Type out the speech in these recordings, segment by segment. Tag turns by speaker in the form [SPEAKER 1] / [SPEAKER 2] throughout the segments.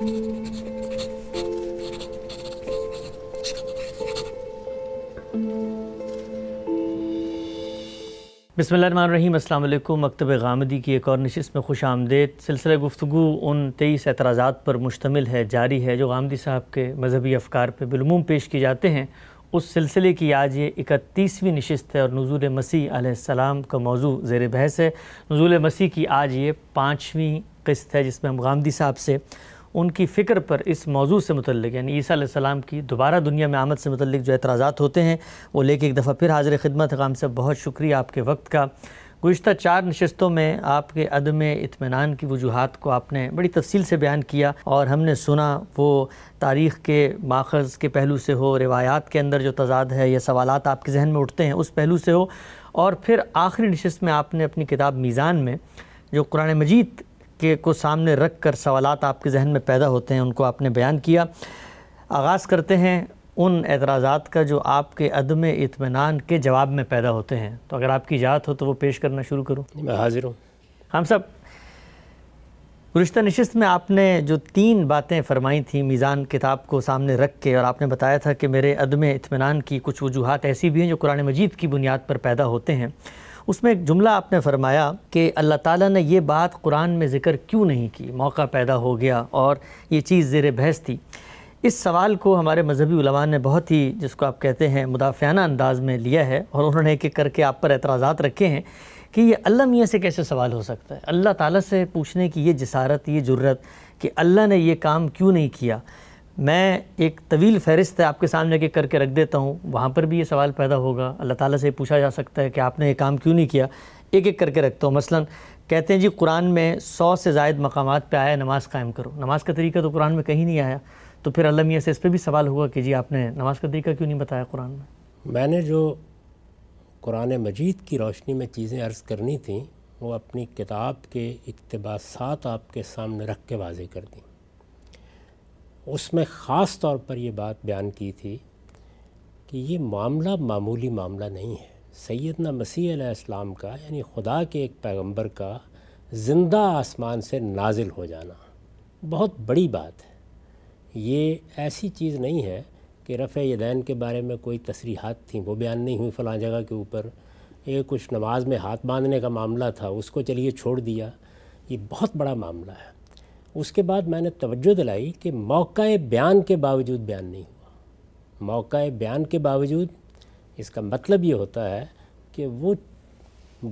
[SPEAKER 1] بسم اللہ الرحمن الرحیم، السلام علیکم۔ مکتب غامدی کی ایک اور نشست میں خوش آمدید۔ سلسلہ گفتگو ان تیئیس اعتراضات پر مشتمل ہے، جاری ہے، جو غامدی صاحب کے مذہبی افکار پہ بالعموم پیش کی جاتے ہیں۔ اس سلسلے کی آج یہ اکتیسویں نشست ہے اور نزول مسیح علیہ السلام کا موضوع زیر بحث ہے۔ نزول مسیح کی آج یہ پانچویں قسط ہے، جس میں ہم غامدی صاحب سے ان کی فکر پر اس موضوع سے متعلق یعنی عیسیٰ علیہ السلام کی دوبارہ دنیا میں آمد سے متعلق جو اعتراضات ہوتے ہیں، وہ لے کے ایک دفعہ پھر حاضر خدمت۔ غام سے بہت شکریہ آپ کے وقت کا۔ گزشتہ چار نشستوں میں آپ کے عدم اطمینان کی وجوہات کو آپ نے بڑی تفصیل سے بیان کیا اور ہم نے سنا وہ تاریخ کے ماخذ کے پہلو سے ہو، روایات کے اندر جو تضاد ہے یا سوالات آپ کے ذہن میں اٹھتے ہیں، اس پہلو سے ہو۔ اور پھر آخری نشست میں آپ نے اپنی کتاب میزان میں جو قرآن مجید کے کو سامنے رکھ کر سوالات آپ کے ذہن میں پیدا ہوتے ہیں ان کو آپ نے بیان کیا۔ آغاز کرتے ہیں ان اعتراضات کا جو آپ کے عدم اطمینان کے جواب میں پیدا ہوتے ہیں۔ تو اگر آپ کی اجازت ہو تو وہ پیش کرنا شروع کروں
[SPEAKER 2] میں حاضر ہوں۔
[SPEAKER 1] ہم سب گزشتہ نشست میں آپ نے جو تین باتیں فرمائی تھیں میزان کتاب کو سامنے رکھ کے اور آپ نے بتایا تھا کہ میرے عدم اطمینان کی کچھ وجوہات ایسی بھی ہیں جو قرآن مجید کی بنیاد پر پیدا ہوتے ہیں۔ اس میں ایک جملہ آپ نے فرمایا کہ اللہ تعالیٰ نے یہ بات قرآن میں ذکر کیوں نہیں کی؟ موقع پیدا ہو گیا اور یہ چیز زیر بحث تھی۔ اس سوال کو ہمارے مذہبی علماء نے بہت ہی، جس کو آپ کہتے ہیں، مدافعانہ انداز میں لیا ہے اور انہوں نے ایک ایک کر کے آپ پر اعتراضات رکھے ہیں کہ یہ اللہ میاں سے کیسے سوال ہو سکتا ہے؟ اللہ تعالیٰ سے پوچھنے کی یہ جسارت، یہ جرت کہ اللہ نے یہ کام کیوں نہیں کیا؟ میں ایک طویل فہرست ہے آپ کے سامنے کے کر کے رکھ دیتا ہوں۔ وہاں پر بھی یہ سوال پیدا ہوگا۔ اللہ تعالیٰ سے پوچھا جا سکتا ہے کہ آپ نے یہ کام کیوں نہیں کیا؟ ایک ایک کر کے رکھتا ہوں۔ مثلا کہتے ہیں جی قرآن میں سو سے زائد مقامات پہ آیا نماز قائم کرو۔ نماز کا طریقہ تو قرآن میں کہیں نہیں آیا۔ تو پھر اللہ میاں سے اس پہ بھی سوال ہوگا کہ جی آپ نے نماز کا طریقہ کیوں نہیں بتایا قرآن میں؟
[SPEAKER 2] میں نے جو قرآن مجید کی روشنی میں چیزیں عرض کرنی تھیں، وہ اپنی کتاب کے اقتباسات آپ کے سامنے رکھ کے واضح کر دیں۔ اس میں خاص طور پر یہ بات بیان کی تھی کہ یہ معاملہ معمولی معاملہ نہیں ہے۔ سیدنا مسیح علیہ السلام کا یعنی خدا کے ایک پیغمبر کا، زندہ آسمان سے نازل ہو جانا بہت بڑی بات ہے۔ یہ ایسی چیز نہیں ہے کہ رفع یدین کے بارے میں کوئی تصریحات تھیں، وہ بیان نہیں ہوئی فلاں جگہ کے اوپر۔ یہ کچھ نماز میں ہاتھ باندھنے کا معاملہ تھا، اس کو چلیے چھوڑ دیا۔ یہ بہت بڑا معاملہ ہے۔ اس کے بعد میں نے توجہ دلائی کہ موقع بیان کے باوجود بیان نہیں ہوا۔ موقع بیان کے باوجود اس کا مطلب یہ ہوتا ہے کہ وہ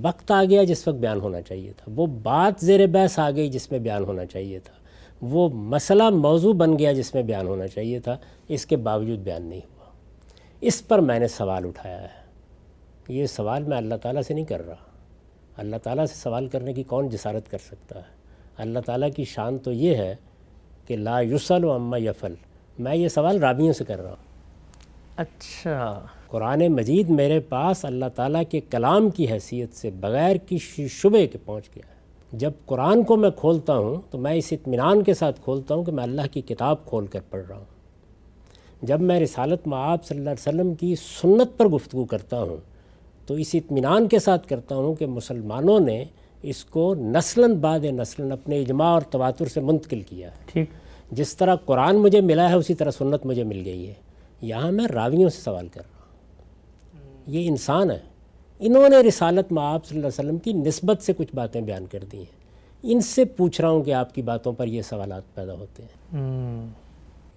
[SPEAKER 2] وقت آ گیا جس وقت بیان ہونا چاہیے تھا۔ وہ بات زیر بحث آ گئی جس میں بیان ہونا چاہیے تھا۔ وہ مسئلہ موضوع بن گیا جس میں بیان ہونا چاہیے تھا۔ اس کے باوجود بیان نہیں ہوا۔ اس پر میں نے سوال اٹھایا ہے۔ یہ سوال میں اللہ تعالیٰ سے نہیں کر رہا۔ اللہ تعالیٰ سے سوال کرنے کی کون جسارت کر سکتا ہے؟ اللہ تعالیٰ کی شان تو یہ ہے کہ لا یسل و اما یفل میں یہ سوال رابیوں سے کر رہا ہوں۔
[SPEAKER 1] اچھا۔
[SPEAKER 2] قرآن مجید میرے پاس اللہ تعالیٰ کے کلام کی حیثیت سے بغیر کسی شبے کے پہنچ گیا ہے۔ جب قرآن کو میں کھولتا ہوں تو میں اس اطمینان کے ساتھ کھولتا ہوں کہ میں اللہ کی کتاب کھول کر پڑھ رہا ہوں۔ جب میں رسالت معاب صلی اللہ علیہ وسلم کی سنت پر گفتگو کرتا ہوں تو اس اطمینان کے ساتھ کرتا ہوں کہ مسلمانوں نے اس کو نسلاً بعد نسلاً اپنے اجماع اور تواتر سے منتقل کیا ہے۔
[SPEAKER 1] ٹھیک۔
[SPEAKER 2] جس طرح قرآن مجھے ملا ہے اسی طرح سنت مجھے مل گئی ہے۔ یہاں میں راویوں سے سوال کر رہا ہوں۔ یہ انسان ہے۔ انہوں نے رسالت میں آپ صلی اللہ علیہ وسلم کی نسبت سے کچھ باتیں بیان کر دی ہیں۔ ان سے پوچھ رہا ہوں کہ آپ کی باتوں پر یہ سوالات پیدا ہوتے ہیں۔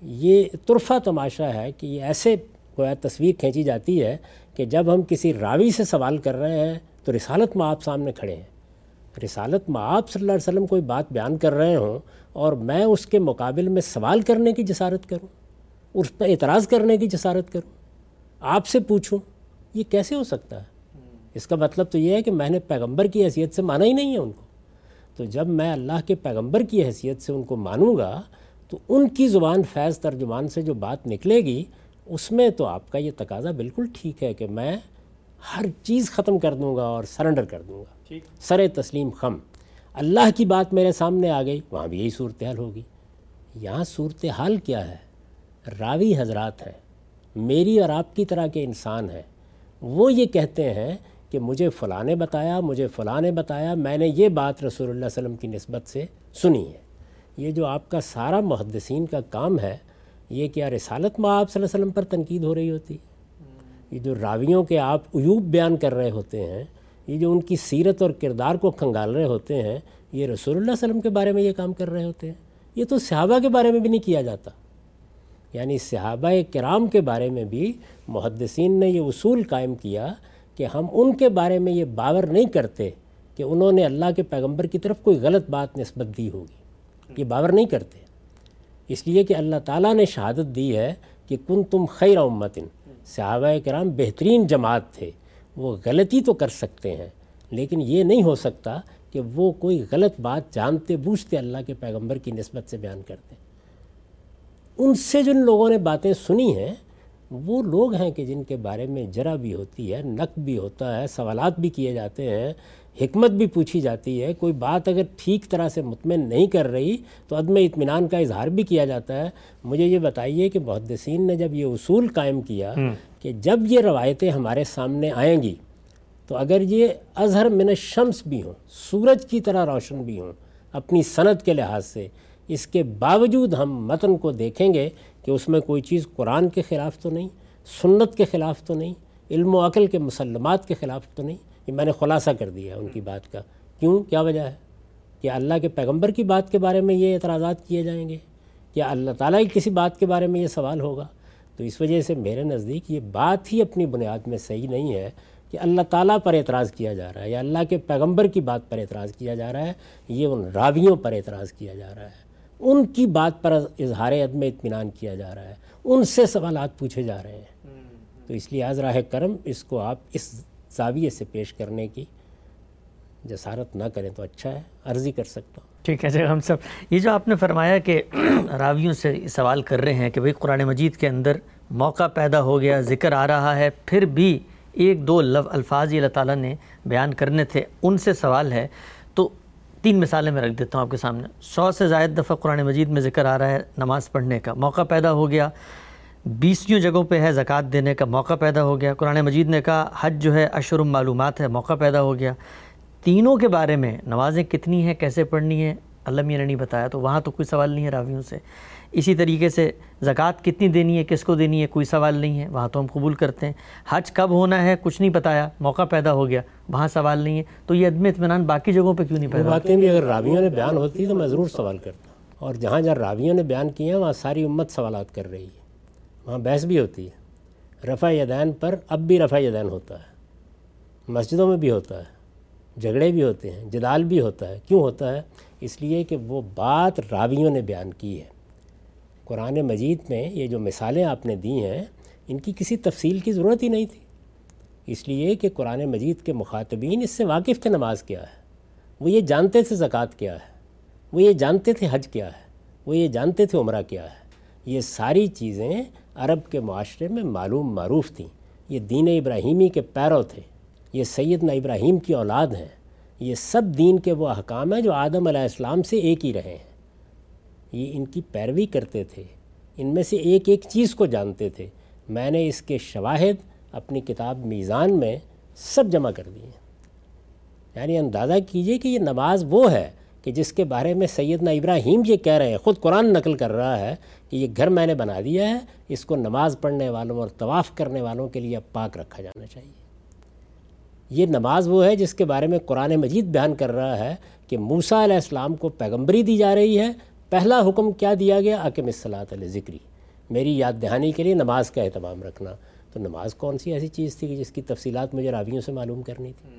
[SPEAKER 2] یہ طرفہ تماشا ہے کہ یہ ایسے گویا تصویر کھینچی جاتی ہے کہ جب ہم کسی راوی سے سوال کر رہے ہیں تو رسالت میں آپ سامنے کھڑے ہیں۔ رسالت میں آپ صلی اللہ علیہ وسلم کوئی بات بیان کر رہے ہوں اور میں اس کے مقابل میں سوال کرنے کی جسارت کروں، اس پہ اعتراض کرنے کی جسارت کروں، آپ سے پوچھوں، یہ کیسے ہو سکتا ہے؟ اس کا مطلب تو یہ ہے کہ میں نے پیغمبر کی حیثیت سے مانا ہی نہیں ہے ان کو۔ تو جب میں اللہ کے پیغمبر کی حیثیت سے ان کو مانوں گا، تو ان کی زبان فیض ترجمان سے جو بات نکلے گی، اس میں تو آپ کا یہ تقاضا بالکل ٹھیک ہے کہ میں ہر چیز ختم کر دوں گا اور سرنڈر کر دوں گا۔ سر تسلیم خم۔ اللہ کی بات میرے سامنے آ گئی وہاں بھی یہی صورتحال ہوگی۔ یہاں صورتحال کیا ہے؟ راوی حضرات ہیں۔ میری اور آپ کی طرح کے انسان ہیں۔ وہ یہ کہتے ہیں کہ مجھے فلاں نے بتایا مجھے فلاں نے بتایا میں نے یہ بات رسول اللہ علیہ وسلم کی نسبت سے سنی ہے۔ یہ جو آپ کا سارا محدثین کا کام ہے یہ کیا رسالت میں آپ صلی اللہ علیہ وسلم پر تنقید ہو رہی ہوتی؟ یہ جو راویوں کے آپ عیوب بیان کر رہے ہوتے ہیں، یہ جو ان کی سیرت اور کردار کو کھنگال رہے ہوتے ہیں، یہ رسول اللہ علیہ وسلم کے بارے میں یہ کام کر رہے ہوتے ہیں؟ یہ تو صحابہ کے بارے میں بھی نہیں کیا جاتا۔ یعنی صحابہ کرام کے بارے میں بھی محدثین نے یہ اصول قائم کیا کہ ہم ان کے بارے میں یہ باور نہیں کرتے کہ انہوں نے اللہ کے پیغمبر کی طرف کوئی غلط بات نسبت دی ہوگی۔ یہ باور نہیں کرتے۔ اس لیے کہ اللہ تعالیٰ نے شہادت دی ہے کہ کن تم خیر امتن۔ صحابہ کرام بہترین جماعت تھے، وہ غلطی تو کر سکتے ہیں، لیکن یہ نہیں ہو سکتا کہ وہ کوئی غلط بات جانتے، بوجھتے اللہ کے پیغمبر کی نسبت سے بیان کرتے۔ ان سے جن لوگوں نے باتیں سنی ہیں، وہ لوگ ہیں کہ جن کے بارے میں جرا بھی ہوتی ہے نق بھی ہوتا ہے، سوالات بھی کیے جاتے ہیں حکمت بھی پوچھی جاتی ہے کوئی بات اگر ٹھیک طرح سے مطمئن نہیں کر رہی تو عدم اطمینان کا اظہار بھی کیا جاتا ہے۔ مجھے یہ بتائیے کہ محدثین نے جب یہ اصول قائم کیا کہ جب یہ روایتیں ہمارے سامنے آئیں گی تو اگر یہ اظہر من الشمس بھی ہوں سورج کی طرح روشن بھی ہوں اپنی صنعت کے لحاظ سے اس کے باوجود ہم متن کو دیکھیں گے کہ اس میں کوئی چیز قرآن کے خلاف تو نہیں سنت کے خلاف تو نہیں علم و عقل کے مسلمات کے خلاف تو نہیں یہ میں نے خلاصہ کر دیا ان کی بات کا۔ کیوں؟ کیا وجہ ہے؟ کہ اللہ کے پیغمبر کی بات کے بارے میں یہ اعتراضات کیے جائیں گے؟ کیا اللہ تعالیٰ کی کسی بات کے بارے میں یہ سوال ہوگا؟ تو اس وجہ سے میرے نزدیک یہ بات ہی اپنی بنیاد میں صحیح نہیں ہے کہ اللہ تعالیٰ پر اعتراض کیا جا رہا ہے یا اللہ کے پیغمبر کی بات پر اعتراض کیا جا رہا ہے یہ ان راویوں پر اعتراض کیا جا رہا ہے۔ ان کی بات پر اظہار عدم اطمینان کیا جا رہا ہے۔ ان سے سوالات پوچھے جا رہے ہیں۔ تو اس لیے راہ کرم اس کو آپ اس زاویے سے پیش کرنے کی جسارت نہ کریں تو اچھا ہے، عرضی کر سکتا ہوں۔
[SPEAKER 1] ٹھیک ہے جی ہم سب، یہ جو آپ نے فرمایا کہ راویوں سے سوال کر رہے ہیں کہ بھئی قرآن مجید کے اندر موقع پیدا ہو گیا، ذکر آ رہا ہے، پھر بھی ایک دو لف، الفاظ اللہ تعالیٰ نے بیان کرنے تھے، ان سے سوال ہے۔ تو تین مثالیں میں رکھ دیتا ہوں آپ کے سامنے۔ سو سے زائد دفعہ قرآن مجید میں ذکر آ رہا ہے نماز پڑھنے کا، موقع پیدا ہو گیا۔ بیسیوں جگہوں پہ ہے زکوٰۃ دینے کا موقع پیدا ہو گیا۔ قرآن مجید نے کہا حج جو ہے اشرم معلومات ہے موقع پیدا ہو گیا۔ تینوں کے بارے میں نمازیں کتنی ہیں کیسے پڑھنی ہیں اللہ میاں نے نہیں بتایا تو وہاں تو کوئی سوال نہیں ہے راویوں سے۔ اسی طریقے سے زکوٰۃ کتنی دینی ہے کس کو دینی ہے کوئی سوال نہیں ہے وہاں تو ہم قبول کرتے ہیں۔ حج کب ہونا ہے کچھ نہیں بتایا موقع پیدا ہو گیا وہاں سوال نہیں ہے۔ تو یہ عدم اطمینان باقی جگہوں پہ کیوں نہیں پیدا
[SPEAKER 2] باتیں بھی اگر راویوں نے بیان ہوتی تو میں ضرور سوال کرتا۔ اور جہاں جہاں راویوں نے بیان کیے ہیں وہاں ساری امت سوالات کر رہی ہے۔ وہاں بحث بھی ہوتی ہے۔ رفع یدین پر اب بھی رفع یدین ہوتا ہے۔ مسجدوں میں بھی ہوتا ہے۔ جھگڑے بھی ہوتے ہیں۔ جدال بھی ہوتا ہے۔ کیوں ہوتا ہے؟ اس لیے کہ وہ بات راویوں نے بیان کی ہے۔ قرآن مجید میں یہ جو مثالیں آپ نے دی ہیں، ان کی کسی تفصیل کی ضرورت ہی نہیں تھی۔ اس لیے کہ قرآن مجید کے مخاطبین اس سے واقف تھے نماز کیا ہے؟ وہ یہ جانتے تھے زکوٰۃ کیا ہے؟ وہ یہ جانتے تھے حج کیا ہے؟ وہ یہ جانتے تھے عمرہ کیا ہے؟ یہ ساری چیزیں عرب کے معاشرے میں معلوم معروف تھیں۔ یہ دین ابراہیمی کے پیرو تھے۔ یہ سیدنا ابراہیم کی اولاد ہیں۔ یہ سب دین کے وہ احکام ہیں جو آدم علیہ السلام سے ایک ہی رہے ہیں۔ یہ ان کی پیروی کرتے تھے۔ ان میں سے ایک ایک چیز کو جانتے تھے۔ میں نے اس کے شواہد اپنی کتاب میزان میں سب جمع کر دیے یعنی اندازہ کیجیے کہ یہ نماز وہ ہے کہ جس کے بارے میں سیدنا ابراہیم یہ کہہ رہے ہیں۔ خود قرآن نقل کر رہا ہے کہ یہ گھر میں نے بنا دیا ہے اس کو نماز پڑھنے والوں اور طواف کرنے والوں کے لیے پاک رکھا جانا چاہیے۔ یہ نماز وہ ہے جس کے بارے میں قرآن مجید بیان کر رہا ہے کہ موسیٰ علیہ السلام کو پیغمبری دی جا رہی ہے۔ پہلا حکم کیا دیا گیا؟ آکم الصلاۃ علیہ ذکری میری یاد دہانی کے لیے نماز کا اہتمام رکھنا۔ تو نماز کون سی ایسی چیز تھی کہ جس کی تفصیلات مجھے راویوں سے معلوم کرنی تھی؟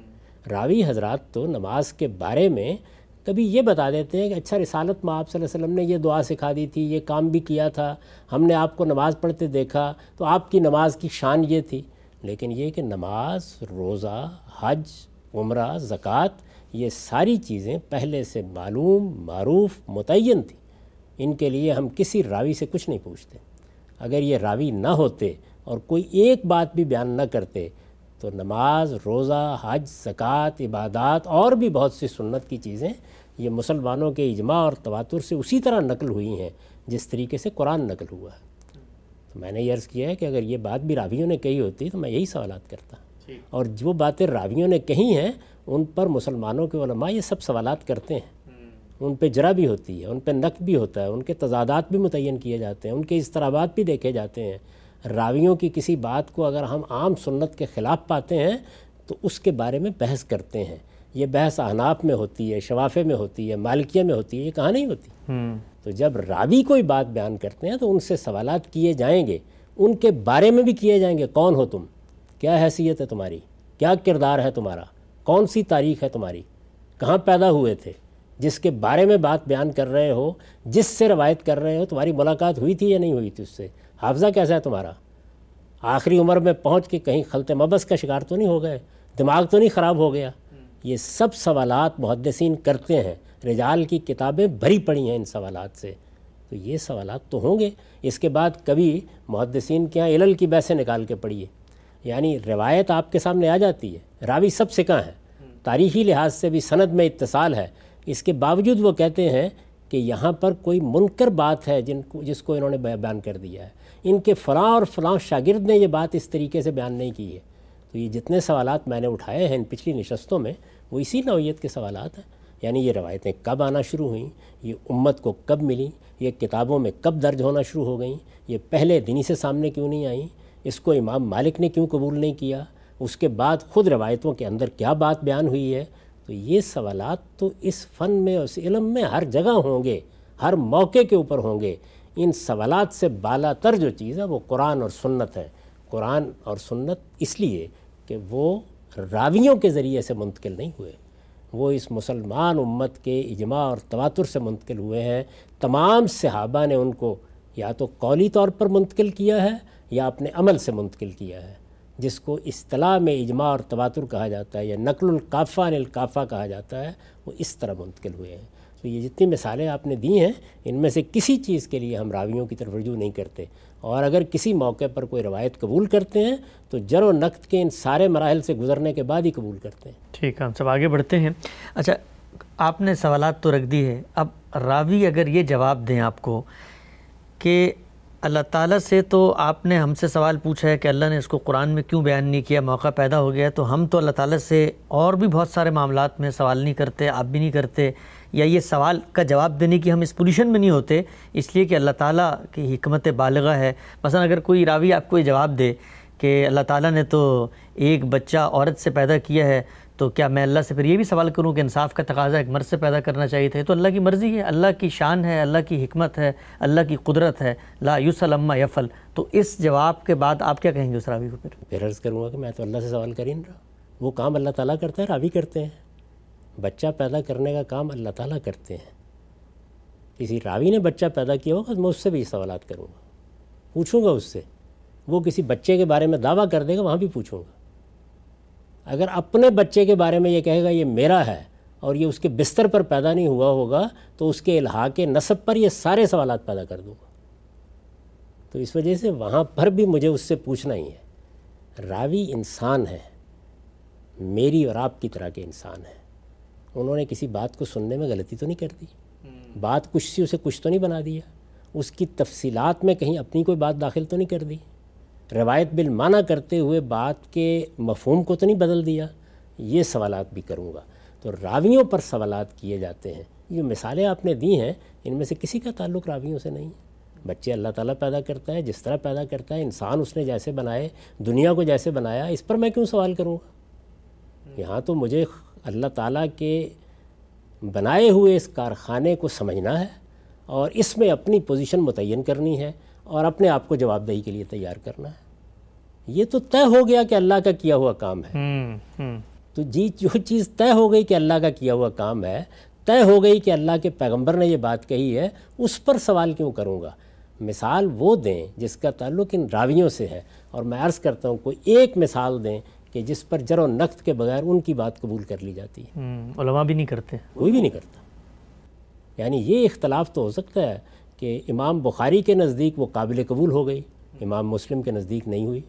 [SPEAKER 2] راوی حضرات تو نماز کے بارے میں کبھی یہ بتا دیتے ہیں کہ اچھا رسالت میں آپ صلی اللہ علیہ وسلم نے یہ دعا سکھا دی تھی، یہ کام بھی کیا تھا، ہم نے آپ کو نماز پڑھتے دیکھا، تو آپ کی نماز کی شان یہ تھی۔ لیکن یہ کہ نماز، روزہ، حج، عمرہ، زکوٰۃ، یہ ساری چیزیں پہلے سے معلوم، معروف، متعین تھیں۔ ان کے لیے ہم کسی راوی سے کچھ نہیں پوچھتے۔ اگر یہ راوی نہ ہوتے اور کوئی ایک بات بھی بیان نہ کرتے، تو نماز، روزہ، حج، زکوٰۃ، عبادات اور بھی بہت سی سنت کی چیزیں یہ مسلمانوں کے اجماع اور تواتر سے اسی طرح نقل ہوئی ہیں جس طریقے سے قرآن نقل ہوا ہے۔ تو میں نے یہ عرض کیا ہے کہ اگر یہ بات بھی راویوں نے کہی ہوتی تو میں یہی سوالات کرتا۔ اور جو باتیں راویوں نے کہی ہیں ان پر مسلمانوں کے علماء یہ سب سوالات کرتے ہیں۔ ان پہ جرا بھی ہوتی ہے ان پہ نقد بھی ہوتا ہے ان کے تضادات بھی متعین کیے جاتے ہیں ان کے اضطرابات بھی دیکھے جاتے ہیں۔ راویوں کی کسی بات کو اگر ہم عام سنت کے خلاف پاتے ہیں تو اس کے بارے میں بحث کرتے ہیں۔ یہ بحث احناف میں ہوتی ہے شوافے میں ہوتی ہے مالکیہ میں ہوتی ہے یہ کہاں نہیں ہوتی تو جب راوی کوئی بات بیان کرتے ہیں تو ان سے سوالات کیے جائیں گے ان کے بارے میں بھی کیے جائیں گے کون ہو تم؟ کیا حیثیت ہے تمہاری؟ کیا کردار ہے تمہارا؟ کون سی تاریخ ہے تمہاری؟ کہاں پیدا ہوئے تھے؟ جس کے بارے میں بات بیان کر رہے ہو جس سے روایت کر رہے ہو تمہاری ملاقات ہوئی تھی یا نہیں ہوئی تھی اس سے؟ حافظہ کیسا ہے تمہارا؟ آخری عمر میں پہنچ کے کہیں خلط مبس کا شکار تو نہیں ہو گئے؟ دماغ تو نہیں خراب ہو گیا؟ یہ سب سوالات محدثین کرتے ہیں۔ رجال کی کتابیں بھری پڑی ہیں ان سوالات سے۔ تو یہ سوالات تو ہوں گے۔ اس کے بعد کبھی محدثین کے یہاں علل کی بحثیں نکال کے پڑھیے۔ یعنی روایت آپ کے سامنے آ جاتی ہے۔ راوی سب سے کہاں ہے؟ تاریخی لحاظ سے بھی سند میں اتصال ہے۔ اس کے باوجود وہ کہتے ہیں کہ یہاں پر کوئی منکر بات ہے جن کو جس کو انہوں نے بیان کر دیا ہے۔ ان کے فلاں اور فلاں شاگرد نے یہ بات اس طریقے سے بیان نہیں کی ہے۔ تو یہ جتنے سوالات میں نے اٹھائے ہیں ان پچھلی نشستوں میں، وہ اسی نوعیت کے سوالات ہیں۔ یعنی یہ روایتیں کب آنا شروع ہوئیں، یہ امت کو کب ملیں یہ کتابوں میں کب درج ہونا شروع ہو گئیں، یہ پہلے دنی سے سامنے کیوں نہیں آئیں، اس کو امام مالک نے کیوں قبول نہیں کیا، اس کے بعد خود روایتوں کے اندر کیا بات بیان ہوئی ہے؟ تو یہ سوالات تو اس فن میں اس علم میں ہر جگہ ہوں گے، ہر موقع کے اوپر ہوں گے۔ ان سوالات سے بالا تر جو چیز ہے، وہ قرآن اور سنت ہے۔ قرآن اور سنت اس لیے کہ وہ راویوں کے ذریعے سے منتقل نہیں ہوئے۔ وہ اس مسلمان امت کے اجماع اور تواتر سے منتقل ہوئے ہیں۔ تمام صحابہ نے ان کو یا تو قولی طور پر منتقل کیا ہے یا اپنے عمل سے منتقل کیا ہے۔ جس کو اصطلاح میں اجماع اور تواتر کہا جاتا ہے یا نقل القافہ ان القافہ کہا جاتا ہے، وہ اس طرح منتقل ہوئے ہیں۔ تو یہ جتنی مثالیں آپ نے دی ہیں، ان میں سے کسی چیز کے لیے ہم راویوں کی طرف رجوع نہیں کرتے۔ اور اگر کسی موقع پر کوئی روایت قبول کرتے ہیں، تو جر و نقد کے ان سارے مراحل سے گزرنے کے بعد ہی قبول کرتے ہیں۔
[SPEAKER 1] ٹھیک ہے، ہم سب آگے بڑھتے ہیں۔ اچھا آپ نے سوالات تو رکھ دی ہے اب راوی اگر یہ جواب دیں آپ کو کہ اللہ تعالیٰ سے تو آپ نے ہم سے سوال پوچھا ہے کہ اللہ نے اس کو قرآن میں کیوں بیان نہیں کیا، موقع پیدا ہو گیا تو ہم تو اللہ تعالیٰ سے اور بھی بہت سارے معاملات میں سوال نہیں کرتے، آپ بھی نہیں کرتے۔ یا یہ سوال کا جواب دینے کی ہم اس پوزیشن میں نہیں ہوتے، اس لیے کہ اللہ تعالیٰ کی حکمت بالغہ ہے۔ مثلا اگر کوئی راوی آپ کو یہ جواب دے کہ اللہ تعالیٰ نے تو ایک بچہ عورت سے پیدا کیا ہے، تو کیا میں اللہ سے پھر یہ بھی سوال کروں کہ انصاف کا تقاضا ایک مرد سے پیدا کرنا چاہیے تھے؟ تو اللہ کی مرضی ہے، اللہ کی شان ہے، اللہ کی حکمت ہے، اللہ کی قدرت ہے۔ لا یوسلم یفل تو اس جواب کے بعد آپ کیا کہیں گے اس راوی کو پھر؟
[SPEAKER 2] پھر عرض کروں گا کہ میں تو اللہ سے سوال کر ہی نہیں رہا۔ وہ کام اللہ تعالیٰ کرتا ہے، راوی کرتے ہیں۔ بچہ پیدا کرنے کا کام اللہ تعالیٰ کرتے ہیں۔ کسی راوی نے بچہ پیدا کیا ہوگا، میں اس سے بھی سوالات کروں گا۔ پوچھوں گا اس سے۔ وہ کسی بچے کے بارے میں دعویٰ کر دے گا، وہاں بھی پوچھوں گا۔ اگر اپنے بچے کے بارے میں یہ کہے گا، یہ میرا ہے اور یہ اس کے بستر پر پیدا نہیں ہوا ہوگا، تو اس کے الحاق نصب پر یہ سارے سوالات پیدا کر دوں گا۔ تو اس وجہ سے وہاں پر بھی مجھے اس سے پوچھنا ہی ہے۔ راوی انسان ہے، میری اور آپ کی طرح کے انسان ہیں۔ انہوں نے کسی بات کو سننے میں غلطی تو نہیں کر دی۔ بات کچھ سی اسے کچھ تو نہیں بنا دیا۔ اس کی تفصیلات میں کہیں اپنی کوئی بات داخل تو نہیں کر دی۔ روایت بالمعنی کرتے ہوئے بات کے مفہوم کو تو نہیں بدل دیا۔ یہ سوالات بھی کروں گا۔ تو راویوں پر سوالات کیے جاتے ہیں۔ یہ مثالیں آپ نے دی ہیں۔ ان میں سے کسی کا تعلق راویوں سے نہیں بچے اللہ تعالیٰ پیدا کرتا ہے جس طرح پیدا کرتا ہے انسان اس نے جیسے بنائے دنیا کو جیسے بنایا اس پر میں کیوں سوال کروں گا؟ یہاں تو مجھے اللہ تعالیٰ کے بنائے ہوئے اس کارخانے کو سمجھنا ہے اور اس میں اپنی پوزیشن متعین کرنی ہے اور اپنے آپ کو جواب دہی کے لیے تیار کرنا ہے۔ یہ تو طے ہو گیا کہ اللہ کا کیا ہوا کام ہے۔ تو جی جو چیز طے ہو گئی کہ اللہ کا کیا ہوا کام ہے طے ہو گئی کہ اللہ کے پیغمبر نے یہ بات کہی ہے اس پر سوال کیوں کروں گا؟ مثال وہ دیں جس کا تعلق ان راویوں سے ہے۔ اور میں عرض کرتا ہوں کوئی ایک مثال دیں کہ جس پر جر و نقد کے بغیر ان کی بات قبول کر لی جاتی ہے۔
[SPEAKER 1] علماء بھی نہیں کرتے۔
[SPEAKER 2] کوئی بھی نہیں کرتا۔ یعنی یہ اختلاف تو ہو سکتا ہے کہ امام بخاری کے نزدیک وہ قابل قبول ہو گئی امام مسلم کے نزدیک نہیں ہوئی۔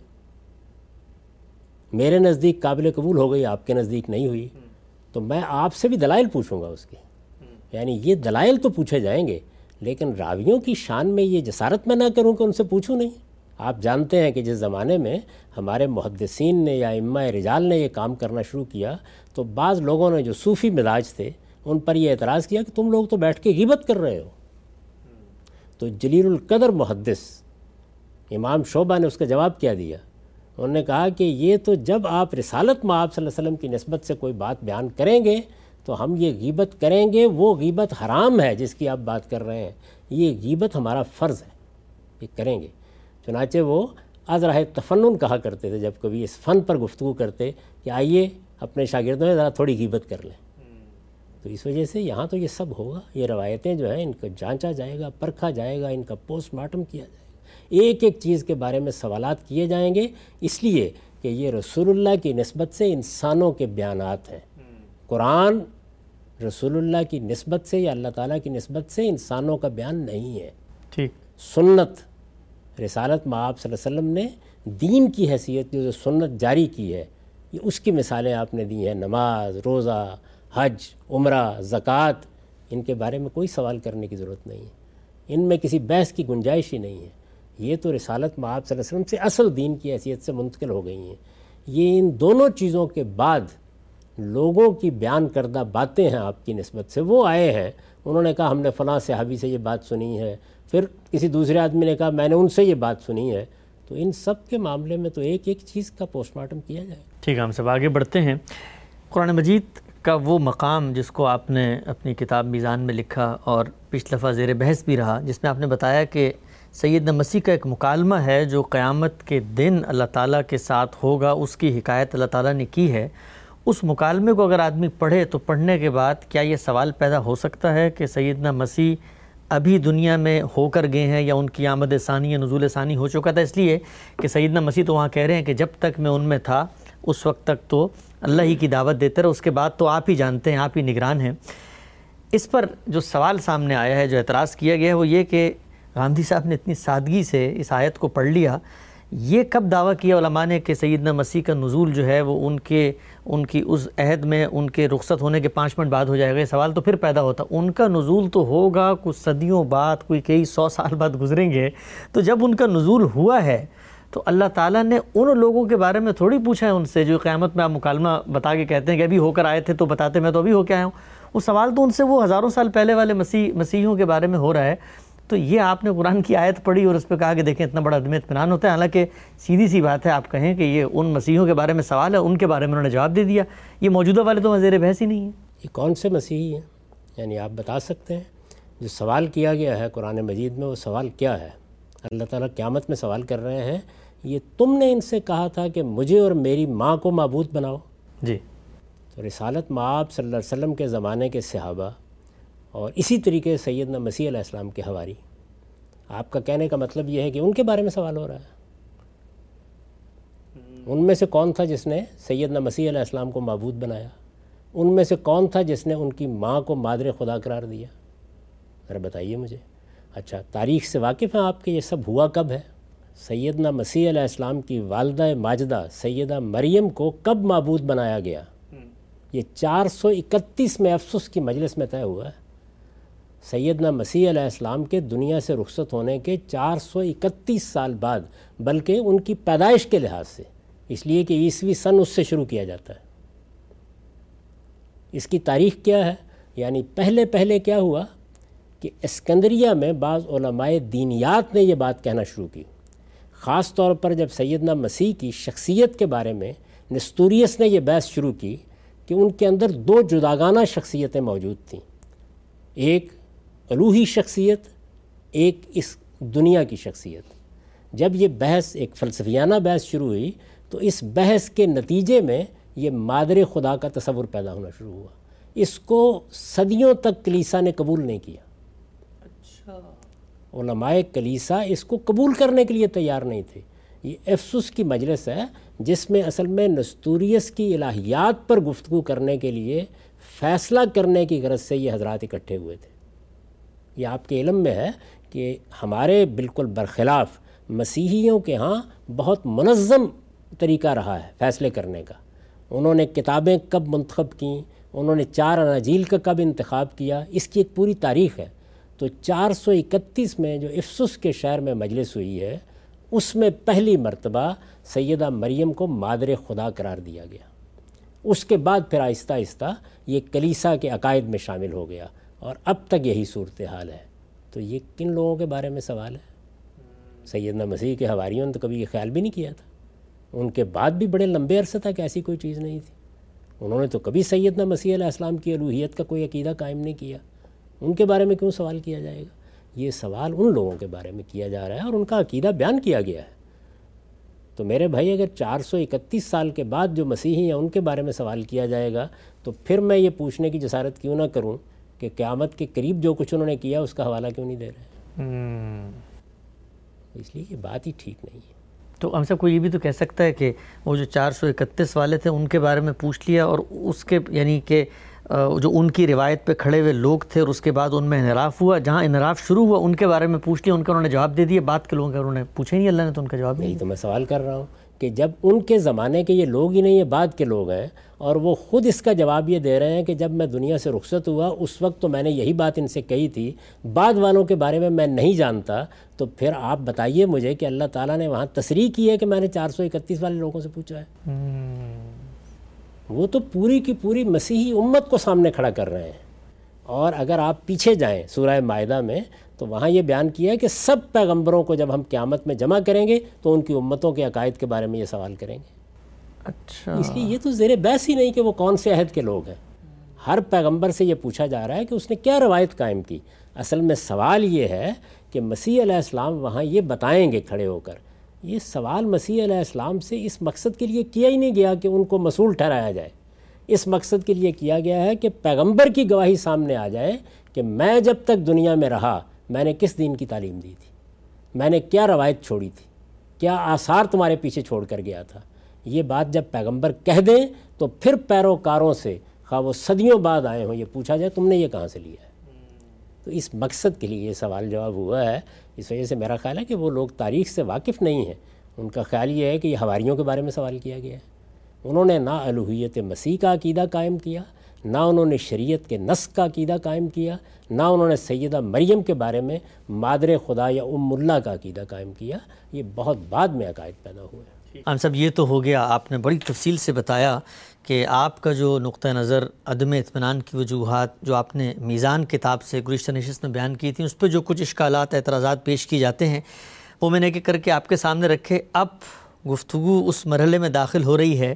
[SPEAKER 2] میرے نزدیک قابل قبول ہو گئی آپ کے نزدیک نہیں ہوئی۔ تو میں آپ سے بھی دلائل پوچھوں گا اس کے یعنی یہ دلائل تو پوچھے جائیں گے لیکن راویوں کی شان میں یہ جسارت میں نہ کروں کہ ان سے پوچھوں نہیں۔ آپ جانتے ہیں کہ جس زمانے میں ہمارے محدثین نے یا امہ رجال نے یہ کام کرنا شروع کیا تو بعض لوگوں نے جو صوفی مزاج تھے ان پر یہ اعتراض کیا کہ تم لوگ تو بیٹھ کے غیبت کر رہے ہو۔ تو جلیل القدر محدث امام شعبہ نے اس کا جواب کیا دیا۔ انہوں نے کہا کہ یہ تو جب آپ رسالت میں آپ صلی اللہ علیہ وسلم کی نسبت سے کوئی بات بیان کریں گے تو ہم یہ غیبت کریں گے، وہ غیبت حرام ہے جس کی آپ بات کر رہے ہیں۔ یہ غیبت ہمارا فرض ہے، یہ کریں گے۔ چنانچہ وہ از راہ تفنن کہا کرتے تھے جب کبھی اس فن پر گفتگو کرتے کہ آئیے اپنے شاگردوں میں ذرا تھوڑی غیبت کر لیں۔ تو اس وجہ سے یہاں تو یہ سب ہوگا یہ روایتیں جو ہیں ان کو جانچا جائے گا پرکھا جائے گا ان کا پوسٹ مارٹم کیا جائے گا۔ ایک ایک چیز کے بارے میں سوالات کیے جائیں گے اس لیے کہ یہ رسول اللہ کی نسبت سے انسانوں کے بیانات ہیں۔ قرآن رسول اللہ کی نسبت سے یا اللہ تعالیٰ کی نسبت سے انسانوں کا بیان نہیں ہے۔
[SPEAKER 1] ٹھیک۔
[SPEAKER 2] سنت رسالت میں آپ صلی اللہ علیہ وسلم نے دین کی حیثیت جو سنت جاری کی ہے، یہ اس کی مثالیں آپ نے دی ہیں، نماز، روزہ، حج، عمرہ، زکوٰۃ، ان کے بارے میں کوئی سوال کرنے کی ضرورت نہیں ہے۔ ان میں کسی بحث کی گنجائش ہی نہیں ہے۔ یہ تو رسالت میں آپ صلی اللہ علیہ وسلم سے اصل دین کی حیثیت سے منتقل ہو گئی ہیں۔ یہ ان دونوں چیزوں کے بعد لوگوں کی بیان کردہ باتیں ہیں آپ کی نسبت سے۔ وہ آئے ہیں۔ انہوں نے کہا، ہم نے فلاں صحابی سے یہ بات سنی ہے۔ پھر کسی دوسرے آدمی نے کہا، میں نے ان سے یہ بات سنی ہے۔ تو ان سب کے معاملے میں تو ایک ایک چیز کا پوسٹ مارٹم کیا جائے۔
[SPEAKER 1] ٹھیک ہے، ہم سب آگے بڑھتے ہیں۔ قرآن مجید کا وہ مقام جس کو آپ نے اپنی کتاب میزان میں لکھا اور پچھلے دفعہ زیر بحث بھی رہا، جس میں آپ نے بتایا کہ سیدنا مسیح کا ایک مکالمہ ہے جو قیامت کے دن اللہ تعالیٰ کے ساتھ ہوگا، اس کی حکایت اللہ تعالیٰ نے کی ہے۔ اس مکالمے کو اگر آدمی پڑھے تو پڑھنے کے بعد کیا یہ سوال پیدا ہو سکتا ہے کہ سیدنا مسیح ابھی دنیا میں ہو کر گئے ہیں یا ان کی آمد ثانی یا نزول ثانی ہو چکا تھا، اس لیے کہ سیدنا مسیح تو وہاں کہہ رہے ہیں کہ جب تک میں ان میں تھا، اس وقت تک تو اللہ ہی کی دعوت دیتے رہے اس کے بعد تو آپ ہی جانتے ہیں، آپ ہی نگران ہیں۔ اس پر جو سوال سامنے آیا ہے، جو اعتراض کیا گیا ہے، وہ یہ کہ گاندھی صاحب نے اتنی سادگی سے اس آیت کو پڑھ لیا۔ یہ کب دعویٰ کیا علماء نے کہ سیدنا مسیح کا نزول جو ہے، وہ ان کے ان کی اس عہد میں ان کے رخصت ہونے کے پانچ منٹ بعد ہو جائے گا، یہ سوال تو پھر پیدا ہوتا۔ ان کا نزول تو ہوگا کچھ صدیوں بعد، کوئی کئی سو سال بعد گزریں گے۔ تو جب ان کا نزول ہوا ہے، تو اللہ تعالیٰ نے ان لوگوں کے بارے میں تھوڑی پوچھا ہے ان سے، جو قیامت میں آپ مکالمہ بتا کے کہتے ہیں کہ ابھی ہو کر آئے تھے تو بتاتے، میں تو ابھی ہو کے آیا ہوں۔ وہ سوال تو ان سے وہ ہزاروں سال پہلے والے مسیح، مسیحیوں کے بارے میں ہو رہا ہے۔ تو یہ آپ نے قرآن کی آیت پڑھی اور اس پہ کہا کہ دیکھیں اتنا بڑا عدم اطمینان ہوتا ہے۔ حالانکہ سیدھی سی بات ہے آپ کہیں کہ یہ ان مسیحوں کے بارے میں سوال ہے ان کے بارے میں انہوں نے جواب دے دیا۔ یہ موجودہ والے تو وزیر بحث ہی نہیں ہیں۔
[SPEAKER 2] یہ کون سے مسیحی ہیں؟ یعنی آپ بتا سکتے ہیں جو سوال کیا گیا ہے قرآن مجید میں وہ سوال کیا ہے؟ اللہ تعالیٰ قیامت میں سوال کر رہے ہیں۔ یہ تم نے ان سے کہا تھا کہ مجھے اور میری ماں کو معبود بناؤ۔
[SPEAKER 1] جی۔
[SPEAKER 2] تو رسالت آپ صلی اللہ علیہ وسلم کے زمانے کے صحابہ اور اسی طریقے سیدنا مسیح علیہ السلام کے حواری۔ آپ کا کہنے کا مطلب یہ ہے کہ ان کے بارے میں سوال ہو رہا ہے۔ ان میں سے کون تھا جس نے سیدنا مسیح علیہ السلام کو معبود بنایا؟ ان میں سے کون تھا جس نے ان کی ماں کو مادر خدا قرار دیا؟ ذرا بتائیے مجھے۔ اچھا تاریخ سے واقف ہیں آپ کے؟ یہ سب ہوا کب ہے؟ سیدنا مسیح علیہ السلام کی والدہ ماجدہ سیدہ مریم کو کب معبود بنایا گیا؟ یہ چار سو اکتیس میں افسوس کی مجلس میں طے ہوا ہے۔ سیدنا مسیح علیہ السلام کے دنیا سے رخصت ہونے کے چار سو اکتیس سال بعد، بلکہ ان کی پیدائش کے لحاظ سے۔ اس لیے کہ عیسوی سن اس سے شروع کیا جاتا ہے۔ اس کی تاریخ کیا ہے؟ یعنی پہلے پہلے کیا ہوا؟ کہ اسکندریہ میں بعض علماء دینیات نے یہ بات کہنا شروع کی۔ خاص طور پر جب سیدنا مسیح کی شخصیت کے بارے میں نستوریس نے یہ بحث شروع کی کہ ان کے اندر دو جداگانہ شخصیتیں موجود تھیں۔ ایک الوحی شخصیت ایک اس دنیا کی شخصیت۔ جب یہ بحث ایک فلسفیانہ بحث شروع ہوئی تو اس بحث کے نتیجے میں یہ مادر خدا کا تصور پیدا ہونا شروع ہوا۔ اس کو صدیوں تک کلیسا نے قبول نہیں کیا۔ اچھا۔ علماء کلیسا اس کو قبول کرنے کے لیے تیار نہیں تھے۔ یہ افسوس کی مجلس ہے جس میں اصل میں نستوریس کی الہیات پر گفتگو کرنے کے لیے فیصلہ کرنے کی غرض سے یہ حضرات اکٹھے ہوئے تھے۔ یہ آپ کے علم میں ہے کہ ہمارے بالکل برخلاف مسیحیوں کے ہاں بہت منظم طریقہ رہا ہے فیصلے کرنے کا۔ انہوں نے کتابیں کب منتخب کیں، انہوں نے چار اناجیل کا کب انتخاب کیا، اس کی ایک پوری تاریخ ہے۔ تو چار سو اکتیس میں جو افسوس کے شہر میں مجلس ہوئی ہے، اس میں پہلی مرتبہ سیدہ مریم کو مادر خدا قرار دیا گیا۔ اس کے بعد پھر آہستہ آہستہ یہ کلیسا کے عقائد میں شامل ہو گیا۔ اور اب تک یہی صورتحال ہے۔ تو یہ کن لوگوں کے بارے میں سوال ہے؟ سیدنا مسیح کے حواریوں نے تو کبھی یہ خیال بھی نہیں کیا تھا۔ ان کے بعد بھی بڑے لمبے عرصے تک ایسی کوئی چیز نہیں تھی۔ انہوں نے تو کبھی سیدنا مسیح علیہ السلام کی الوحیت کا کوئی عقیدہ قائم نہیں کیا۔ ان کے بارے میں کیوں سوال کیا جائے گا؟ یہ سوال ان لوگوں کے بارے میں کیا جا رہا ہے اور ان کا عقیدہ بیان کیا گیا ہے۔ تو میرے بھائی، اگر چار سو اکتیس سال کے بعد جو مسیحی ہیں ان کے بارے میں سوال کیا جائے گا، تو پھر میں یہ پوچھنے کی جسارت کیوں نہ کروں کہ قیامت کے قریب جو کچھ انہوں نے کیا اس کا حوالہ کیوں نہیں دے رہے؟ اس لیے یہ بات ہی ٹھیک نہیں ہے۔
[SPEAKER 1] تو ہم سب کو یہ بھی تو کہہ سکتا ہے کہ وہ جو چار سو اکتیس والے تھے ان کے بارے میں پوچھ لیا اور اس کے یعنی کہ جو ان کی روایت پہ کھڑے ہوئے لوگ تھے اور اس کے بعد ان میں انحراف ہوا جہاں انحراف شروع ہوا ان کے بارے میں پوچھ لیا ان کا انہوں نے جواب دے دیا بات کے لوگوں کا انہوں نے پوچھے نہیں اللہ نے تو ان کا جواب نہیں
[SPEAKER 2] تو میں سوال کر رہا ہوں۔ کہ جب ان کے زمانے کے یہ لوگ ہی نہیں یہ بعد کے لوگ ہیں اور وہ خود اس کا جواب یہ دے رہے ہیں کہ جب میں دنیا سے رخصت ہوا اس وقت تو میں نے یہی بات ان سے کہی تھی بعد والوں کے بارے میں میں نہیں جانتا تو پھر آپ بتائیے مجھے کہ اللہ تعالیٰ نے وہاں تصریح کی ہے کہ میں نے چار سو اکتیس والے لوگوں سے پوچھا ہے۔ وہ تو پوری کی پوری مسیحی امت کو سامنے کھڑا کر رہے ہیں۔ اور اگر آپ پیچھے جائیں سورہ معاہدہ میں تو وہاں یہ بیان کیا ہے کہ سب پیغمبروں کو جب ہم قیامت میں جمع کریں گے تو ان کی امتوں کے عقائد کے بارے میں یہ سوال کریں گے۔ اچھا۔ اس لیے یہ تو زیر بحث ہی نہیں کہ وہ کون سے عہد کے لوگ ہیں۔ ہر پیغمبر سے یہ پوچھا جا رہا ہے کہ اس نے کیا روایت قائم کی۔ اصل میں سوال یہ ہے کہ مسیح علیہ السلام وہاں یہ بتائیں گے کھڑے ہو کر یہ سوال مسیح علیہ السلام سے اس مقصد کے لیے کیا ہی نہیں گیا کہ ان کو مسئول ٹھہرایا جائے۔ اس مقصد کے لیے کیا گیا ہے کہ پیغمبر کی گواہی سامنے آ جائے کہ میں جب تک دنیا میں رہا میں نے کس دین کی تعلیم دی تھی؟ میں نے کیا روایت چھوڑی تھی؟ کیا آثار تمہارے پیچھے چھوڑ کر گیا تھا؟ یہ بات جب پیغمبر کہہ دیں تو پھر پیروکاروں سے خواہ وہ صدیوں بعد آئے ہوں، یہ پوچھا جائے تم نے یہ کہاں سے لیا ہے؟ تو اس مقصد کے لیے یہ سوال جواب ہوا ہے، اس وجہ سے میرا خیال ہے کہ وہ لوگ تاریخ سے واقف نہیں ہیں۔ ان کا خیال یہ ہے کہ یہ ہواریوں کے بارے میں سوال کیا گیا ہے۔ انہوں نے نہ الوحیت مسیح کا عقیدہ قائم کیا، نہ انہوں نے شریعت کے نسق کا عقیدہ قائم کیا نہ انہوں نے سیدہ مریم کے بارے میں مادر خدا یا ام اللہ کا عقیدہ قائم کیا، یہ بہت بعد میں عقائد پیدا ہوئے۔
[SPEAKER 1] ہم سب، یہ تو ہو گیا، آپ نے بڑی تفصیل سے بتایا کہ آپ کا جو نقطہ نظر، عدم اطمینان کی وجوہات، جو آپ نے میزان کتاب سے گریشتہ نشست میں بیان کی تھیں اس پہ جو کچھ اشکالات، اعتراضات پیش کی جاتے ہیں، وہ میں نے کہ کر کے آپ کے سامنے رکھے۔ اب گفتگو اس مرحلے میں داخل ہو رہی ہے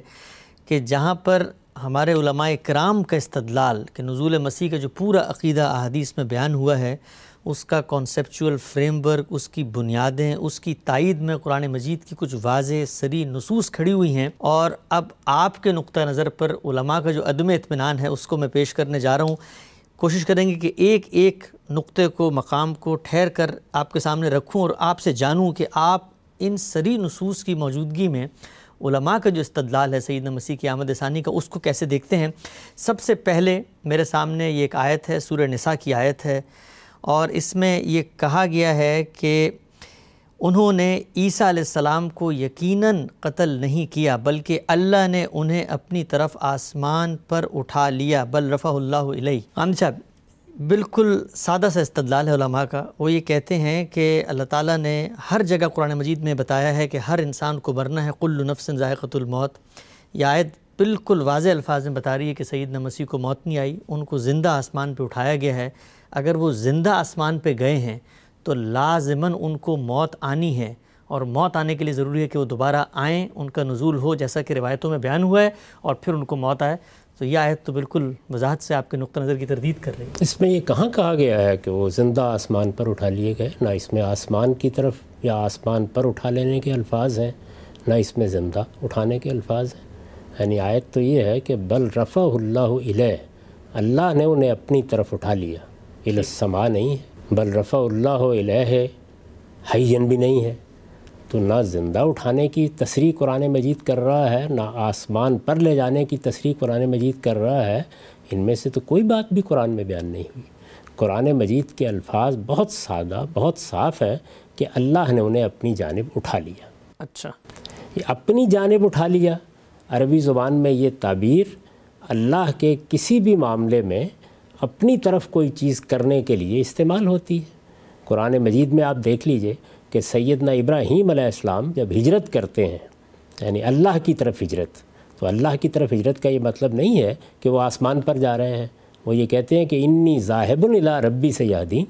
[SPEAKER 1] کہ جہاں پر ہمارے علماء کرام کا استدلال کہ نزول مسیح کا جو پورا عقیدہ احادیث میں بیان ہوا ہے، اس کا کانسیپچول فریم ورک اس کی بنیادیں، اس کی تائید میں قرآن مجید کی کچھ واضح سری نصوص کھڑی ہوئی ہیں۔ اور اب آپ کے نقطہ نظر پر علماء کا جو عدم اطمینان ہے، اس کو میں پیش کرنے جا رہا ہوں۔ کوشش کریں گے کہ ایک ایک نقطے کو، مقام کو ٹھہر کر آپ کے سامنے رکھوں اور آپ سے جانوں کہ آپ ان سری نصوص کی موجودگی میں علماء کا جو استدلال ہے سیدنا مسیح کی آمد ثانی کا، اس کو کیسے دیکھتے ہیں؟ سب سے پہلے میرے سامنے یہ ایک آیت ہے، سورہ نساء کی آیت ہے۔ اور اس میں یہ کہا گیا ہے کہ انہوں نے عیسیٰ علیہ السلام کو یقیناً قتل نہیں کیا، بلکہ اللہ نے انہیں اپنی طرف آسمان پر اٹھا لیا، بل رفع اللہ علیہ۔ عام صاحب بالکل سادہ سا استدلال ہے علماء کا۔ وہ یہ کہتے ہیں کہ اللہ تعالیٰ نے ہر جگہ قرآن مجید میں بتایا ہے کہ ہر انسان کو مرنا ہے قل نفس ذائقۃ الموت۔ یہ آیت بالکل واضح الفاظ میں بتا رہی ہے کہ سید مسیح کو موت نہیں آئی، ان کو زندہ آسمان پہ اٹھایا گیا ہے۔ اگر وہ زندہ آسمان پہ گئے ہیں تو لازماً ان کو موت آنی ہے۔ اور موت آنے کے لیے ضروری ہے کہ وہ دوبارہ آئیں، ان کا نزول ہو، جیسا کہ روایتوں میں بیان ہوا ہے، اور پھر ان کو موت آئے۔ تو یہ آیت تو بالکل وضاحت سے آپ کے نقطہ نظر کی تردید کر رہی ہے۔
[SPEAKER 2] اس میں یہ کہاں کہا گیا ہے کہ وہ زندہ آسمان پر اٹھا لیے گئے؟ نہ اس میں آسمان کی طرف یا آسمان پر اٹھا لینے کے الفاظ ہیں، نہ اس میں زندہ اٹھانے کے الفاظ ہیں۔ یعنی آیت تو یہ ہے کہ بل رفع اللہ علیہ اللہ نے انہیں اپنی طرف اٹھا لیا۔ السما نہیں ہے، بل رفع اللہ علیہ ہے حین بھی نہیں ہے۔ تو نہ زندہ اٹھانے کی تصریح قرآن مجید کر رہا ہے نہ آسمان پر لے جانے کی تصریح قرآن مجید کر رہا ہے۔ ان میں سے تو کوئی بات بھی قرآن میں بیان نہیں ہوئی۔ قرآن مجید کے الفاظ بہت سادہ بہت صاف ہے کہ اللہ نے انہیں اپنی جانب اٹھا لیا۔
[SPEAKER 1] اچھا۔
[SPEAKER 2] یہ اپنی جانب اٹھا لیا۔ عربی زبان میں یہ تعبیر اللہ کے کسی بھی معاملے میں اپنی طرف کوئی چیز کرنے کے لیے استعمال ہوتی ہے۔ قرآن مجید میں آپ دیکھ لیجیے کہ سیدنا ابراہیم علیہ السلام جب ہجرت کرتے ہیں یعنی اللہ کی طرف ہجرت تو اللہ کی طرف ہجرت کا یہ مطلب نہیں ہے کہ وہ آسمان پر جا رہے ہیں۔ وہ یہ کہتے ہیں کہ انی ذاہب الا ربی سے یادی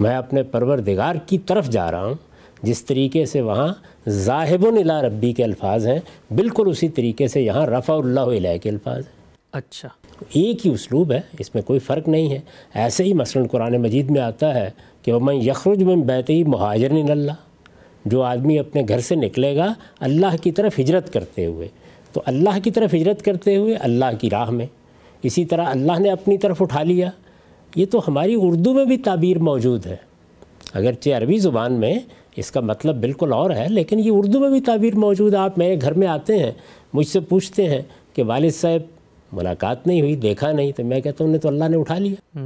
[SPEAKER 2] میں اپنے پروردگار کی طرف جا رہا ہوں۔ جس طریقے سے وہاں ذاہب الا ربی کے الفاظ ہیں بالکل اسی طریقے سے یہاں رفع اللہ علیہ کے الفاظ ہیں۔
[SPEAKER 1] اچھا۔
[SPEAKER 2] ایک ہی اسلوب ہے اس میں کوئی فرق نہیں ہے۔ ایسے ہی مثلا قرآن مجید میں آتا ہے کہ وہ میں یخرج میں بیتی مہاجر اللہ جو آدمی اپنے گھر سے نکلے گا اللہ کی طرف ہجرت کرتے ہوئے۔ تو اللہ کی طرف ہجرت کرتے ہوئے اللہ کی راہ میں۔ اسی طرح اللہ نے اپنی طرف اٹھا لیا۔ یہ تو ہماری اردو میں بھی تعبیر موجود ہے۔ اگرچہ عربی زبان میں اس کا مطلب بالکل اور ہے لیکن یہ اردو میں بھی تعبیر موجود ہے۔ آپ میرے گھر میں آتے ہیں مجھ سے پوچھتے ہیں کہ والد صاحب ملاقات نہیں ہوئی دیکھا نہیں۔ تو میں کہتا ہوں نے تو اللہ نے اٹھا لیا۔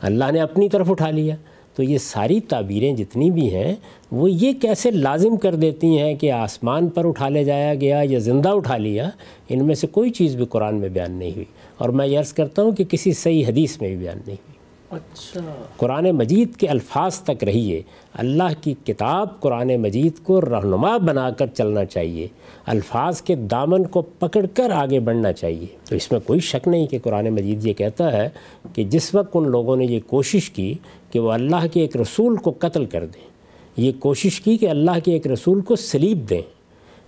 [SPEAKER 2] اللہ نے اپنی طرف اٹھا لیا۔ تو یہ ساری تعبیریں جتنی بھی ہیں وہ یہ کیسے لازم کر دیتی ہیں کہ آسمان پر اٹھا لے جایا گیا یا زندہ اٹھا لیا ان میں سے کوئی چیز بھی قرآن میں بیان نہیں ہوئی۔ اور میں یہ عرض کرتا ہوں کہ کسی صحیح حدیث میں بھی بیان نہیں ہوئی۔
[SPEAKER 1] اچھا۔
[SPEAKER 2] قرآن مجید کے الفاظ تک رہیے۔ اللہ کی کتاب قرآن مجید کو رہنما بنا کر چلنا چاہیے۔ الفاظ کے دامن کو پکڑ کر آگے بڑھنا چاہیے۔ تو اس میں کوئی شک نہیں کہ قرآن مجید یہ کہتا ہے کہ جس وقت ان لوگوں نے یہ کوشش کی کہ وہ اللہ کے ایک رسول کو قتل کر دیں۔ یہ کوشش کی کہ اللہ کے ایک رسول کو سلیب دیں۔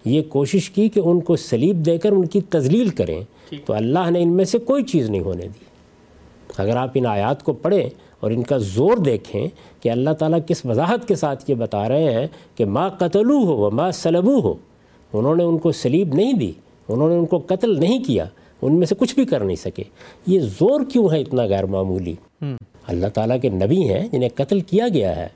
[SPEAKER 2] یہ کوشش کی کہ ان کو سلیب دے کر ان کی تزلیل کریں۔ تو اللہ نے ان میں سے کوئی چیز نہیں ہونے دی۔ اگر آپ ان آیات کو پڑھیں اور ان کا زور دیکھیں کہ اللہ تعالیٰ کس وضاحت کے ساتھ یہ بتا رہے ہیں کہ ما قتلو ہو و ما سلبو ہو انہوں نے ان کو سلیب نہیں دی انہوں نے ان کو قتل نہیں کیا ان میں سے کچھ بھی کر نہیں سکے۔ یہ زور کیوں ہے اتنا غیر معمولی؟ اللہ تعالیٰ کے نبی ہیں جنہیں قتل کیا گیا ہے۔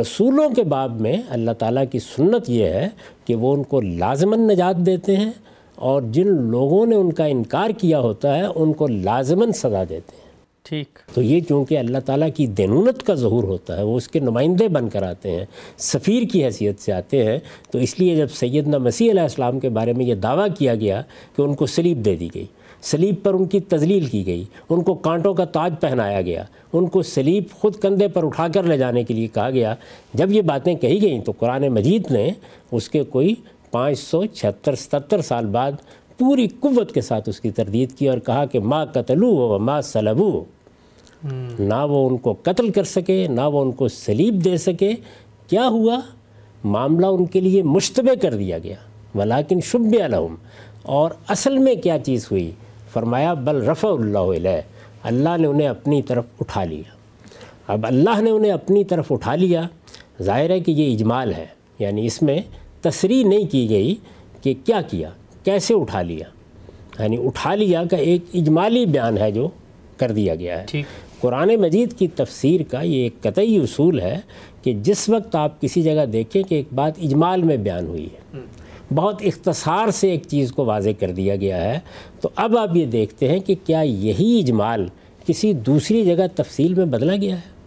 [SPEAKER 2] رسولوں کے باب میں اللہ تعالیٰ کی سنت یہ ہے کہ وہ ان کو لازماً نجات دیتے ہیں اور جن لوگوں نے ان کا انکار کیا ہوتا ہے ان کو لازماً سزا دیتے ہیں۔
[SPEAKER 1] ٹھیک۔
[SPEAKER 2] تو یہ چونکہ اللہ تعالیٰ کی دینونت کا ظہور ہوتا ہے وہ اس کے نمائندے بن کر آتے ہیں سفیر کی حیثیت سے آتے ہیں۔ تو اس لیے جب سیدنا مسیح علیہ السلام کے بارے میں یہ دعویٰ کیا گیا کہ ان کو سلیب دے دی گئی۔ سلیب پر ان کی تزلیل کی گئی۔ ان کو کانٹوں کا تاج پہنایا گیا۔ ان کو سلیب خود کندھے پر اٹھا کر لے جانے کے لیے کہا گیا۔ جب یہ باتیں کہی گئیں تو قرآن مجید نے اس کے کوئی پانچ سو چھہتر ستر سال بعد پوری قوت کے ساتھ اس کی تردید کی اور کہا کہ ماں قتلو و ماں سلبو۔ نہ وہ ان کو قتل کر سکے، نہ وہ ان کو سلیب دے سکے۔ کیا ہوا؟ معاملہ ان کے لیے مشتبہ کر دیا گیا۔ ولیکن شب علم اور اصل میں کیا چیز ہوئی؟ فرمایا بل رفع اللہ علیہ اللہ نے انہیں اپنی طرف اٹھا لیا۔ اب اللہ نے انہیں اپنی طرف اٹھا لیا ظاہر ہے کہ یہ اجمال ہے یعنی اس میں تصریح نہیں کی گئی کہ کیا کیا کیسے اٹھا لیا۔ یعنی اٹھا لیا کا ایک اجمالی بیان ہے جو کر دیا گیا ہے۔ قرآن مجید کی تفسیر کا یہ ایک قطعی اصول ہے کہ جس وقت آپ کسی جگہ دیکھیں کہ ایک بات اجمال میں بیان ہوئی ہے۔ بہت اختصار سے ایک چیز کو واضح کر دیا گیا ہے۔ تو اب آپ یہ دیکھتے ہیں کہ کیا یہی اجمال کسی دوسری جگہ تفصیل میں بدلا گیا ہے؟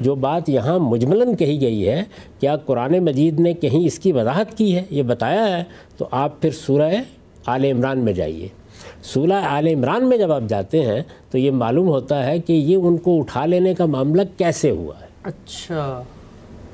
[SPEAKER 2] جو بات یہاں مجملاً کہی گئی ہے کیا قرآن مجید نے کہیں اس کی وضاحت کی ہے؟ یہ بتایا ہے۔ تو آپ پھر سورہ آل عمران میں جائیے۔ سورہ آل عمران میں جب آپ جاتے ہیں تو یہ معلوم ہوتا ہے کہ یہ ان کو اٹھا لینے کا معاملہ کیسے ہوا ہے۔
[SPEAKER 1] اچھا۔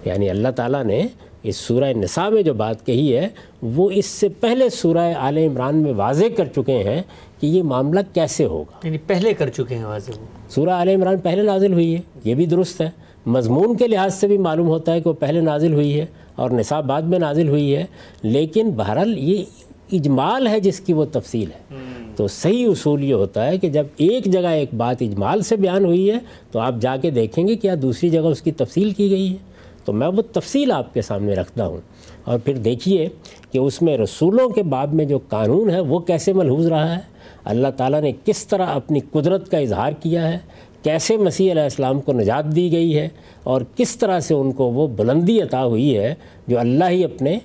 [SPEAKER 2] یعنی اللہ تعالیٰ نے اس سورہ نساء میں جو بات کہی ہے وہ اس سے پہلے سورہ آل عمران میں واضح کر چکے ہیں کہ یہ معاملہ کیسے ہوگا۔
[SPEAKER 1] یعنی پہلے کر چکے ہیں واضح۔
[SPEAKER 2] سورہ آل عمران پہلے نازل ہوئی ہے یہ بھی درست ہے۔ مضمون کے لحاظ سے بھی معلوم ہوتا ہے کہ وہ پہلے نازل ہوئی ہے اور نساء بعد میں نازل ہوئی ہے لیکن بہرحال یہ اجمال ہے جس کی وہ تفصیل ہے۔ تو صحیح اصول یہ ہوتا ہے کہ جب ایک جگہ ایک بات اجمال سے بیان ہوئی ہے تو آپ جا کے دیکھیں گے کیا دوسری جگہ اس کی تفصیل کی گئی ہے۔ تو میں وہ تفصیل آپ کے سامنے رکھتا ہوں۔ اور پھر دیکھیے کہ اس میں رسولوں کے باب میں جو قانون ہے وہ کیسے ملحوظ رہا ہے۔ اللہ تعالیٰ نے کس طرح اپنی قدرت کا اظہار کیا ہے۔ کیسے مسیح علیہ السلام کو نجات دی گئی ہے۔ اور کس طرح سے ان کو وہ بلندی عطا ہوئی ہے جو اللہ ہی اپنے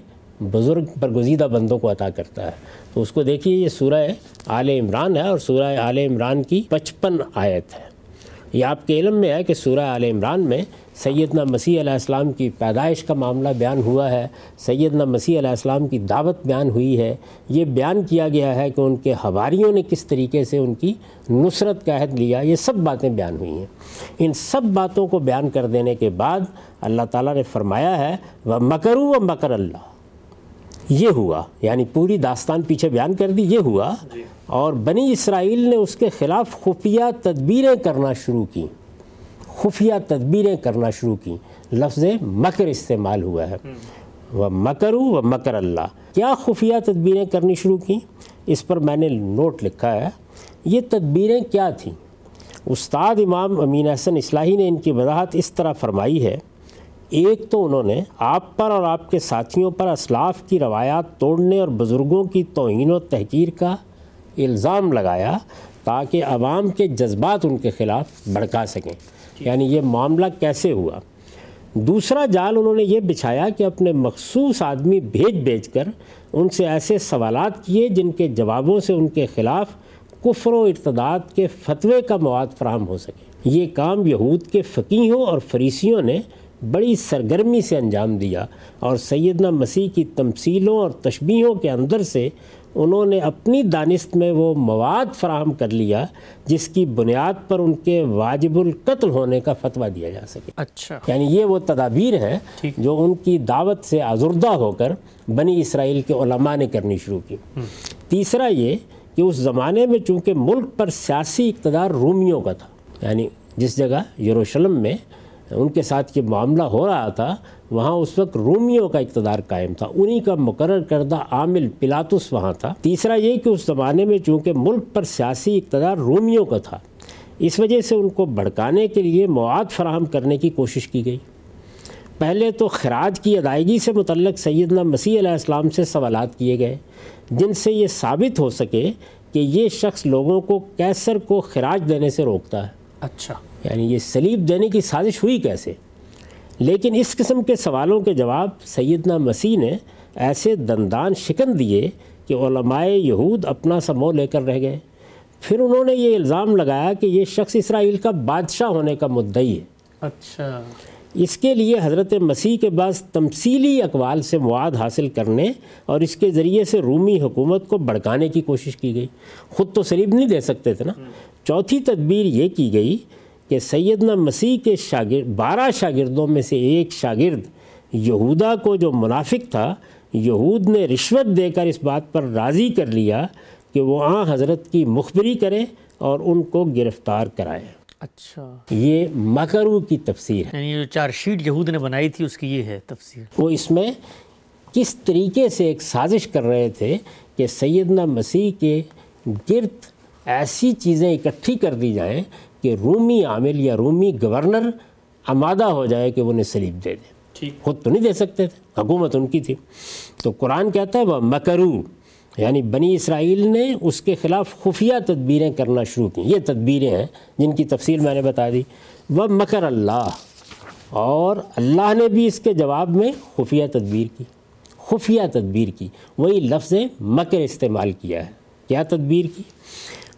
[SPEAKER 2] بزرگ برگزیدہ بندوں کو عطا کرتا ہے۔ تو اس کو دیکھیے، یہ سورہ آل عمران ہے اور سورہ آل عمران کی پچپن آیت ہے۔ یہ آپ کے علم میں ہے کہ سورہ آل عمران میں سیدنا مسیح علیہ السلام کی پیدائش کا معاملہ بیان ہوا ہے۔ سیدنا مسیح علیہ السلام کی دعوت بیان ہوئی ہے۔ یہ بیان کیا گیا ہے کہ ان کے حواریوں نے کس طریقے سے ان کی نصرت کا عہد لیا یہ سب باتیں بیان ہوئی ہیں۔ ان سب باتوں کو بیان کر دینے کے بعد اللہ تعالیٰ نے فرمایا ہے وہ مکرو و مکر اللہ یہ ہوا یعنی پوری داستان پیچھے بیان کر دی یہ ہوا۔ جی۔ اور بنی اسرائیل نے اس کے خلاف خفیہ تدبیریں کرنا شروع کی۔ خفیہ تدبیریں کرنا شروع کی۔ لفظ مکر استعمال ہوا ہے۔ وہ مکرو و مکر اللہ۔ کیا خفیہ تدبیریں کرنی شروع کی؟ اس پر میں نے نوٹ لکھا ہے۔ یہ تدبیریں کیا تھیں؟ استاد امام امین حسن اصلاحی نے ان کی وضاحت اس طرح فرمائی ہے۔ ایک تو انہوں نے آپ پر اور آپ کے ساتھیوں پر اسلاف کی روایات توڑنے اور بزرگوں کی توہین و تحقیر کا الزام لگایا تاکہ عوام کے جذبات ان کے خلاف بڑھکا سکیں۔ یعنی یہ معاملہ کیسے ہوا؟ دوسرا جال انہوں نے یہ بچھایا کہ اپنے مخصوص آدمی بھیج بھیج کر ان سے ایسے سوالات کیے جن کے جوابوں سے ان کے خلاف کفر و ارتداد کے فتوے کا مواد فراہم ہو سکے۔ یہ کام یہود کے فقیحوں اور فریسیوں نے بڑی سرگرمی سے انجام دیا اور سیدنا مسیح کی تمثیلوں اور تشبیہوں کے اندر سے انہوں نے اپنی دانست میں وہ مواد فراہم کر لیا جس کی بنیاد پر ان کے واجب القتل ہونے کا فتویٰ دیا جا سکے۔
[SPEAKER 1] اچھا۔
[SPEAKER 2] یعنی یہ وہ تدابیر ہیں جو ان کی دعوت سے آزردہ ہو کر بنی اسرائیل کے علماء نے کرنی شروع کی۔ تیسرا یہ کہ اس زمانے میں چونکہ ملک پر سیاسی اقتدار رومیوں کا تھا یعنی جس جگہ یروشلم میں ان کے ساتھ یہ معاملہ ہو رہا تھا، وہاں اس وقت رومیوں کا اقتدار قائم تھا، انہی کا مقرر کردہ عامل پلاتس وہاں تھا۔ تیسرا یہ کہ اس زمانے میں چونکہ ملک پر سیاسی اقتدار رومیوں کا تھا، اس وجہ سے ان کو بھڑکانے کے لیے مواد فراہم کرنے کی کوشش کی گئی۔ پہلے تو خراج کی ادائیگی سے متعلق سیدنا مسیح علیہ السلام سے سوالات کیے گئے، جن سے یہ ثابت ہو سکے کہ یہ شخص لوگوں کو کیسر کو خراج دینے سے روکتا ہے۔
[SPEAKER 1] اچھا۔
[SPEAKER 2] یعنی یہ سلیب دینے کی سازش ہوئی کیسے؟ لیکن اس قسم کے سوالوں کے جواب سیدنا مسیح نے ایسے دندان شکن دیے کہ علماء یہود اپنا سمو لے کر رہ گئے۔ پھر انہوں نے یہ الزام لگایا کہ یہ شخص اسرائیل کا بادشاہ ہونے کا مدعی ہے۔
[SPEAKER 1] اچھا۔
[SPEAKER 2] اس کے لیے حضرت مسیح کے بعض تمثیلی اقوال سے مواد حاصل کرنے اور اس کے ذریعے سے رومی حکومت کو بڑھکانے کی کوشش کی گئی۔ خود تو سلیب نہیں دے سکتے تھے نا۔ چوتھی تدبیر یہ کی گئی کہ سیدنا مسیح کے شاگرد بارہ شاگردوں میں سے ایک شاگرد یہودا کو جو منافق تھا یہود نے رشوت دے کر اس بات پر راضی کر لیا کہ وہ آن حضرت کی مخبری کرے اور ان کو گرفتار کرائے۔
[SPEAKER 1] اچھا۔
[SPEAKER 2] یہ مکرو کی تفسیر
[SPEAKER 1] ہے۔ یعنی جو چار شیٹ یہود نے بنائی تھی اس کی یہ ہے تفسیر۔
[SPEAKER 2] وہ اس میں کس طریقے سے ایک سازش کر رہے تھے کہ سیدنا مسیح کے گرد ایسی چیزیں اکٹھی کر دی جائیں کہ رومی عامل یا رومی گورنر آمادہ ہو جائے کہ وہ انہیں سلیب دے دے۔ خود تو نہیں دے سکتے تھے حکومت ان کی تھی۔ تو قرآن کہتا ہے وہ مکرو یعنی بنی اسرائیل نے اس کے خلاف خفیہ تدبیریں کرنا شروع کی۔ یہ تدبیریں ہیں جن کی تفصیل میں نے بتا دی۔ وہ مکر اللہ اور اللہ نے بھی اس کے جواب میں خفیہ تدبیر کی۔ خفیہ تدبیر کی۔ وہی لفظ مکر استعمال کیا ہے۔ کیا تدبیر کی؟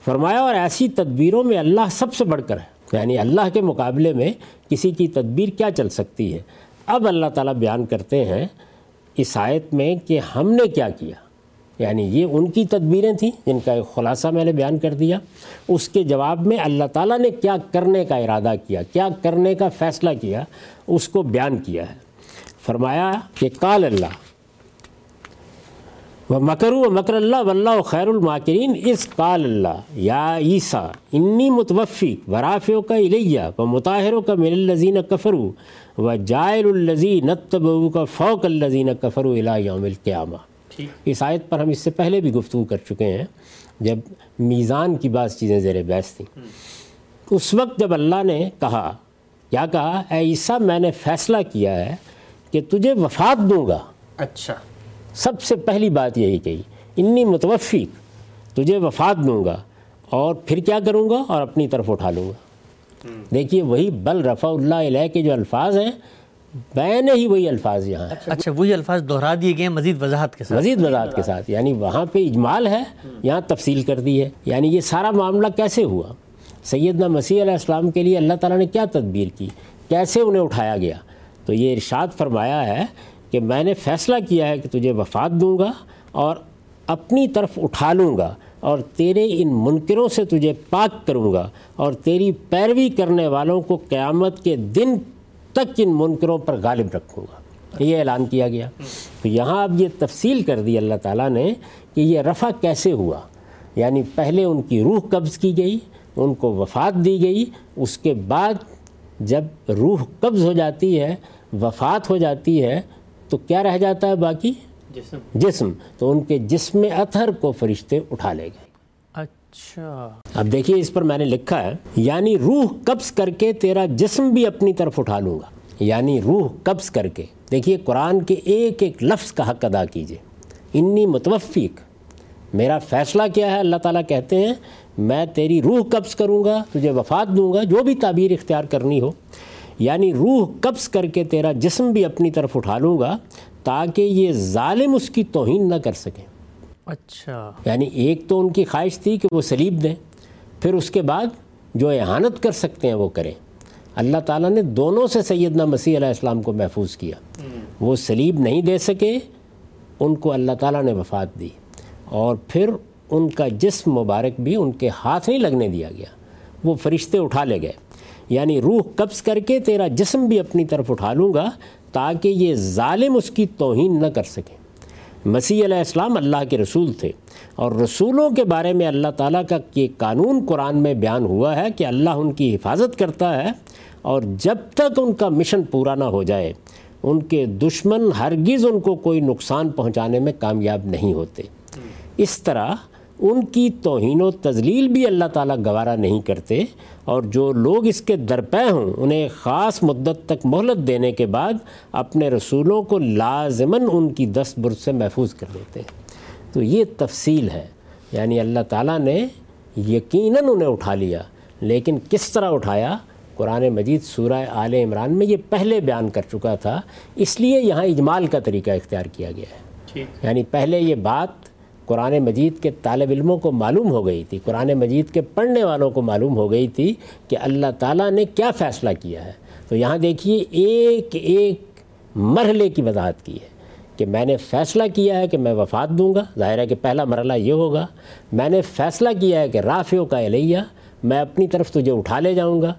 [SPEAKER 2] فرمایا اور ایسی تدبیروں میں اللہ سب سے بڑھ کر ہے۔ یعنی اللہ کے مقابلے میں کسی کی تدبیر کیا چل سکتی ہے؟ اب اللہ تعالیٰ بیان کرتے ہیں اس آیت میں کہ ہم نے کیا کیا۔ یعنی یہ ان کی تدبیریں تھیں جن کا ایک خلاصہ میں نے بیان کر دیا۔ اس کے جواب میں اللہ تعالیٰ نے کیا کرنے کا ارادہ کیا کیا کرنے کا فیصلہ کیا، اس کو بیان کیا ہے۔ فرمایا کہ کال اللہ و مکر و مکر اللہ و اللہ خیر الماکرین اس قال اللہ یا عیسیٰ انی متوفی و رافع کا الیہ و مطاہر کا من الزین کفرو و جائل الزی نتبو کا فوق الزین کفرو الہ یوم القیامہ۔ اس آیت پر ہم اس سے پہلے بھی گفتگو کر چکے ہیں جب میزان کی بعض چیزیں زیر بحث تھیں۔ اس وقت جب اللہ نے کہا کیا کہا؟ اے عیسیٰ میں نے فیصلہ کیا ہے کہ تجھے وفات دوں گا۔
[SPEAKER 1] اچھا۔
[SPEAKER 2] سب سے پہلی بات یہی کہی انی متوفق تجھے وفات دوں گا اور پھر کیا کروں گا؟ اور اپنی طرف اٹھا لوں گا۔ دیکھیے وہی بل رفع اللہ علیہ کے جو الفاظ ہیں بین ہی وہی الفاظ یہاں
[SPEAKER 1] اچھا, اچھا، وہی الفاظ دہرا دیے گئے ہیں مزید وضاحت کے ساتھ۔
[SPEAKER 2] مزید وضاحت کے ساتھ یعنی وہاں پہ اجمال ہے یہاں تفصیل کر دی ہے۔ یعنی یہ سارا معاملہ کیسے ہوا؟ سیدنا مسیح علیہ السلام کے لیے اللہ تعالیٰ نے کیا تدبیر کی؟ کیسے انہیں اٹھایا گیا؟ تو یہ ارشاد فرمایا ہے کہ میں نے فیصلہ کیا ہے کہ تجھے وفات دوں گا اور اپنی طرف اٹھا لوں گا اور تیرے ان منکروں سے تجھے پاک کروں گا اور تیری پیروی کرنے والوں کو قیامت کے دن تک ان منکروں پر غالب رکھوں گا۔ یہ اعلان کیا گیا۔ تو یہاں اب یہ تفصیل کر دی اللہ تعالیٰ نے کہ یہ رفع کیسے ہوا۔ یعنی پہلے ان کی روح قبض کی گئی، ان کو وفات دی گئی، اس کے بعد جب روح قبض ہو جاتی ہے، وفات ہو جاتی ہے تو کیا رہ جاتا ہے باقی؟ جسم۔ جسم۔ تو ان کے جسم اتھر کو فرشتے اٹھا لے گئے۔ اچھا۔ اب دیکھیے اس پر میں نے لکھا ہے یعنی روح قبض کر کے تیرا جسم بھی اپنی طرف اٹھا لوں گا۔ یعنی روح قبض کر کے۔ دیکھیے قرآن کے ایک ایک لفظ کا حق ادا کیجیے۔ انی متوفیق میرا فیصلہ کیا ہے؟ اللہ تعالیٰ کہتے ہیں میں تیری روح قبض کروں گا تجھے وفات دوں گا جو بھی تعبیر اختیار کرنی ہو۔ یعنی روح قبض کر کے تیرا جسم بھی اپنی طرف اٹھا لوں گا تاکہ یہ ظالم اس کی توہین نہ کر سکیں اچھا۔ یعنی ایک تو ان کی خواہش تھی کہ وہ سلیب دیں پھر اس کے بعد جو احانت کر سکتے ہیں وہ کریں۔ اللہ تعالیٰ نے دونوں سے سیدنا مسیح علیہ السلام کو محفوظ کیا۔ وہ سلیب نہیں دے سکے ان کو اللہ تعالیٰ نے وفات دی۔ اور پھر ان کا جسم مبارک بھی ان کے ہاتھ نہیں لگنے دیا گیا وہ فرشتے اٹھا لے گئے۔ یعنی روح قبض کر کے تیرا جسم بھی اپنی طرف اٹھا لوں گا تاکہ یہ ظالم اس کی توہین نہ کر سکیں مسیح علیہ السلام اللہ کے رسول تھے اور رسولوں کے بارے میں اللہ تعالیٰ کا یہ قانون قرآن میں بیان ہوا ہے کہ اللہ ان کی حفاظت کرتا ہے اور جب تک ان کا مشن پورا نہ ہو جائے، ان کے دشمن ہرگز ان کو کوئی نقصان پہنچانے میں کامیاب نہیں ہوتے۔ اس طرح ان کی توہین و تزلیل بھی اللہ تعالیٰ گوارہ نہیں کرتے اور جو لوگ اس کے درپے ہوں انہیں خاص مدت تک مہلت دینے کے بعد اپنے رسولوں کو لازماً ان کی دست برد سے محفوظ کر دیتے ہیں۔ تو یہ تفصیل ہے۔ یعنی اللہ تعالیٰ نے یقیناً انہیں اٹھا لیا لیکن کس طرح اٹھایا؟ قرآن مجید سورہ آل عمران میں یہ پہلے بیان کر چکا تھا اس لیے یہاں اجمال کا طریقہ اختیار کیا گیا ہے۔ یعنی پہلے یہ بات قرآن مجید کے طالب علموں کو معلوم ہو گئی تھی۔ قرآن مجید کے پڑھنے والوں کو معلوم ہو گئی تھی کہ اللہ تعالیٰ نے کیا فیصلہ کیا ہے۔ تو یہاں دیکھیے ایک ایک مرحلے کی وضاحت کی ہے کہ میں نے فیصلہ کیا ہے کہ میں وفات دوں گا۔ ظاہر ہے کہ پہلا مرحلہ یہ ہوگا۔ میں نے فیصلہ کیا ہے کہ رافیوں کا علیہ میں اپنی طرف تجھے اٹھا لے جاؤں گا۔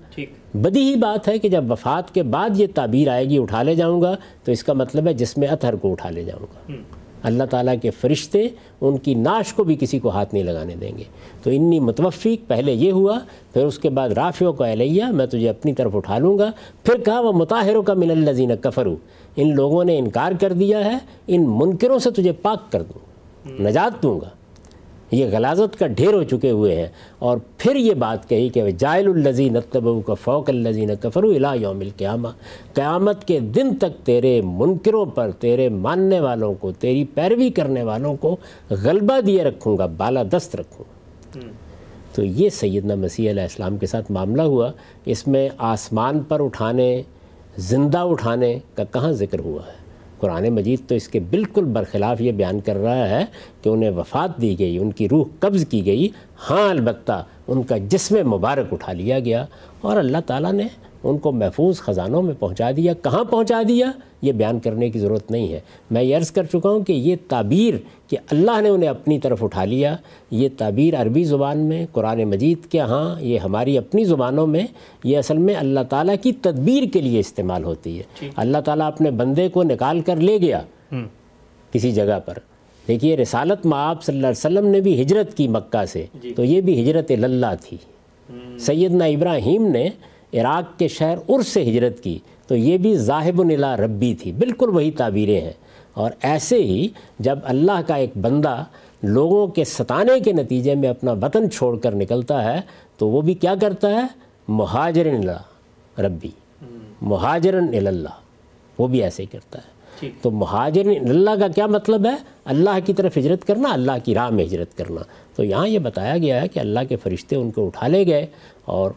[SPEAKER 2] بدی ہی بات ہے کہ جب وفات کے بعد یہ تعبیر آئے گی اٹھا لے جاؤں گا تو اس کا مطلب ہے جس میں اطہر کو اٹھا لے جاؤں گا۔ اللہ تعالیٰ کے فرشتے ان کی ناش کو بھی کسی کو ہاتھ نہیں لگانے دیں گے۔ تو انی متوفق پہلے یہ ہوا، پھر اس کے بعد رافیوں کا علیہ، میں تجھے اپنی طرف اٹھا لوں گا۔ پھر کہا، وہ مطاہروں کا من الزین کفرو ان لوگوں نے انکار کر دیا ہے، ان منکروں سے تجھے پاک کر دوں، نجات دوں گا۔ یہ غلازت کا ڈھیر ہو چکے ہوئے ہیں اور پھر یہ بات کہی کہ جائل الزین نتبو کا فوق الزین کفر الا یوم القیامہ، قیامت کے دن تک تیرے منکروں پر، تیرے ماننے والوں کو، تیری پیروی کرنے والوں کو غلبہ دیے رکھوں گا، بالا دست رکھوں گا۔ تو یہ سیدنا مسیح علیہ السلام کے ساتھ معاملہ ہوا۔ اس میں آسمان پر اٹھانے، زندہ اٹھانے کا کہاں ذکر ہوا ہے؟ قرآن مجید تو اس کے بالکل برخلاف یہ بیان کر رہا ہے کہ انہیں وفات دی گئی، ان کی روح قبض کی گئی۔ ہاں البتہ ان کا جسم مبارک اٹھا لیا گیا اور اللہ تعالیٰ نے ان کو محفوظ خزانوں میں پہنچا دیا۔ کہاں پہنچا دیا؟ یہ بیان کرنے کی ضرورت نہیں ہے۔ میں یہ عرض کر چکا ہوں کہ یہ تعبیر کہ اللہ نے انہیں اپنی طرف اٹھا لیا یہ تعبیر عربی زبان میں قرآن مجید کے ہاں یہ ہماری اپنی زبانوں میں یہ اصل میں اللہ تعالیٰ کی تدبیر کے لیے استعمال ہوتی ہے۔ جی۔ اللہ تعالیٰ اپنے بندے کو نکال کر لے گیا کسی جگہ پر۔ دیکھیے رسالت معاب صلی اللہ علیہ وسلم نے بھی ہجرت کی مکہ سے۔ جی۔ تو یہ بھی ہجرت اللہ تھی۔ سیدنا ابراہیم نے عراق کے شہر ار سے ہجرت کی تو یہ بھی ذاہب نلا ربی تھی بالکل وہی تعبیریں ہیں۔ اور ایسے ہی جب اللہ کا ایک بندہ لوگوں کے ستانے کے نتیجے میں اپنا وطن چھوڑ کر نکلتا ہے تو وہ بھی کیا کرتا ہے؟ مہاجر اللہ ربی مہاجر اللہ وہ بھی ایسے ہی کرتا ہے۔ تو مہاجر اللہ کا کیا مطلب ہے؟ اللہ کی طرف ہجرت کرنا اللہ کی راہ میں ہجرت کرنا۔ تو یہاں یہ بتایا گیا ہے کہ اللہ کے فرشتے ان کو اٹھا لے گئے اور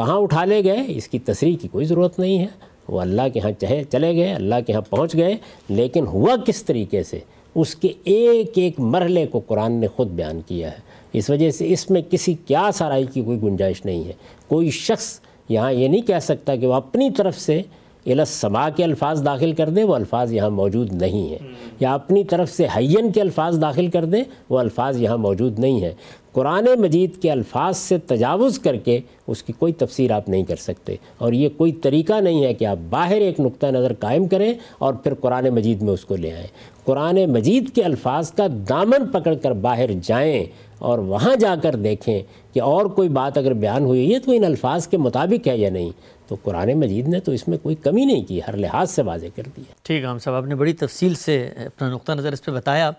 [SPEAKER 2] کہاں اٹھا لے گئے؟ اس کی تصریح کی کوئی ضرورت نہیں ہے۔ وہ اللہ کے ہاں چہے چلے گئے، اللہ کے ہاں پہنچ گئے۔ لیکن ہوا کس طریقے سے؟ اس کے ایک ایک مرحلے کو قرآن نے خود بیان کیا ہے۔ اس وجہ سے اس میں کسی کیا سرائی کی کوئی گنجائش نہیں ہے۔ کوئی شخص یہاں یہ نہیں کہہ سکتا کہ وہ اپنی طرف سے الاسما کے الفاظ داخل کر دے، وہ الفاظ یہاں موجود نہیں ہیں۔ یا اپنی طرف سے حین کے الفاظ داخل کر دیں وہ الفاظ یہاں موجود نہیں ہیں۔ قرآن مجید کے الفاظ سے تجاوز کر کے اس کی کوئی تفسیر آپ نہیں کر سکتے۔ اور یہ کوئی طریقہ نہیں ہے کہ آپ باہر ایک نقطہ نظر قائم کریں اور پھر قرآن مجید میں اس کو لے آئیں۔ قرآن مجید کے الفاظ کا دامن پکڑ کر باہر جائیں اور وہاں جا کر دیکھیں کہ اور کوئی بات اگر بیان ہوئی ہے تو ان الفاظ کے مطابق ہے یا نہیں؟ تو قرآن مجید نے تو اس میں کوئی کمی نہیں کی، ہر لحاظ سے واضح کر دیا
[SPEAKER 1] ٹھیک ہے، ہم صاحب، آپ نے بڑی تفصیل سے اپنا نقطہ نظر اس پہ بتایا۔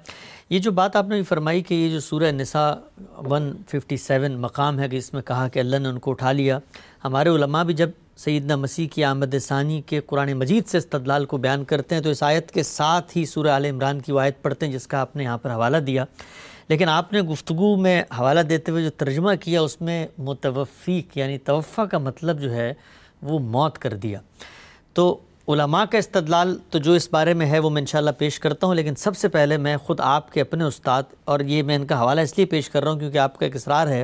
[SPEAKER 1] یہ جو بات آپ نے بھی فرمائی کہ یہ جو سورہ نساء 157 مقام ہے کہ اس میں کہا کہ اللہ نے ان کو اٹھا لیا۔ ہمارے علماء بھی جب سیدنا مسیح کی آمد ثانی کے قرآن مجید سے استدلال کو بیان کرتے ہیں تو اس آیت کے ساتھ ہی سورہ عال عمران کی آیت پڑھتے ہیں جس کا آپ نے یہاں پر حوالہ دیا۔ لیکن آپ نے گفتگو میں حوالہ دیتے ہوئے جو ترجمہ کیا، اس میں متوفیق یعنی توفع کا مطلب جو ہے وہ موت کر دیا۔ تو علماء کا استدلال تو جو اس بارے میں ہے وہ میں انشاءاللہ پیش کرتا ہوں، لیکن سب سے پہلے میں خود آپ کے اپنے استاد، اور یہ میں ان کا حوالہ اس لیے پیش کر رہا ہوں کیونکہ آپ کا ایک اصرار ہے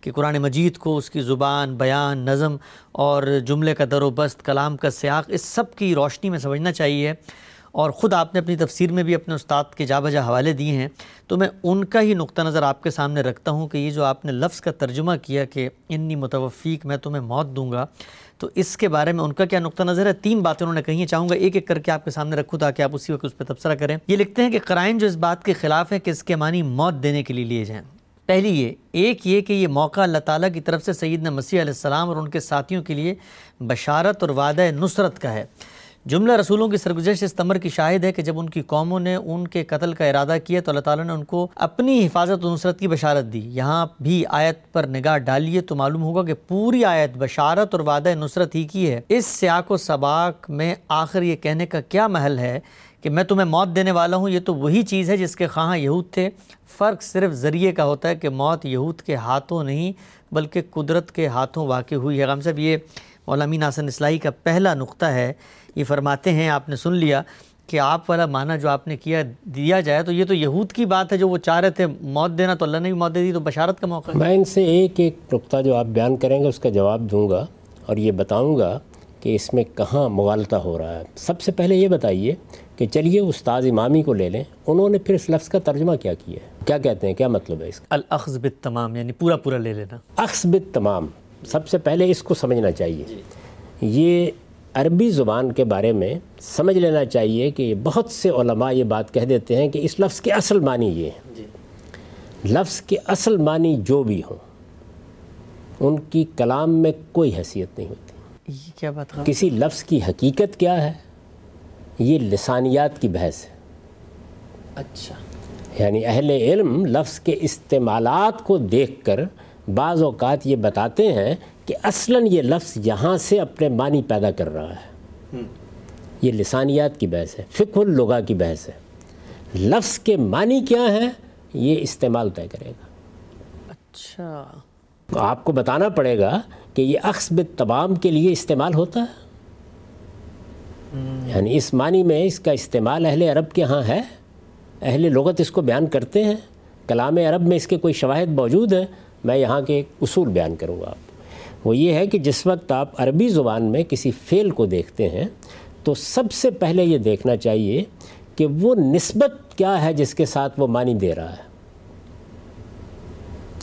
[SPEAKER 1] کہ قرآن مجید کو، اس کی زبان، بیان، نظم اور جملے کا در و بست، کلام کا سیاق، اس سب کی روشنی میں سمجھنا چاہیے۔ اور خود آپ نے اپنی تفسیر میں بھی اپنے استاد کے جا بجا حوالے دیے ہیں۔ تو میں ان کا ہی نقطہ نظر آپ کے سامنے رکھتا ہوں کہ یہ جو آپ نے لفظ کا ترجمہ کیا کہ انی متوفیق، میں تمہیں موت دوں گا تو اس کے بارے میں ان کا کیا نقطہ نظر ہے؟ تین باتیں انہوں نے کہی ہیں، چاہوں گا ایک ایک کر کے آپ کے سامنے رکھوں تاکہ آپ اسی وقت اس پہ تبصرہ کریں۔ یہ لکھتے ہیں کہ قرائن جو اس بات کے خلاف ہیں کہ اس کے معنی موت دینے کے لیے لیے جائیں۔ پہلی یہ، ایک یہ کہ یہ موقع اللہ تعالیٰ کی طرف سے سیدنا مسیح علیہ السلام اور ان کے ساتھیوں کے لیے بشارت اور وعدہ نصرت کا ہے۔ جملہ رسولوں کی سرگزش اس تمر کی شاہد ہے کہ جب ان کی قوموں نے ان کے قتل کا ارادہ کیا تو اللہ تعالیٰ نے ان کو اپنی حفاظت و نصرت کی بشارت دی۔ یہاں بھی آیت پر نگاہ ڈالیے تو معلوم ہوگا کہ پوری آیت بشارت اور وعدہ نصرت ہی کی ہے۔ اس سیاق و سباق میں آخر یہ کہنے کا کیا محل ہے کہ میں تمہیں موت دینے والا ہوں، یہ تو وہی چیز ہے جس کے خواہاں یہود تھے۔ فرق صرف ذریعے کا ہوتا ہے کہ موت یہود کے ہاتھوں نہیں بلکہ قدرت کے ہاتھوں واقع ہوئی ہے۔ غم صاحب، یہ مولامین حسن اصلاحی کا پہلا نقطہ ہے۔ یہ فرماتے ہیں آپ نے سن لیا کہ آپ والا معنی جو آپ نے کیا دیا جائے تو یہ تو یہود کی بات ہے جو وہ چاہ رہے تھے موت دینا تو اللہ نے بھی موت دے دی تو بشارت کا موقع
[SPEAKER 2] میں ان سے ایک ایک نقطہ جو آپ بیان کریں گے اس کا جواب دوں گا اور یہ بتاؤں گا کہ اس میں کہاں مغالطہ ہو رہا ہے۔ سب سے پہلے یہ بتائیے کہ چلیے استاد امامی کو لے لیں۔ انہوں نے پھر اس لفظ کا ترجمہ کیا کیا ہے؟ کیا کہتے ہیں؟ کیا مطلب ہے اس کا؟
[SPEAKER 1] الاخذ بالتمام یعنی پورا پورا لے لینا۔
[SPEAKER 2] اخذ بالتمام سب سے پہلے اس کو سمجھنا چاہیے۔ یہ عربی زبان کے بارے میں سمجھ لینا چاہیے کہ بہت سے علماء یہ بات کہہ دیتے ہیں کہ اس لفظ کے اصل معنی یہ ہیں۔ جی۔ لفظ کے اصل معنی جو بھی ہوں ان کی کلام میں کوئی حیثیت نہیں ہوتی۔
[SPEAKER 1] یہ کیا بات
[SPEAKER 2] کسی لفظ کی حقیقت کیا ہے؟ یہ لسانیات کی بحث ہے۔
[SPEAKER 1] اچھا۔
[SPEAKER 2] یعنی اہل علم لفظ کے استعمالات کو دیکھ کر بعض اوقات یہ بتاتے ہیں کہ اصلاً یہ لفظ یہاں سے اپنے معنی پیدا کر رہا ہے۔ یہ لسانیات کی بحث ہے فکر اللغا کی بحث ہے۔ لفظ کے معنی کیا ہے یہ استعمال طے کرے گا۔
[SPEAKER 1] اچھا۔
[SPEAKER 2] تو آپ کو بتانا پڑے گا کہ یہ اخصب تمام کے لیے استعمال ہوتا ہے۔ یعنی اس معنی میں اس کا استعمال اہل عرب کے ہاں ہے۔ اہل لغت اس کو بیان کرتے ہیں۔ کلام عرب میں اس کے کوئی شواہد موجود ہیں۔ میں یہاں کے ایک اصول بیان کروں گا آپ وہ یہ ہے کہ جس وقت آپ عربی زبان میں کسی فعل کو دیکھتے ہیں تو سب سے پہلے یہ دیکھنا چاہیے کہ وہ نسبت کیا ہے جس کے ساتھ وہ معنی دے رہا ہے۔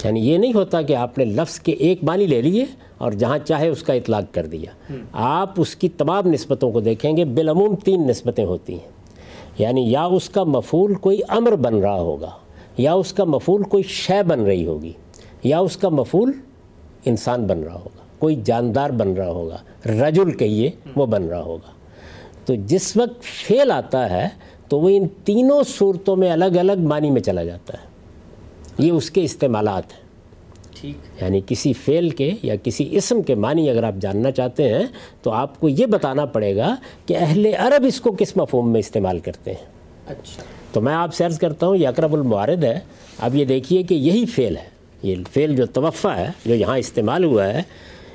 [SPEAKER 2] یعنی یہ نہیں ہوتا کہ آپ نے لفظ کے ایک معنی لے لیے اور جہاں چاہے اس کا اطلاق کر دیا۔ آپ اس کی تمام نسبتوں کو دیکھیں گے بالعموم تین نسبتیں ہوتی ہیں۔ یعنی یا اس کا مفول کوئی امر بن رہا ہوگا یا اس کا مفول کوئی شے بن رہی ہوگی یا اس کا مفول انسان بن رہا ہوگا کوئی جاندار بن رہا ہوگا رجل کہیے وہ بن رہا ہوگا۔ تو جس وقت فیل آتا ہے تو وہ ان تینوں صورتوں میں الگ الگ معنی میں چلا جاتا ہے۔ یہ اس کے استعمالات ہیں۔ یعنی کسی فعل کے یا کسی اسم کے معنی اگر آپ جاننا چاہتے ہیں تو آپ کو یہ بتانا پڑے گا کہ اہل عرب اس کو کس مفہوم میں استعمال کرتے ہیں۔
[SPEAKER 1] اچھا۔
[SPEAKER 2] تو میں آپ سے عرض کرتا ہوں یہ اقرب المعارد ہے۔ اب یہ دیکھیے کہ یہی فعل ہے۔ یہ فعل جو توفع ہے جو یہاں استعمال ہوا ہے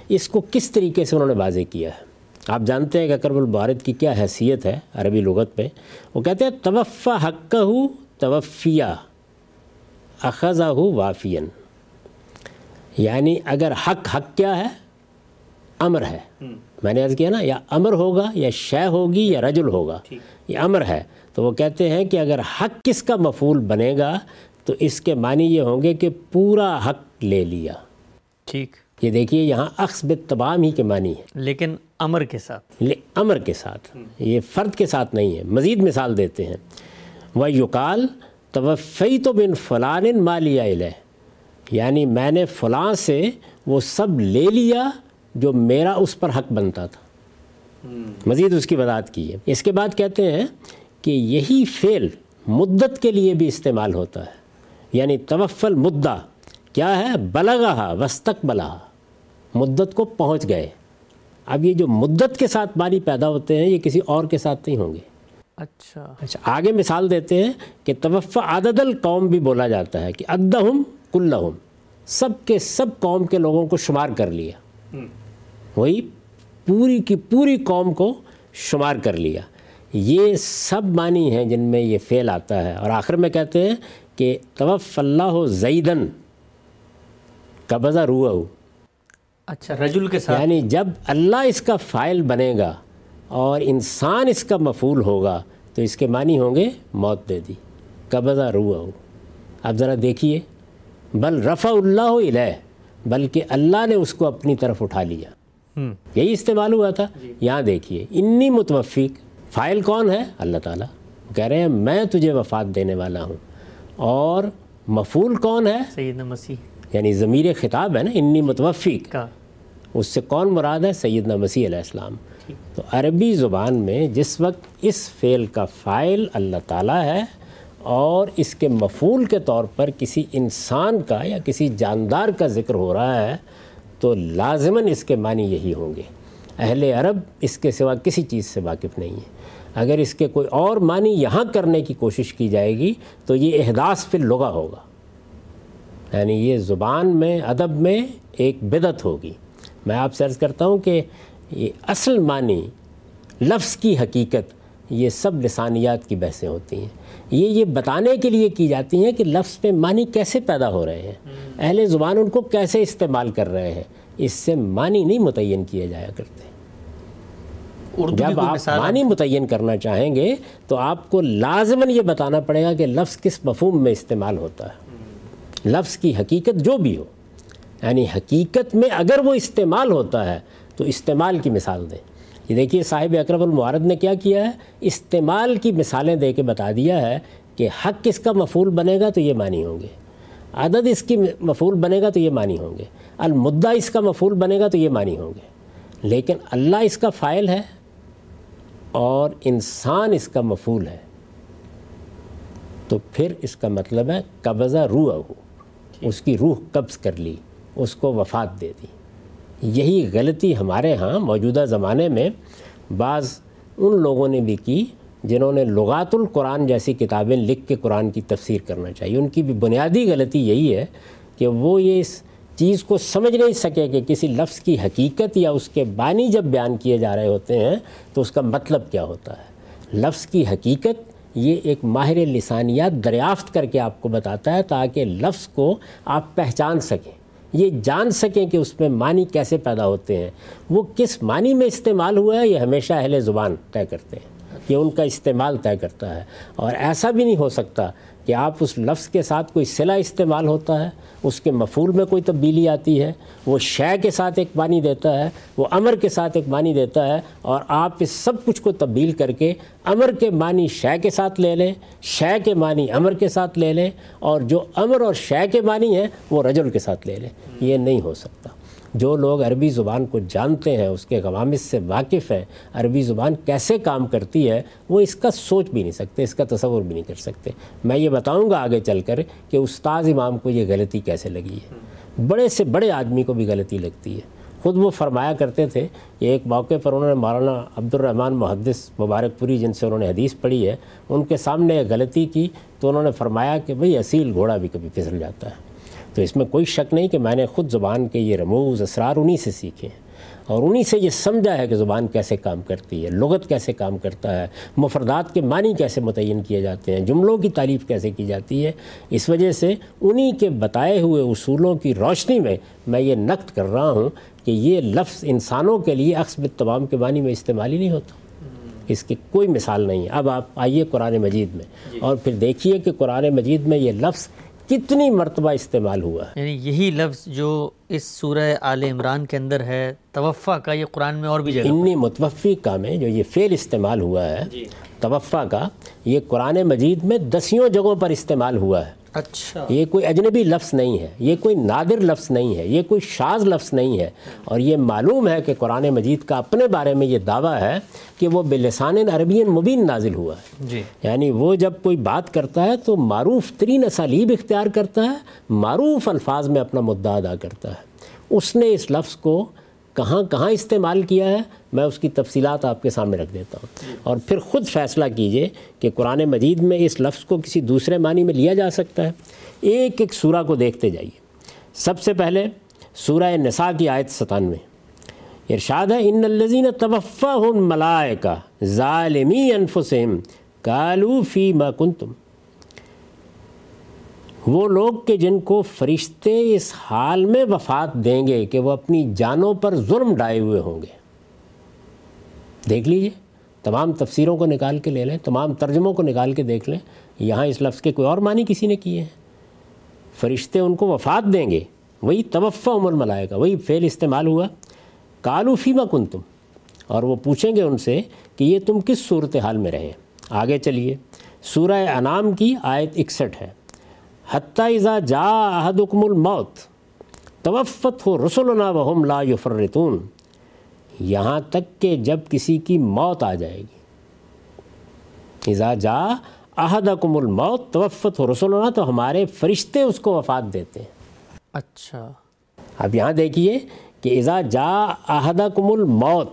[SPEAKER 2] اس کو کس طریقے سے انہوں نے واضح کیا ہے؟ آپ جانتے ہیں کہ اقرب المعارد کی کیا حیثیت ہے عربی لغت پہ وہ کہتے ہیں توفع حق ہو توفیہ اخذہ ہو وافین یعنی اگر حق حق کیا ہے؟ امر ہے۔ میں نے عرض کیا نا یا امر ہوگا یا شے ہوگی یا رجل ہوگا۔ یہ امر ہے۔ تو وہ کہتے ہیں کہ اگر حق کس کا مفول بنے گا تو اس کے معنی یہ ہوں گے کہ پورا حق لے لیا۔
[SPEAKER 1] ٹھیک۔
[SPEAKER 2] یہ دیکھیے یہاں اخذ تمام ہی کے معنی ہے
[SPEAKER 1] لیکن امر کے ساتھ۔
[SPEAKER 2] امر کے ساتھ۔ یہ فرد کے ساتھ نہیں ہے۔ مزید مثال دیتے ہیں۔ وہ یقال توفی تو بن فلان مالیا علیہ یعنی میں نے فلاں سے وہ سب لے لیا جو میرا اس پر حق بنتا تھا۔ مزید اس کی وضاحت کی ہے۔ اس کے بعد کہتے ہیں کہ یہی فعل مدت کے لیے بھی استعمال ہوتا ہے۔ یعنی توفل مدعا کیا ہے؟ بلغا وسطک بلا مدت کو پہنچ گئے۔ اب یہ جو مدت کے ساتھ معنی پیدا ہوتے ہیں یہ کسی اور کے ساتھ نہیں ہوں گے۔
[SPEAKER 1] اچھا۔
[SPEAKER 2] اچھا آگے مثال دیتے ہیں کہ توفع عدد القوم بھی بولا جاتا ہے کہ ادہم کلہم سب کے سب قوم کے لوگوں کو شمار کر لیا۔ وہی پوری کی پوری قوم کو شمار کر لیا۔ یہ سب معنی ہیں جن میں یہ فعل آتا ہے۔ اور آخر میں کہتے ہیں کہ توف اللہ زیدن قبضہ روح
[SPEAKER 1] اچھا رجل کے ساتھ؟
[SPEAKER 2] یعنی جب اللہ اس کا فائل بنے گا اور انسان اس کا مفول ہوگا تو اس کے معنی ہوں گے موت دے دی قبضہ روح اب ذرا دیکھیے۔ بل رفع اللہ علیہ بلکہ اللہ نے اس کو اپنی طرف اٹھا لیا۔ یہی استعمال ہوا تھا۔ جی۔ یہاں دیکھیے انی متوفق فائل کون ہے؟ اللہ تعالیٰ۔ کہہ رہے ہیں میں تجھے وفات دینے والا ہوں۔ اور مفول کون ہے؟
[SPEAKER 1] سیدنا مسیح۔
[SPEAKER 2] یعنی ضمیر خطاب ہے نا انی متوفق اس سے کون مراد ہے؟ سیدنا مسیح علیہ السلام۔ تو عربی زبان میں جس وقت اس فعل کا فائل اللہ تعالیٰ ہے اور اس کے مفول کے طور پر کسی انسان کا یا کسی جاندار کا ذکر ہو رہا ہے تو لازماً اس کے معنی یہی ہوں گے۔ اہل عرب اس کے سوا کسی چیز سے واقف نہیں ہے اگر اس کے کوئی اور معنی یہاں کرنے کی کوشش کی جائے گی تو یہ احداث پھر لغہ ہوگا۔ یعنی یہ زبان میں ادب میں ایک بدت ہوگی۔ میں آپ سے عرض کرتا ہوں کہ یہ اصل معنی لفظ کی حقیقت یہ سب لسانیات کی بحثیں ہوتی ہیں۔ یہ یہ بتانے کے لیے کی جاتی ہیں کہ لفظ پہ معنی کیسے پیدا ہو رہے ہیں۔ اہل زبان ان کو کیسے استعمال کر رہے ہیں؟ اس سے معنی نہیں متعین کیے جایا کرتے جب آپ معنی متعین کرنا چاہیں گے تو آپ کو لازماً یہ بتانا پڑے گا کہ لفظ کس مفہوم میں استعمال ہوتا ہے۔ لفظ کی حقیقت جو بھی ہو یعنی حقیقت میں اگر وہ استعمال ہوتا ہے تو استعمال کی مثال دیں۔ یہ دیکھیے صاحب اکرم المعارد نے کیا کیا ہے؟ استعمال کی مثالیں دے کے بتا دیا ہے کہ حق کس کا مفول بنے گا تو یہ معنی ہوں گے۔ عدد اس کی مفول بنے گا تو یہ معنی ہوں گے۔ المدہ اس کا مفول بنے گا تو یہ معنی ہوں گے۔ لیکن اللہ اس کا فائل ہے۔ اور انسان اس کا مفول ہے تو پھر اس کا مطلب ہے قبضہ روح ہو۔ اس کی روح قبض کر لی اس کو وفات دے دی۔ یہی غلطی ہمارے ہاں موجودہ زمانے میں بعض ان لوگوں نے بھی کی جنہوں نے لغات القرآن جیسی کتابیں لکھ کے قرآن کی تفسیر کرنا چاہیے۔ ان کی بھی بنیادی غلطی یہی ہے کہ وہ یہ اس چیز کو سمجھ نہیں سکے کہ کسی لفظ کی حقیقت یا اس کے بانی جب بیان کیے جا رہے ہوتے ہیں تو اس کا مطلب کیا ہوتا ہے؟ لفظ کی حقیقت یہ ایک ماہر لسانیات دریافت کر کے آپ کو بتاتا ہے تاکہ لفظ کو آپ پہچان سکیں۔ یہ جان سکیں کہ اس میں معنی کیسے پیدا ہوتے ہیں۔ وہ کس معنی میں استعمال ہوا ہے یہ ہمیشہ اہل زبان طے کرتے ہیں۔ یہ ان کا استعمال طے کرتا ہے۔ اور ایسا بھی نہیں ہو سکتا کہ آپ اس لفظ کے ساتھ کوئی صلہ استعمال ہوتا ہے، اس کے مفول میں کوئی تبدیلی آتی ہے، وہ شے کے ساتھ ایک معنی دیتا ہے، وہ امر کے ساتھ ایک معنی دیتا ہے اور آپ اس سب کچھ کو تبدیل کر کے امر کے معنی شے کے ساتھ لے لیں، شے کے معنی امر کے ساتھ لے لیں اور جو امر اور شے کے معنی ہیں، وہ رجل کے ساتھ لے لیں۔ یہ نہیں ہو سکتا۔ جو لوگ عربی زبان کو جانتے ہیں، اس کے غوامس سے واقف ہیں، عربی زبان کیسے کام کرتی ہے، وہ اس کا سوچ بھی نہیں سکتے، اس کا تصور بھی نہیں کر سکتے۔ میں یہ بتاؤں گا آگے چل کر کہ استاذ امام کو یہ غلطی کیسے لگی ہے۔ بڑے سے بڑے آدمی کو بھی غلطی لگتی ہے۔ خود وہ فرمایا کرتے تھے کہ ایک موقع پر انہوں نے مولانا عبد الرحمن محدث مبارک پوری، جن سے انہوں نے حدیث پڑھی ہے، ان کے سامنے غلطی کی تو انہوں نے فرمایا کہ بھئی اصیل گھوڑا بھی کبھی پھسل جاتا ہے۔ تو اس میں کوئی شک نہیں کہ میں نے خود زبان کے یہ رموز اسرار انہی سے سیکھے ہیں۔ اور انہی سے یہ سمجھا ہے کہ زبان کیسے کام کرتی ہے لغت کیسے کام کرتا ہے مفردات کے معنی کیسے متعین کیے جاتے ہیں جملوں کی تعریف کیسے کی جاتی ہے۔ اس وجہ سے انہی کے بتائے ہوئے اصولوں کی روشنی میں میں یہ نقد کر رہا ہوں کہ یہ لفظ انسانوں کے لیے اقسب تمام کے معنی میں استعمال ہی نہیں ہوتا۔ اس کی کوئی مثال نہیں ہے۔ اب آپ آئیے قرآن مجید میں۔ جی۔ اور پھر دیکھیے کہ قرآن مجید میں یہ لفظ کتنی مرتبہ استعمال ہوا
[SPEAKER 1] ہے؟ یعنی یہی لفظ جو اس سورہ آل عمران کے اندر ہے توفع کا یہ قرآن میں اور بھی جگہ
[SPEAKER 2] انی متوفی کا میں جو یہ فعل استعمال ہوا ہے
[SPEAKER 1] جی۔
[SPEAKER 2] توفع کا یہ قرآن مجید میں دسیوں جگہوں پر استعمال ہوا ہے۔
[SPEAKER 1] اچھا۔
[SPEAKER 2] یہ کوئی اجنبی لفظ نہیں ہے یہ کوئی نادر لفظ نہیں ہے یہ کوئی شاذ لفظ نہیں ہے۔ اور یہ معلوم ہے کہ قرآن مجید کا اپنے بارے میں یہ دعویٰ ہے کہ وہ بلسان عربی مبین نازل ہوا ہے۔
[SPEAKER 1] جی۔
[SPEAKER 2] یعنی وہ جب کوئی بات کرتا ہے تو معروف ترین اسالیب اختیار کرتا ہے معروف الفاظ میں اپنا مدعا ادا کرتا ہے۔ اس نے اس لفظ کو کہاں کہاں استعمال کیا ہے، میں اس کی تفصیلات آپ کے سامنے رکھ دیتا ہوں۔ اور پھر خود فیصلہ کیجیے کہ قرآن مجید میں اس لفظ کو کسی دوسرے معنی میں لیا جا سکتا ہے۔ ایک ایک سورہ کو دیکھتے جائیے۔ سب سے پہلے سورہ نساء کی آیت ستانوے۔ ارشاد ہے، ان الزین توفع ملائے کا ظالمی انفسم کالو فی ما کنتم وہ لوگ کہ جن کو فرشتے اس حال میں وفات دیں گے کہ وہ اپنی جانوں پر ظلم ڈائے ہوئے ہوں گے۔ دیکھ لیجیے، تمام تفسیروں کو نکال کے لے لیں، تمام ترجموں کو نکال کے دیکھ لیں۔ یہاں اس لفظ کے کوئی اور معنی کسی نے کیے ہیں؟ فرشتے ان کو وفات دیں گے۔ وہی توفع عمر ملائے گا وہی فعل استعمال ہوا۔ کالو فیما کن تم اور وہ پوچھیں گے ان سے کہ یہ تم کس صورت حال میں رہے آگے چلیے۔ سورہ انعام کی آیت اکسٹھ ہے۔ حتیٰ اذا جا احدکم الموت توفت ہو رسولنا وہم لا یفرتون یہاں تک کہ جب کسی کی موت آ جائے گی۔ اذا جا احدکم الموت توفت ہو رسولنا تو ہمارے فرشتے اس کو وفات دیتے ہیں۔
[SPEAKER 1] اچھا۔
[SPEAKER 2] اب یہاں دیکھیے کہ اذا جا احدکم الموت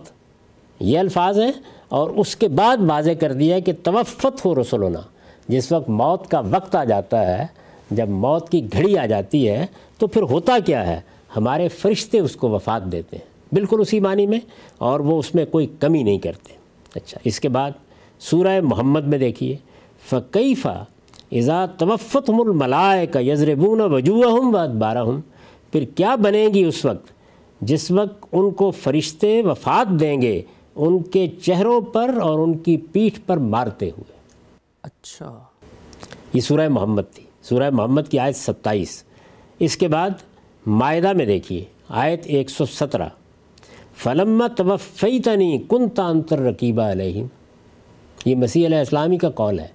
[SPEAKER 2] یہ الفاظ ہیں اور اس کے بعد واضح کر دیا کہ توفت ہو رسولنا جس وقت موت کا وقت آ جاتا ہے جب موت کی گھڑی آ جاتی ہے تو پھر ہوتا کیا ہے؟ ہمارے فرشتے اس کو وفات دیتے ہیں۔ بالکل اسی معنی میں اور وہ اس میں کوئی کمی نہیں کرتے۔ اچھا اس کے بعد سورہ محمد میں دیکھیے۔ فقیفہ اذا توفت ہم الملائے کا یزربون وجوہ ہم و ادبارہ ہم پھر کیا بنے گی اس وقت؟ جس وقت ان کو فرشتے وفات دیں گے ان کے چہروں پر اور ان کی پیٹھ پر مارتے ہوئے۔
[SPEAKER 1] اچھا۔
[SPEAKER 2] یہ سورہ محمد تھی۔ سورہ محمد کی آیت ستائیس۔ اس کے بعد معاہدہ میں دیکھیے آیت ایک سو سترہ۔ فلم توفیتنی کن تانتر رقیبہ علیہم۔ یہ مسیح علیہ السلامی کا قول ہے۔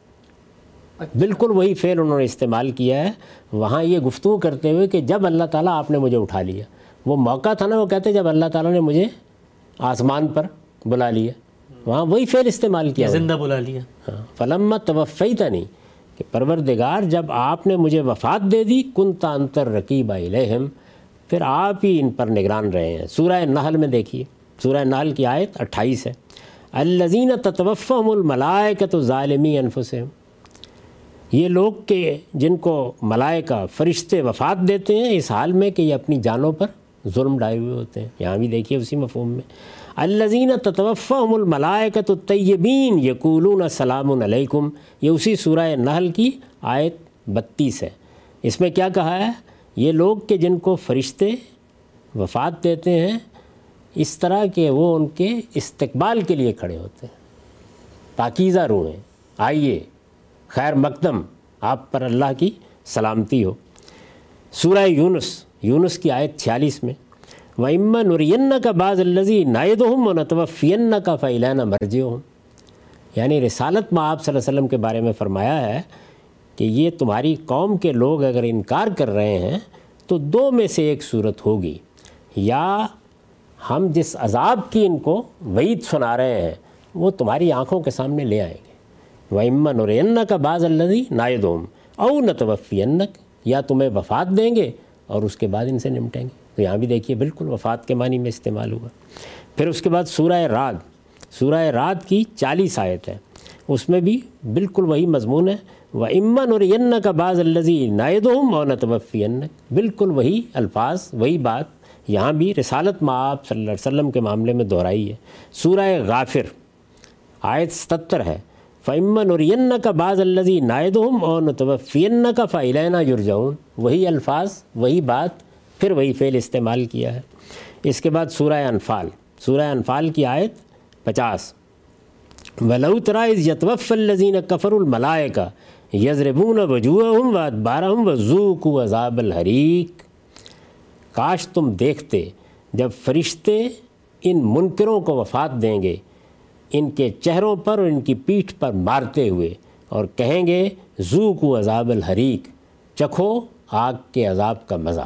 [SPEAKER 2] بالکل وہی فعل انہوں نے استعمال کیا ہے۔ وہاں یہ گفتگو کرتے ہوئے کہ جب اللہ تعالیٰ آپ نے مجھے اٹھا لیا۔ وہ موقع تھا نا وہ کہتے جب اللہ تعالیٰ نے مجھے آسمان پر بلا لیا۔ وہاں وہی فعل استعمال کیا۔
[SPEAKER 1] زندہ بلا لیا۔
[SPEAKER 2] ہاں فلم توفیتنی۔ کہ پروردگار جب آپ نے مجھے وفات دے دی کن تانتر رقیب علیہم پھر آپ ہی ان پر نگران رہے ہیں۔ سورہ نحل میں دیکھیے، سورہ نحل کی آیت اٹھائیس ہے۔ الزین تتوفم الملائکت ظالمی انفسہم۔ یہ لوگ کہ جن کو ملائکہ فرشتے وفات دیتے ہیں، اس حال میں کہ یہ اپنی جانوں پر ظلم ڈائے ہوئے ہوتے ہیں۔ یہاں بھی دیکھیے اسی مفہوم میں۔ الزین تتوفم الملائکت الطیبین یقولون سلام علیکم، یہ اسی سورہ نحل کی آیت بتیس ہے۔ اس میں کیا کہا ہے؟ یہ لوگ کہ جن کو فرشتے وفات دیتے ہیں، اس طرح کہ وہ ان کے استقبال کے لیے کھڑے ہوتے ہیں۔ پاکیزہ روحیں آئیے، خیر مقدم، آپ پر اللہ کی سلامتی ہو۔ سورہ یونس یونس کی آیت چھیالیس میں و اما نرین کا بعض الزی نائد ہم و نتوفین کا فعلانہ مرج ہوں یعنی رسالت میں آپ صلی اللہ علیہ وسلم کے بارے میں فرمایا ہے کہ یہ تمہاری قوم کے لوگ اگر انکار کر رہے ہیں تو دو میں سے ایک صورت ہوگی۔ یا ہم جس عذاب کی ان کو وعید سنا رہے ہیں، وہ تمہاری آنکھوں کے سامنے لے آئیں گے۔ و اما نرین کا بعض الزی نائد ہم او نتوفینک یا تمہیں وفات دیں گے اور اس کے بعد ان سے نمٹیں گے۔ تو یہاں بھی دیکھیے بالکل وفات کے معنی میں استعمال ہوا۔ پھر اس کے بعد سورہ رات سورہ رات کی چالیس آیت ہے۔ اس میں بھی بالکل وہی مضمون ہے۔ وہ امن اور ین کا بعض الزی نائد ہوں اور بالکل وہی الفاظ، وہی بات یہاں بھی رسالت آپ صلی اللہ علیہ وسلم کے معاملے میں دہرائی ہے۔ سورہ غافر، آیت ستر ہے۔ فعمن اور ین کا بعض الزی نائد ہوں اور نتوفین کا فعلینہ یرجعون وہی الفاظ، وہی بات پھر وہی فعل استعمال کیا ہے۔ اس کے بعد سورہ انفال۔ سورہ انفال کی آیت پچاس۔ ولو ترائز یتوف الزین کفر الملائے کا یزربون وجوہ ہوں و ادبارہ ہوں و ذوق و عذاب الحریق کاش تم دیکھتے جب فرشتے ان منکروں کو وفات دیں گے، ان کے چہروں پر اور ان کی پیٹھ پر مارتے ہوئے، اور کہیں گے ذوق و عذاب الحریق، چکھو آگ کے عذاب کا مزہ۔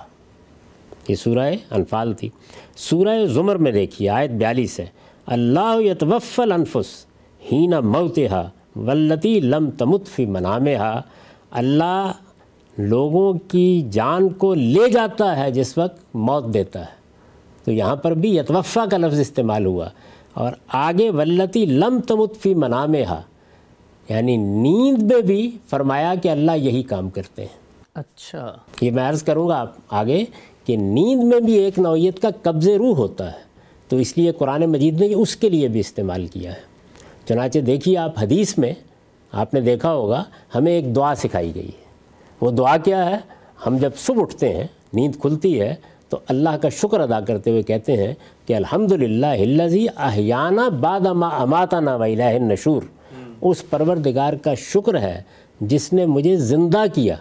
[SPEAKER 2] یہ سورہ انفال تھی۔ سورہ زمر میں دیکھیے آیت بیالیس ہے۔ اللہ یتوف الانفس ہین موتہا ولتی لم تمت فی منامہا۔ اللہ لوگوں کی جان کو لے جاتا ہے جس وقت موت دیتا ہے۔ تو یہاں پر بھی یتوفا کا لفظ استعمال ہوا۔ اور آگے ولتی لم تمت فی منامہا۔ یعنی نیند میں بھی فرمایا کہ اللہ یہی کام کرتے ہیں۔
[SPEAKER 1] اچھا۔
[SPEAKER 2] یہ میں عرض کروں گا آگے کہ نیند میں بھی ایک نوعیت کا قبض روح ہوتا ہے، تو اس لیے قرآن مجید نے اس کے لیے بھی استعمال کیا ہے۔ چنانچہ دیکھیے آپ حدیث میں، آپ نے دیکھا ہوگا، ہمیں ایک دعا سکھائی گئی۔ ہے وہ دعا کیا ہے؟ ہم جب صبح اٹھتے ہیں، نیند کھلتی ہے، تو اللہ کا شکر ادا کرتے ہوئے کہتے ہیں کہ الحمد للہ ہلزی احیانہ باد اما اماتا نا نشور اس پروردگار کا شکر ہے، جس نے مجھے زندہ کیا،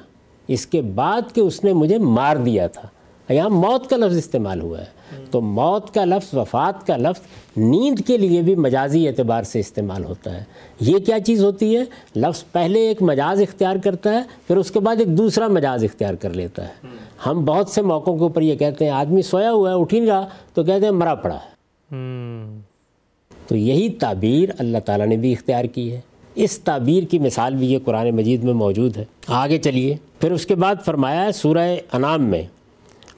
[SPEAKER 2] اس کے بعد کہ اس نے مجھے مار دیا تھا۔ یہاں موت کا لفظ استعمال ہوا ہے۔ تو موت کا لفظ، وفات کا لفظ نیند کے لیے بھی مجازی اعتبار سے استعمال ہوتا ہے۔ یہ کیا چیز ہوتی ہے؟ لفظ پہلے ایک مجاز اختیار کرتا ہے، پھر اس کے بعد ایک دوسرا مجاز اختیار کر لیتا ہے۔ ہم بہت سے موقعوں کے اوپر یہ کہتے ہیں، آدمی سویا ہوا ہے اٹھ نہیں رہا، تو کہتے ہیں مرا پڑا ہے۔ تو یہی تعبیر اللہ تعالیٰ نے بھی اختیار کی ہے۔ اس تعبیر کی مثال بھی یہ قرآن مجید میں موجود ہے۔ آگے چلیے۔ پھر اس کے بعد فرمایا ہے سورہ انعام میں۔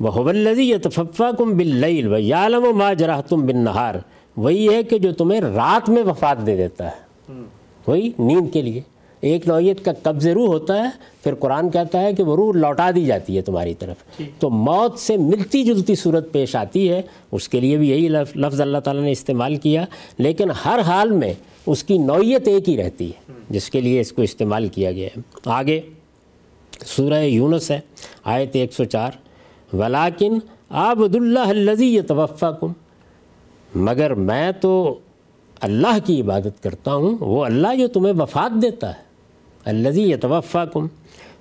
[SPEAKER 2] وہ حولزی یتفا کم بل و یالم و ما جراہ تم بن نہار وہی ہے کہ جو تمہیں رات میں وفات دے دیتا ہے۔ وہی نیند کے لیے۔ ایک نوعیت کا قبض روح ہوتا ہے۔ پھر قرآن کہتا ہے کہ وہ روح لوٹا دی جاتی ہے تمہاری طرف۔ تو موت سے ملتی جلتی صورت پیش آتی ہے۔ اس کے لیے بھی یہی لفظ اللہ تعالیٰ نے استعمال کیا۔ لیکن ہر حال میں اس کی نوعیت ایک ہی رہتی ہے۔ جس کے لیے اس کو استعمال کیا گیا ہے۔ آگے سورہ یونس ہے آیت ایک سو چار۔ ولاکن آبد اللہ الزی توفع کم مگر میں تو اللہ کی عبادت کرتا ہوں، وہ اللہ جو تمہیں وفات دیتا ہے۔ الزی یتوفا کم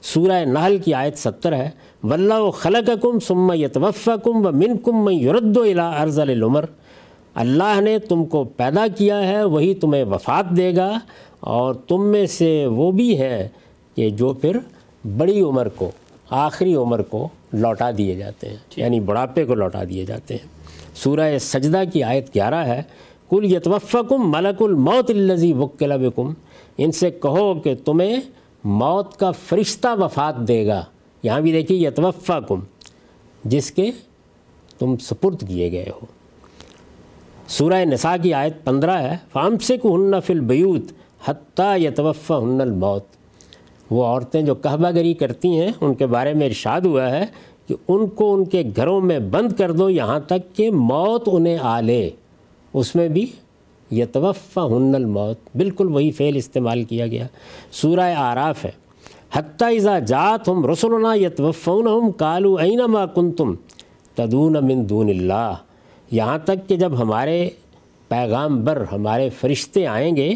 [SPEAKER 2] سورہ نحل کی آیت ستر ہے۔ ولہ و خلق کم سما یتوفا کم و من کم میں یورد و الا ارض العمر۔ اللہ نے تم کو پیدا کیا ہے، وہی تمہیں وفات دے گا۔ اور تم میں سے وہ بھی ہے کہ جو پھر بڑی عمر کو آخری عمر کو لوٹا دیے جاتے ہیں یعنی بڑھاپے کو لوٹا دیے جاتے ہیں۔ سورہ سجدہ کی آیت گیارہ ہے کل یتوفکم ملک الموت الزی وکل بکم ان سے کہو کہ تمہیں موت کا فرشتہ وفات دے گا۔ یہاں بھی دیکھیے یتوفکم جس کے تم سپرد کیے گئے ہو۔ سورہ نساء کی آیت پندرہ ہے فام سے کو ہن فل بیوت حتیٰ یتوفہ ہن الموت۔ وہ عورتیں جو کہبہ گری کرتی ہیں، ان کے بارے میں ارشاد ہوا ہے کہ ان کو ان کے گھروں میں بند کر دو یہاں تک کہ موت انہیں آ لے۔ اس میں بھی یتوفہ ہن الموت، بالکل وہی فعل استعمال کیا گیا۔ سورہ آراف ہے۔ حتیٰ اذا جات ہم رسولنا یتوفون ہم کالو اینما کن تم تدون من دون اللہ۔ یہاں تک کہ جب ہمارے پیغام بر ہمارے فرشتے آئیں گے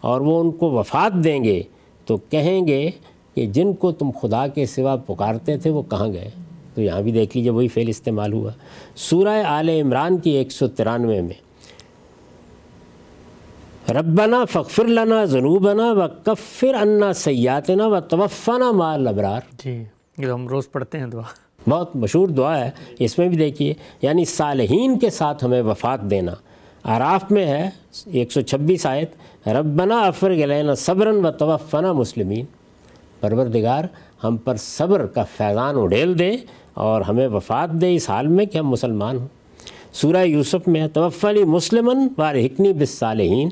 [SPEAKER 2] اور وہ ان کو وفات دیں گے تو کہیں گے کہ جن کو تم خدا کے سوا پکارتے تھے وہ کہاں گئے؟ تو یہاں بھی دیکھ لیجیے وہی فعل استعمال ہوا۔ سورہ آل عمران کی ایک سو ترانوے میں ربنا فغفر لنا ذنوبنا و کفر انا سیاتنا و توفنا مال ابرار
[SPEAKER 1] جی یہ ہم روز پڑھتے ہیں دعا۔
[SPEAKER 2] بہت مشہور دعا ہے اس میں بھی دیکھیے یعنی صالحین کے ساتھ ہمیں وفات دینا۔ عراف میں ہے ایک سو چھبیس آیت ربنا افر گلینا صبرن و توفنا مسلمین۔ پروردگار، ہم پر صبر کا فیضان اڈیل دے اور ہمیں وفات دے اس حال میں کہ ہم مسلمان ہوں۔ سورہ یوسف میں توفلی مسلمن وار حکنی بس صالحین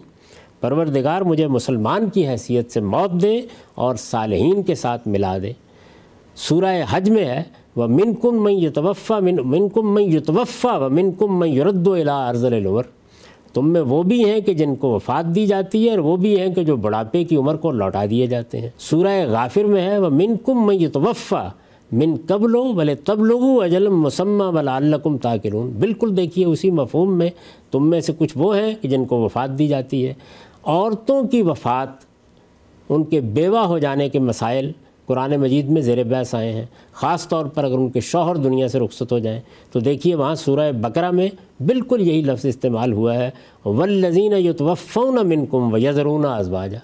[SPEAKER 2] پروردگار، مجھے مسلمان کی حیثیت سے موت دے اور صالحین کے ساتھ ملا دے۔ سورہ حج میں ہے وہ من کم میں یتوفا، من من کم میں یتوفا و من کم میں یرد و الا ارض الور تم میں وہ بھی ہیں کہ جن کو وفات دی جاتی ہے اور وہ بھی ہیں کہ جو بڑھاپے کی عمر کو لوٹا دیے جاتے ہیں۔ سورہ غافر میں ہے وہ من کم میں یتوفا من قبل و بلے تب لوگو اجلم مسمہ بلا الکم تاکرون بالکل دیکھیے اسی مفہوم میں تم میں سے کچھ وہ ہیں کہ جن کو وفات دی جاتی ہے۔ عورتوں کی وفات، ان کے بیوہ ہو جانے کے مسائل قرآن مجید میں زیر بحث آئے ہیں۔ خاص طور پر اگر ان کے شوہر دنیا سے رخصت ہو جائیں تو دیکھیے وہاں سورہ بقرہ میں بالکل یہی لفظ استعمال ہوا ہے۔ ولزین یتوفون منکم ویزرون ازواجا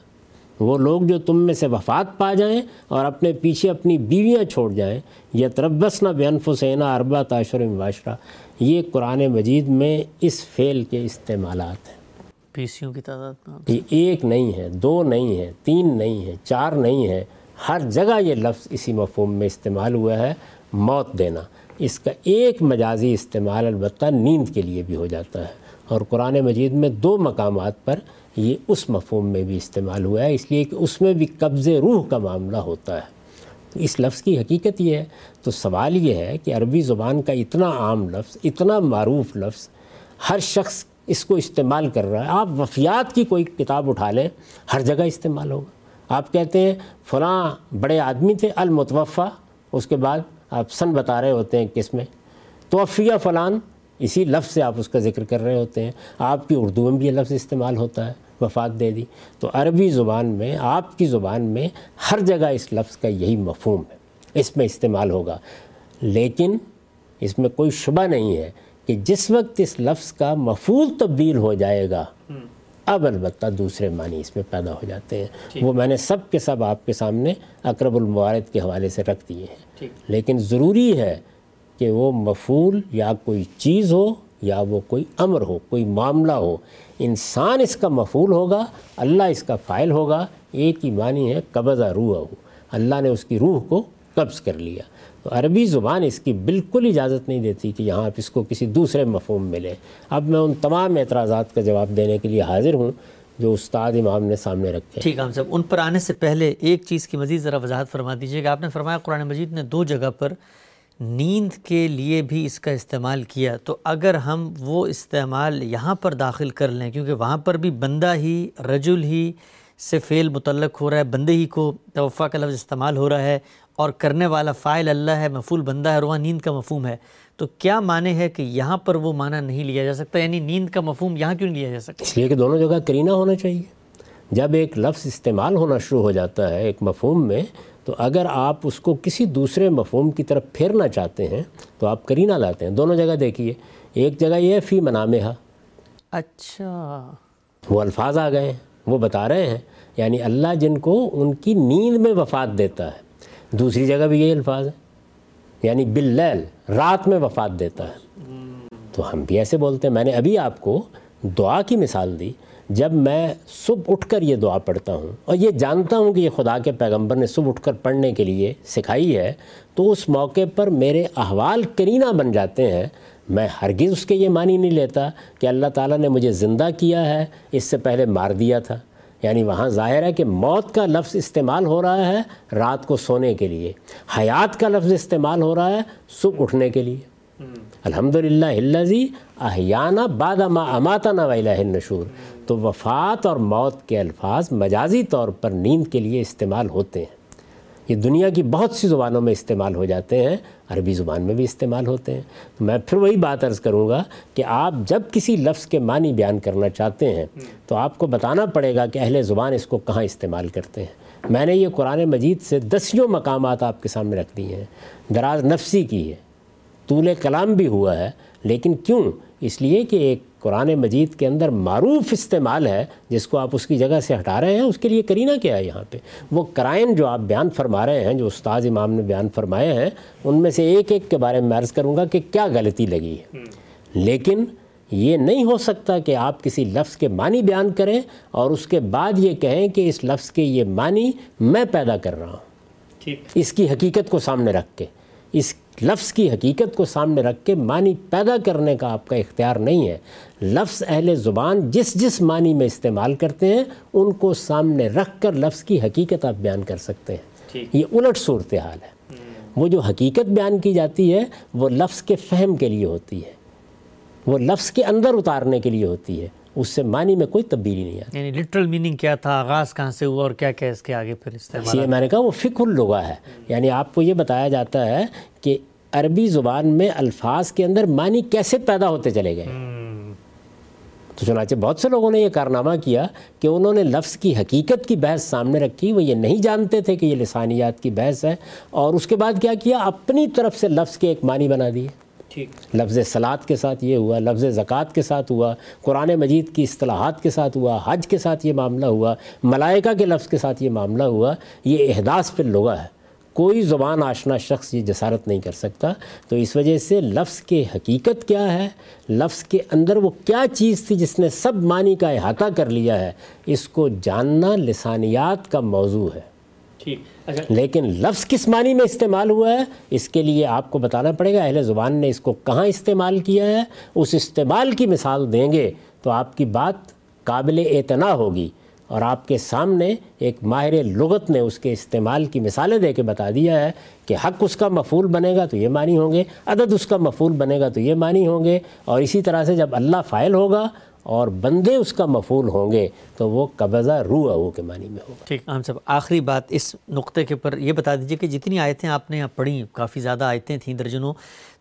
[SPEAKER 2] وہ لوگ جو تم میں سے وفات پا جائیں اور اپنے پیچھے اپنی بیویاں چھوڑ جائیں۔ یہ تربس نہ بے انفسینہ اربا تاشر معاشرہ یہ قرآن مجید میں اس فعل کے استعمالات ہیں۔
[SPEAKER 1] پیسیوں کی تعداد
[SPEAKER 2] یہ ایک نہیں ہے دو نہیں ہے تین نہیں ہے چار نہیں ہے۔ ہر جگہ یہ لفظ اسی مفہوم میں استعمال ہوا ہے، موت دینا۔ اس کا ایک مجازی استعمال البتہ نیند کے لیے بھی ہو جاتا ہے۔ اور قرآن مجید میں دو مقامات پر یہ اس مفہوم میں بھی استعمال ہوا ہے، اس لیے کہ اس میں بھی قبض روح کا معاملہ ہوتا ہے۔ اس لفظ کی حقیقت یہ ہے۔ تو سوال یہ ہے کہ عربی زبان کا اتنا عام لفظ، اتنا معروف لفظ، ہر شخص اس کو استعمال کر رہا ہے۔ آپ وفیات کی کوئی کتاب اٹھا لیں، ہر جگہ استعمال ہوگا۔ آپ کہتے ہیں فلاں بڑے آدمی تھے المتوفہ اس کے بعد آپ سن بتا رہے ہوتے ہیں کس میں۔ توفیہ فلان، اسی لفظ سے آپ اس کا ذکر کر رہے ہوتے ہیں۔ آپ کی اردو میں بھی یہ لفظ استعمال ہوتا ہے، وفات دے دی۔ تو عربی زبان میں، آپ کی زبان میں ہر جگہ اس لفظ کا یہی مفہوم ہے، اس میں استعمال ہوگا۔ لیکن اس میں کوئی شبہ نہیں ہے کہ جس وقت اس لفظ کا مفول تبدیل ہو جائے گا اب البتہ دوسرے معنی اس میں پیدا ہو جاتے ہیں۔ وہ میں نے سب کے سب آپ کے سامنے اقرب الموارد کے حوالے سے رکھ دیے ہیں۔ لیکن ضروری ہے کہ وہ مفول یا کوئی چیز ہو یا وہ کوئی امر ہو کوئی معاملہ ہو۔ انسان اس کا مفول ہوگا اللہ اس کا فائل ہوگا۔ ایک ہی معنی ہے قبضہ روح ہو اللہ نے اس کی روح کو قبض کر لیا۔ تو عربی زبان اس کی بالکل اجازت نہیں دیتی کہ یہاں آپ اس کو کسی دوسرے مفہوم ملے اب میں ان تمام اعتراضات کا جواب دینے کے لیے حاضر ہوں جو استاد امام نے سامنے رکھے
[SPEAKER 1] ٹھیک ہے ہم سب ان پر آنے سے پہلے ایک چیز کی مزید ذرا وضاحت فرما دیجیے کہ آپ نے فرمایا قرآن مجید نے دو جگہ پر نیند کے لیے بھی اس کا استعمال کیا۔ تو اگر ہم وہ استعمال یہاں پر داخل کر لیں، کیونکہ وہاں پر بھی بندہ ہی، رجل ہی سے فعل متعلق ہو رہا ہے، بندے ہی کو توفع کا لفظ استعمال ہو رہا ہے اور کرنے والا فائل اللہ ہے مفول بندہ ہے وہاں نیند کا مفہوم ہے۔ تو کیا معنی ہے کہ یہاں پر وہ معنی نہیں لیا جا سکتا؟ یعنی نیند کا مفہوم یہاں کیوں نہیں لیا جا سکتا؟
[SPEAKER 2] اس لیے کہ دونوں جگہ کرینہ ہونا چاہیے۔ جب ایک لفظ استعمال ہونا شروع ہو جاتا ہے ایک مفہوم میں تو اگر آپ اس کو کسی دوسرے مفہوم کی طرف پھیرنا چاہتے ہیں تو آپ کرینہ لاتے ہیں۔ دونوں جگہ دیکھیے۔ ایک جگہ یہ ہے فی منامہ
[SPEAKER 1] اچھا۔
[SPEAKER 2] وہ الفاظ آ گئے ہیں وہ بتا رہے ہیں۔ یعنی اللہ جن کو ان کی نیند میں وفات دیتا ہے۔ دوسری جگہ بھی یہی الفاظ ہیں۔ یعنی باللیل، رات میں وفات دیتا ہے۔ تو ہم بھی ایسے بولتے ہیں۔ میں نے ابھی آپ کو دعا کی مثال دی۔ جب میں صبح اٹھ کر یہ دعا پڑھتا ہوں، اور یہ جانتا ہوں کہ یہ خدا کے پیغمبر نے صبح اٹھ کر پڑھنے کے لیے سکھائی ہے، تو اس موقع پر میرے احوال کرینہ بن جاتے ہیں۔ میں ہرگز اس کے یہ معنی نہیں لیتا کہ اللہ تعالیٰ نے مجھے زندہ کیا ہے، اس سے پہلے مار دیا تھا۔ یعنی وہاں ظاہر ہے کہ موت کا لفظ استعمال ہو رہا ہے رات کو سونے کے لیے، حیات کا لفظ استعمال ہو رہا ہے صبح اٹھنے کے لیے۔ الحمد للہ ہلزی احیانہ لیے ما ہوتے ہیں۔ یہ دنیا کی بہت سی زبانوں میں استعمال ہو جاتے ہیں، عربی زبان میں بھی استعمال ہوتے ہیں۔ تو میں پھر وہی بات عرض کروں گا کہ آپ جب کسی لفظ کے معنی بیان کرنا چاہتے ہیں، تو آپ کو بتانا پڑے گا کہ اہل زبان اس کو کہاں استعمال کرتے ہیں۔ میں نے یہ قرآن مجید سے دسیوں مقامات آپ کے سامنے رکھ دیے ہیں۔ دراز نفسی کی ہے۔ طول کلام بھی ہوا ہے۔ لیکن کیوں؟ اس لیے کہ ایک قرآن مجید کے اندر معروف استعمال ہے جس کو آپ اس کی جگہ سے ہٹا رہے ہیں اس کے لیے کرینہ کیا ہے یہاں پہ؟ وہ کرائن جو آپ بیان فرما رہے ہیں جو استاذ امام نے بیان فرمائے ہیں ان میں سے ایک ایک کے بارے میں عرض کروں گا کہ کیا غلطی لگی ہے۔ لیکن یہ نہیں ہو سکتا کہ آپ کسی لفظ کے معنی بیان کریں اور اس کے بعد یہ کہیں کہ اس لفظ کے یہ معنی میں پیدا کر رہا ہوں۔ اس کی حقیقت کو سامنے رکھ کے اس لفظ کی حقیقت کو سامنے رکھ کے معنی پیدا کرنے کا آپ کا اختیار نہیں ہے۔ لفظ اہل زبان جس جس معنی میں استعمال کرتے ہیں ان کو سامنے رکھ کر لفظ کی حقیقت آپ بیان کر سکتے ہیں۔ یہ الٹ صورتحال ہے۔ وہ جو حقیقت بیان کی جاتی ہے وہ لفظ کے فہم کے لیے ہوتی ہے۔ وہ لفظ کے اندر اتارنے کے لیے ہوتی ہے۔ اس سے معنی میں کوئی تبدیلی نہیں آتی۔
[SPEAKER 1] یعنی لٹرل میننگ کیا تھا؟ آغاز کہاں سے ہوا اور کیا کیا اس کے آگے پھر استعمال
[SPEAKER 2] میں نے کہا وہ فکر اللغہ ہے۔ یعنی آپ کو یہ بتایا جاتا ہے کہ عربی زبان میں الفاظ کے اندر معنی کیسے پیدا ہوتے چلے گئے۔ تو چنانچہ بہت سے لوگوں نے یہ کارنامہ کیا کہ انہوں نے لفظ کی حقیقت کی بحث سامنے رکھی وہ یہ نہیں جانتے تھے کہ یہ لسانیات کی بحث ہے۔ اور اس کے بعد کیا کیا؟ اپنی طرف سے لفظ کے ایک معنی بنا دیے۔ لفظ سلاد کے ساتھ یہ ہوا لفظ زکوٰۃ کے ساتھ ہوا قرآن مجید کی اصطلاحات کے ساتھ ہوا حج کے ساتھ یہ معاملہ ہوا ملائکہ کے لفظ کے ساتھ یہ معاملہ ہوا یہ احداث پہ لغہ ہے۔ کوئی زبان آشنا شخص یہ جسارت نہیں کر سکتا۔ تو اس وجہ سے لفظ کے حقیقت کیا ہے؟ لفظ کے اندر وہ کیا چیز تھی جس نے سب معنی کا احاطہ کر لیا ہے؟ اس کو جاننا لسانیات کا موضوع ہے۔ اچھا۔ اچھا۔ لیکن لفظ کس معنی میں استعمال ہوا ہے؟ اس کے لیے آپ کو بتانا پڑے گا۔ اہل زبان نے اس کو کہاں استعمال کیا ہے؟ اس استعمال کی مثال دیں گے تو آپ کی بات قابل اعتنا ہوگی اور آپ کے سامنے ایک ماہر لغت نے اس کے استعمال کی مثالیں دے کے بتا دیا ہے کہ حق اس کا مفول بنے گا تو یہ معنی ہوں گے، عدد اس کا مفول بنے گا تو یہ معنی ہوں گے اور اسی طرح سے جب اللہ فائل ہوگا اور بندے اس کا مفول ہوں گے تو وہ قبضہ روح او کے معنی میں ہوگا۔
[SPEAKER 1] ٹھیک ہم صاحب آخری بات اس نقطے کے پر یہ بتا دیجیے کہ جتنی آیتیں آپ نے یہاں پڑھی کافی زیادہ آیتیں تھیں درجنوں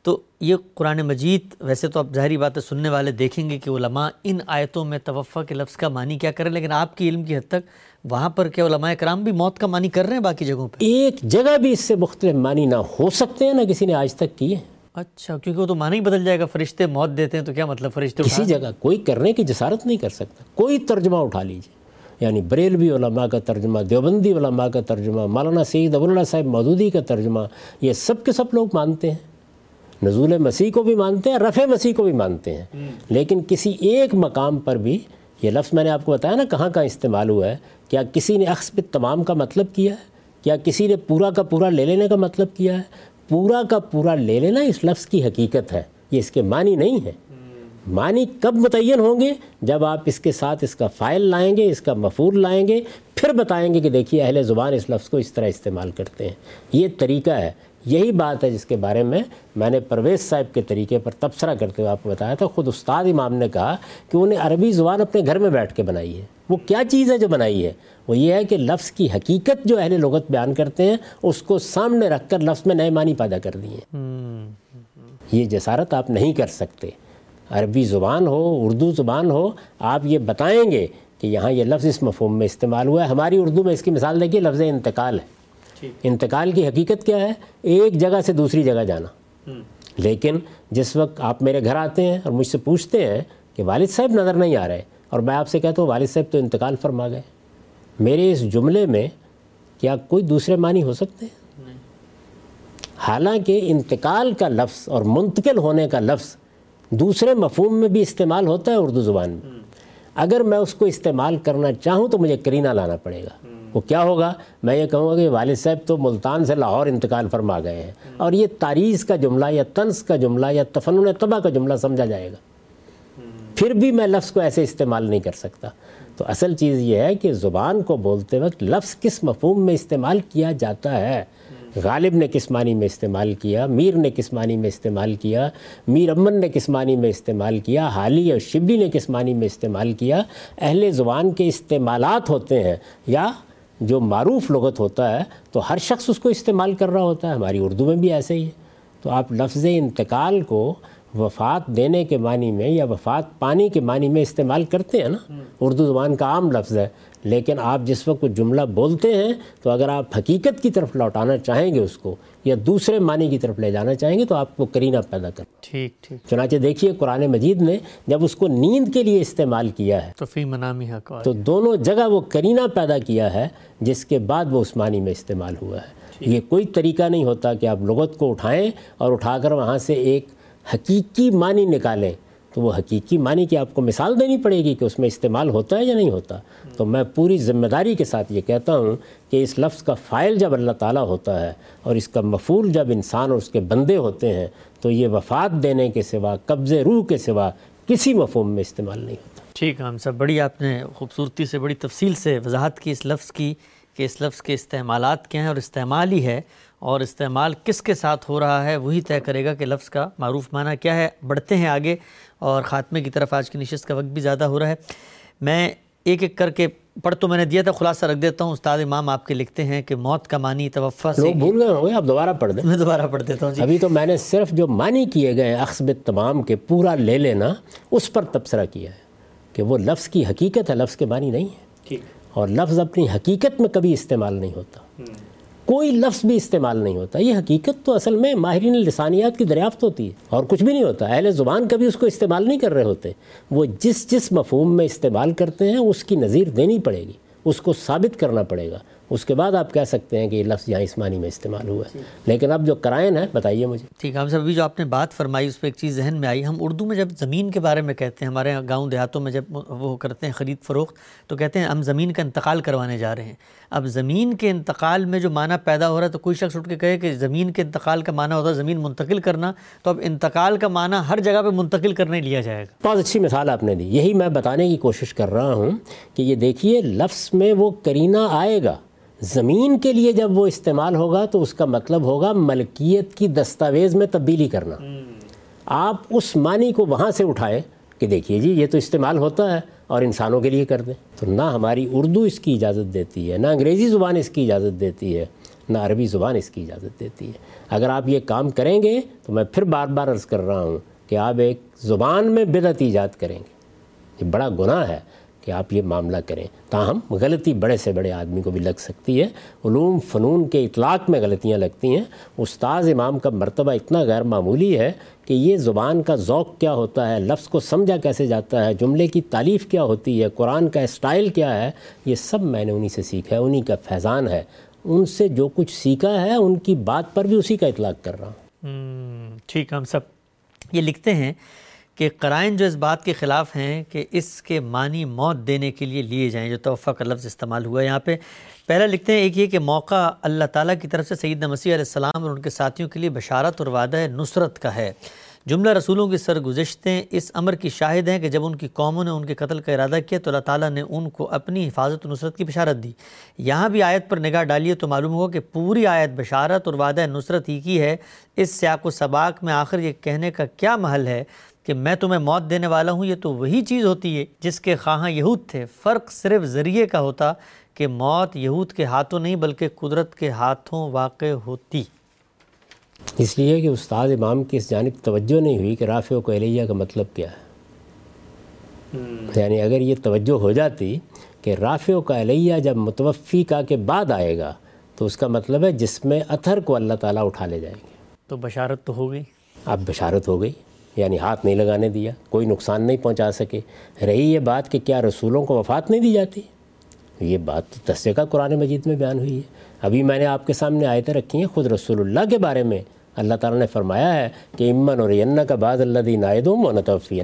[SPEAKER 1] تو یہ قرآن مجید ویسے تو آپ ظاہری بات سننے والے دیکھیں گے کہ علماء ان آیتوں میں توفع کے لفظ کا معنی کیا کریں لیکن آپ کی علم کی حد تک وہاں پر کیا علماء کرام بھی موت کا معنی کر رہے ہیں باقی جگہوں پہ؟
[SPEAKER 2] ایک جگہ بھی اس سے مختلف معنی نہ ہو سکتے ہیں نہ کسی نے آج تک کیے۔
[SPEAKER 1] اچھا کیونکہ وہ تو معنی ہی بدل جائے گا فرشتے موت دیتے ہیں تو کیا مطلب فرشتے
[SPEAKER 2] کسی جگہ کوئی کرنے کی جسارت نہیں کر سکتا۔ کوئی ترجمہ اٹھا لیجیے یعنی بریلوی علماء کا ترجمہ دیوبندی علماء کا ترجمہ مولانا سید ابواللہ صاحب مودودی کا ترجمہ یہ سب کے سب لوگ مانتے ہیں۔ نزول مسیح کو بھی مانتے ہیں رفع مسیح کو بھی مانتے ہیں۔ لیکن کسی ایک مقام پر بھی یہ لفظ میں نے آپ کو بتایا نا کہاں کہاں استعمال ہوا ہے؟ کیا کسی نے اخص تمام کا مطلب کیا ہے؟ کیا کسی نے پورا کا پورا لے لینے کا مطلب کیا ہے؟ پورا کا پورا لے لینا اس لفظ کی حقیقت ہے یہ اس کے معنی نہیں ہے۔ معنی کب متعین ہوں گے؟ جب آپ اس کے ساتھ اس کا فائل لائیں گے اس کا مفور لائیں گے پھر بتائیں گے کہ دیکھیے اہل زبان اس لفظ کو اس طرح استعمال کرتے ہیں۔ یہ طریقہ ہے۔ یہی بات ہے جس کے بارے میں میں نے پرویز صاحب کے طریقے پر تبصرہ کرتے ہوئے آپ کو بتایا تھا خود استاد امام نے کہا کہ انہیں عربی زبان اپنے گھر میں بیٹھ کے بنائی ہے۔ وہ کیا چیز ہے جو بنائی ہے؟ وہ یہ ہے کہ لفظ کی حقیقت جو اہل لغت بیان کرتے ہیں اس کو سامنے رکھ کر لفظ میں نئے معنی پیدا کر دیے یہ جسارت آپ نہیں کر سکتے۔ عربی زبان ہو اردو زبان ہو آپ یہ بتائیں گے کہ یہاں یہ لفظ اس مفہوم میں استعمال ہوا ہے۔ ہماری اردو میں اس کی مثال دیکھیے لفظ انتقال ہے۔ انتقال کی حقیقت کیا ہے؟ ایک جگہ سے دوسری جگہ جانا۔ لیکن جس وقت آپ میرے گھر آتے ہیں اور مجھ سے پوچھتے ہیں کہ والد صاحب نظر نہیں آ رہے اور میں آپ سے کہتا ہوں والد صاحب تو انتقال فرما گئے۔ میرے اس جملے میں کیا کوئی دوسرے معنی ہو سکتے ہیں؟ حالانکہ انتقال کا لفظ اور منتقل ہونے کا لفظ دوسرے مفہوم میں بھی استعمال ہوتا ہے اردو زبان میں۔ اگر میں اس کو استعمال کرنا چاہوں تو مجھے کرینہ لانا پڑے گا۔ وہ کیا ہوگا؟ میں یہ کہوں گا کہ والد صاحب تو ملتان سے لاہور انتقال فرما گئے ہیں۔ اور یہ تاریخ کا جملہ یا طنز کا جملہ یا تفنن طبع کا جملہ سمجھا جائے گا۔ پھر بھی میں لفظ کو ایسے استعمال نہیں کر سکتا۔ تو اصل چیز یہ ہے کہ زبان کو بولتے وقت لفظ کس مفہوم میں استعمال کیا جاتا ہے؟ غالب نے کس معنی میں استعمال کیا؟ میر نے کس معنی میں استعمال کیا؟ میر امن نے کس معنی میں استعمال کیا؟ حالی اور شبلی نے کس معنی میں استعمال کیا؟ اہل زبان کے استعمالات ہوتے ہیں یا جو معروف لغت ہوتا ہے تو ہر شخص اس کو استعمال کر رہا ہوتا ہے۔ ہماری اردو میں بھی ایسے ہی ہے۔ تو آپ لفظ انتقال کو وفات دینے کے معنی میں یا وفات پانی کے معنی میں استعمال کرتے ہیں نا۔ اردو زبان کا عام لفظ ہے۔ لیکن آپ جس وقت جملہ بولتے ہیں تو اگر آپ حقیقت کی طرف لوٹانا چاہیں گے اس کو یا دوسرے معنی کی طرف لے جانا چاہیں گے تو آپ کو کرینہ پیدا کر
[SPEAKER 1] ٹھیک ٹھیک۔
[SPEAKER 2] چنانچہ دیکھیے قرآن مجید نے جب اس کو نیند کے لیے استعمال کیا ہے
[SPEAKER 1] تو فی منامی حق
[SPEAKER 2] تو دونوں جگہ وہ کرینہ پیدا کیا ہے جس کے بعد وہ اس معنی میں استعمال ہوا ہے۔ یہ کوئی طریقہ نہیں ہوتا کہ آپ لغت کو اٹھائیں اور اٹھا کر وہاں سے ایک حقیقی معنی نکالیں۔ تو وہ حقیقی معنی کی آپ کو مثال دینی پڑے گی کہ اس میں استعمال ہوتا ہے یا نہیں ہوتا۔ تو میں پوری ذمہ داری کے ساتھ یہ کہتا ہوں کہ اس لفظ کا فائل جب اللہ تعالیٰ ہوتا ہے اور اس کا مفول جب انسان اور اس کے بندے ہوتے ہیں، تو یہ وفات دینے کے سوا قبض روح کے سوا کسی مفہوم میں استعمال نہیں ہوتا۔
[SPEAKER 1] ٹھیک ہے، ہم سب بڑی آپ نے خوبصورتی سے، بڑی تفصیل سے وضاحت کی اس لفظ کی کہ اس لفظ کے استعمالات کیا ہیں اور استعمال ہی ہے اور استعمال کس کے ساتھ ہو رہا ہے وہی طے کرے گا کہ لفظ کا معروف معنی کیا ہے۔ بڑھتے ہیں آگے اور خاتمے کی طرف آج کی نشست کا وقت بھی زیادہ ہو رہا ہے۔ میں ایک ایک کر کے پڑھ تو میں نے دیا تھا خلاصہ رکھ دیتا ہوں۔ استاد امام آپ کے لکھتے ہیں کہ موت کا معنی توفع
[SPEAKER 2] سے بھول گئے ہوئے آپ دوبارہ پڑھ دیں۔
[SPEAKER 1] میں دوبارہ پڑھ دیتا ہوں
[SPEAKER 2] جی۔ ابھی تو میں نے صرف جو معنی کیے گئے اخصب تمام کے پورا لے لینا اس پر تبصرہ کیا ہے کہ وہ لفظ کی حقیقت ہے لفظ کے معنی نہیں ہے۔ اور لفظ اپنی حقیقت میں کبھی استعمال نہیں ہوتا۔ کوئی لفظ بھی استعمال نہیں ہوتا۔ یہ حقیقت تو اصل میں ماہرین لسانیات کی دریافت ہوتی ہے اور کچھ بھی نہیں ہوتا۔ اہل زبان کبھی اس کو استعمال نہیں کر رہے ہوتے۔ وہ جس جس مفہوم میں استعمال کرتے ہیں، اس کی نظیر دینی پڑے گی، اس کو ثابت کرنا پڑے گا۔ اس کے بعد آپ کہہ سکتے ہیں کہ یہ لفظ یہاں اس معنی میں استعمال ہوا ہے۔ لیکن اب جو کرائن ہے بتائیے مجھے۔
[SPEAKER 1] ٹھیک ہے ہم سب ابھی جو آپ نے بات فرمائی، اس پہ ایک چیز ذہن میں آئی۔ ہم اردو میں جب زمین کے بارے میں کہتے ہیں، ہمارے گاؤں دیہاتوں میں جب وہ کرتے ہیں خرید فروخت، تو کہتے ہیں ہم زمین کا انتقال کروانے جا رہے ہیں۔ اب زمین کے انتقال میں جو معنی پیدا ہو رہا ہے تو کوئی شخص اٹھ کے کہے کہ زمین کے انتقال کا معنی ہوتا ہے زمین منتقل کرنا تو اب انتقال کا معنی ہر جگہ پہ منتقل کرنے لیا جائے گا۔
[SPEAKER 2] بہت اچھی مثال آپ نے دی۔ یہی میں بتانے کی کوشش کر رہا ہوں کہ یہ دیکھیے لفظ میں وہ کرینہ آئے گا۔ زمین کے لیے جب وہ استعمال ہوگا تو اس کا مطلب ہوگا ملکیت کی دستاویز میں تبدیلی کرنا۔ آپ اس معنی کو وہاں سے اٹھائیں کہ دیکھیے جی یہ تو استعمال ہوتا ہے۔ اور انسانوں کے لیے کر دیں۔ تو نہ ہماری اردو اس کی اجازت دیتی ہے، نہ انگریزی زبان اس کی اجازت دیتی ہے، نہ عربی زبان اس کی اجازت دیتی ہے۔ اگر آپ یہ کام کریں گے تو میں پھر بار بار عرض کر رہا ہوں کہ آپ ایک زبان میں بدعت ایجاد کریں گے۔ یہ بڑا گناہ ہے کہ آپ یہ معاملہ کریں۔ تاہم، غلطی بڑے سے بڑے آدمی کو بھی لگ سکتی ہے۔ علوم فنون کے اطلاق میں غلطیاں لگتی ہیں۔ استاذ امام کا مرتبہ اتنا غیر معمولی ہے کہ یہ زبان کا ذوق کیا ہوتا ہے، لفظ کو سمجھا کیسے جاتا ہے، جملے کی تعلیف کیا ہوتی ہے، قرآن کا اسٹائل کیا ہے، یہ سب میں نے انہی سے سیکھا ہے، انہی کا فیضان ہے۔ ان سے جو کچھ سیکھا ہے، ان کی بات پر بھی اسی کا اطلاق کر رہا
[SPEAKER 1] ہوں۔ ٹھیک، ہم سب یہ لکھتے ہیں کہ قرائن جو اس بات کے خلاف ہیں کہ اس کے معنی موت دینے کے لیے لیے جائیں، جو توفع کا لفظ استعمال ہوا ہے یہاں پہ پہلا لکھتے ہیں ایک یہ کہ موقع اللہ تعالیٰ کی طرف سے سیدنا مسیح علیہ السلام اور ان کے ساتھیوں کے لیے بشارت اور وعدہ نصرت کا ہے۔ جملہ رسولوں کی سرگزشتیں اس امر کی شاہد ہیں کہ جب ان کی قوموں نے ان کے قتل کا ارادہ کیا تو اللہ تعالیٰ نے ان کو اپنی حفاظت و نصرت کی بشارت دی۔ یہاں بھی آیت پر نگاہ ڈالیے تو معلوم ہوا کہ پوری آیت بشارت اور وعدہ نصرت ہی کی ہے۔ اس سیاق و سباق میں آخر یہ کہنے کا کیا محل ہے کہ میں تمہیں موت دینے والا ہوں، یہ تو وہی چیز ہوتی ہے جس کے خواہاں یہود تھے۔ فرق صرف ذریعے کا ہوتا کہ موت یہود کے ہاتھوں نہیں بلکہ قدرت کے ہاتھوں واقع ہوتی۔
[SPEAKER 2] اس لیے کہ استاد امام کی اس جانب توجہ نہیں ہوئی کہ رافع و علیہ کا مطلب کیا ہے۔ یعنی اگر یہ توجہ ہو جاتی کہ رافع و علیہ جب متوفی کا کے بعد آئے گا تو اس کا مطلب ہے جس میں اتھر کو اللہ تعالیٰ اٹھا لے جائیں گے۔
[SPEAKER 1] تو بشارت تو ہو گئی۔
[SPEAKER 2] اب بشارت ہو گئی یعنی ہاتھ نہیں لگانے دیا کوئی نقصان نہیں پہنچا سکے۔ رہی یہ بات کہ کیا رسولوں کو وفات نہیں دی جاتی؟ یہ بات تو کا قرآن مجید میں بیان ہوئی ہے۔ ابھی میں نے آپ کے سامنے آیتیں رکھی ہیں خود رسول اللہ کے بارے میں۔ اللہ تعالیٰ نے فرمایا ہے کہ امن اور ین کا بعض اللہ دین آئے دوں منتفی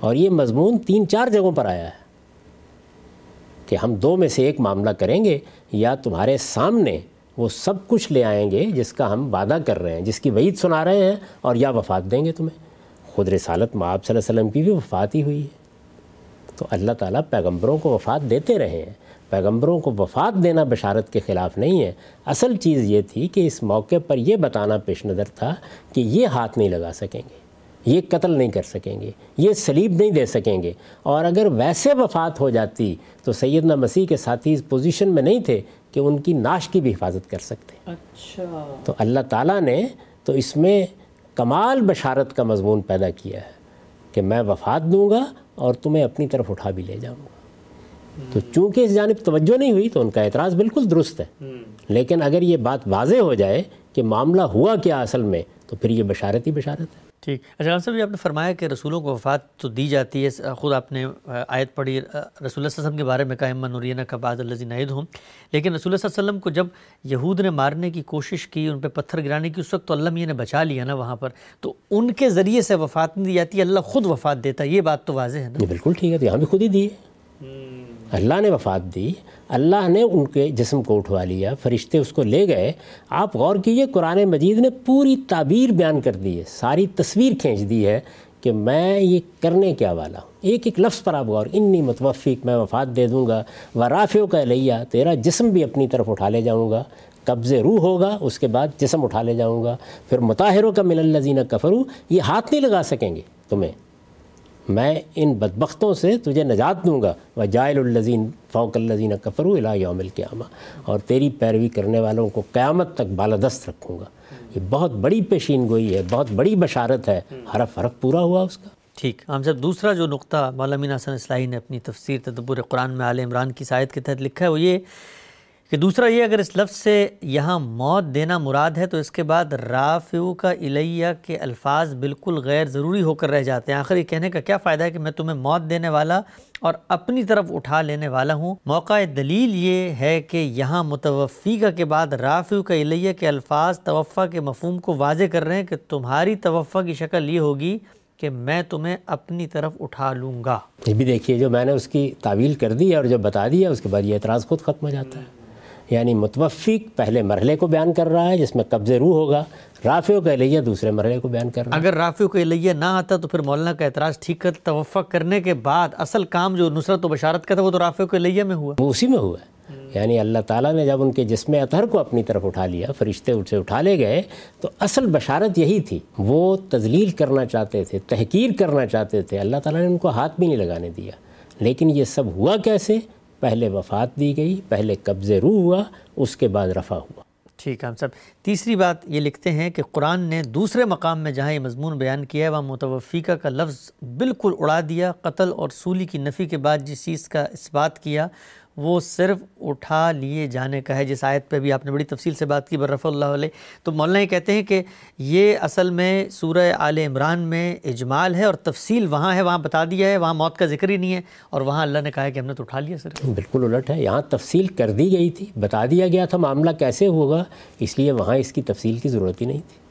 [SPEAKER 2] اور یہ مضمون تین چار جگہوں پر آیا ہے کہ ہم دو میں سے ایک معاملہ کریں گے یا تمہارے سامنے وہ سب کچھ لے آئیں گے جس کا ہم وعدہ کر رہے ہیں جس کی وعید سنا رہے ہیں اور یا وفات دیں گے تمہیں۔ خود رسالت معاب صلی اللہ علیہ وسلم کی بھی وفات ہی ہوئی ہے۔ تو اللہ تعالیٰ پیغمبروں کو وفات دیتے رہے ہیں۔ پیغمبروں کو وفات دینا بشارت کے خلاف نہیں ہے۔ اصل چیز یہ تھی کہ اس موقع پر یہ بتانا پیش نظر تھا کہ یہ ہاتھ نہیں لگا سکیں گے۔ یہ قتل نہیں کر سکیں گے۔ یہ سلیب نہیں دے سکیں گے۔ اور اگر ویسے وفات ہو جاتی تو سیدنا مسیح کے ساتھی اس پوزیشن میں نہیں تھے کہ ان کی ناش کی بھی حفاظت کر سکتے۔ اچھا۔ تو اللہ تعالیٰ نے تو اس میں کمال بشارت کا مضمون پیدا کیا ہے کہ میں وفات دوں گا اور تمہیں اپنی طرف اٹھا بھی لے جاؤں گا۔ تو چونکہ اس جانب توجہ نہیں ہوئی تو ان کا اعتراض بالکل درست ہے۔ لیکن اگر یہ بات واضح ہو جائے کہ معاملہ ہوا کیا اصل میں تو پھر یہ بشارت ہی بشارت ہے۔
[SPEAKER 1] ٹھیک۔ اچھا صاحب آپ نے فرمایا کہ رسولوں کو وفات تو دی جاتی ہے۔ خود آپ نے آیت پڑھی، رسول اللہ صلی اللہ علیہ وسلم کے بارے میں کہا امن نورینہ کا بعض اللہ نعید ہوں لیکن رسول اللہ صلی اللہ علیہ وسلم کو جب یہود نے مارنے کی کوشش کی، ان پہ پتھر گرانے کی، اس وقت تو اللہ میاں نے بچا لیا نا وہاں پر۔ تو ان کے ذریعے سے وفات نہیں دی جاتی، اللہ خود وفات دیتا ہے۔ یہ بات تو واضح ہے نا؟
[SPEAKER 2] جی، بالکل ٹھیک ہے۔ یہاں بھی خود ہی دی اللہ نے وفات دی، اللہ نے ان کے جسم کو اٹھوا لیا، فرشتے اس کو لے گئے۔ آپ غور کیجیے، قرآن مجید نے پوری تعبیر بیان کر دی ہے، ساری تصویر کھینچ دی ہے کہ میں یہ کرنے کیا والا ہوں۔ ایک ایک لفظ پر آپ غور، انی متوفق میں وفات دے دوں گا و رافیوں کا لیا تیرا جسم بھی اپنی طرف اٹھا لے جاؤں گا۔ قبض روح ہوگا، اس کے بعد جسم اٹھا لے جاؤں گا۔ پھر مطاہروں کا مل الزینہ کفرو یہ ہاتھ نہیں لگا سکیں گے تمہیں۔ میں ان بدبختوں سے تجھے نجات دوں گا۔ و جائل الزین فوق الزین کفرو الہ یوم القیامہ اور تیری پیروی کرنے والوں کو قیامت تک بالادست رکھوں گا۔ یہ بہت بڑی پیشین گوئی ہے، بہت بڑی بشارت ہے۔ حرف حرف پورا ہوا اس کا۔
[SPEAKER 1] ٹھیک۔ ہم سب دوسرا جو نقطہ مولامین حسن اصلاحی نے اپنی تفسیر تدبر قرآن میں عال عمران کی سائد کے تحت لکھا ہے، وہ یہ کہ دوسرا یہ اگر اس لفظ سے یہاں موت دینا مراد ہے تو اس کے بعد رافیو کا الیہ کے الفاظ بالکل غیر ضروری ہو کر رہ جاتے ہیں۔ آخر یہ کہنے کا کیا فائدہ ہے کہ میں تمہیں موت دینے والا اور اپنی طرف اٹھا لینے والا ہوں۔ موقع دلیل یہ ہے کہ یہاں متوفی کا کے بعد رافیو کا الیہ کے الفاظ توفع کے مفہوم کو واضح کر رہے ہیں کہ تمہاری توفع کی شکل یہ ہوگی کہ میں تمہیں اپنی طرف اٹھا لوں گا۔
[SPEAKER 2] یہ بھی دیکھیے، جو میں نے اس کی تعویل کر دی ہے اور جو بتا دیا اس کے بعد یہ اعتراض خود ختم ہو جاتا ہے۔ یعنی متوفق پہلے مرحلے کو بیان کر رہا ہے جس میں قبض روح ہوگا رافع کا الیہ دوسرے مرحلے کو بیان کر رہا
[SPEAKER 1] ہے۔ اگر رافع کا الیہ نہ آتا تو پھر مولانا کا اعتراض ٹھیک کر توفق کرنے کے بعد اصل کام جو نصرت و بشارت کا تھا وہ تو رافع کا الیہ میں ہوا۔
[SPEAKER 2] وہ اسی میں ہوا۔ ہے یعنی اللہ تعالیٰ نے جب ان کے جسم اطہر کو اپنی طرف اٹھا لیا فرشتے ان سے اٹھا لے گئے تو اصل بشارت یہی تھی۔ وہ تزلیل کرنا چاہتے تھے تحقیر کرنا چاہتے تھے۔ اللہ تعالیٰ نے ان کو ہاتھ بھی نہیں لگانے دیا۔ لیکن یہ سب ہوا کیسے؟ پہلے وفات دی گئی، پہلے قبض روح ہوا، اس کے بعد رفع ہوا۔
[SPEAKER 1] ٹھیک ہے ہم سب، تیسری بات یہ لکھتے ہیں کہ قرآن نے دوسرے مقام میں جہاں یہ مضمون بیان کیا ہے، وہاں متوفیقہ کا لفظ بالکل اڑا دیا، قتل اور سولی کی نفی کے بعد جس چیز کا اس بات کیا وہ صرف اٹھا لیے جانے کا ہے۔ جس آیت پہ بھی آپ نے بڑی تفصیل سے بات کی برف اللہ علیہ۔ تو مولانا یہ کہتے ہیں کہ یہ اصل میں سورہ آل عمران میں اجمال ہے اور تفصیل وہاں ہے وہاں بتا دیا ہے وہاں موت کا ذکر ہی نہیں ہے اور وہاں اللہ نے کہا ہے کہ ہم نے تو اٹھا لیا صرف۔
[SPEAKER 2] بالکل الٹ ہے یہاں تفصیل کر دی گئی تھی بتا دیا گیا تھا معاملہ کیسے ہوگا اس لیے وہاں اس کی تفصیل کی ضرورت ہی نہیں تھی۔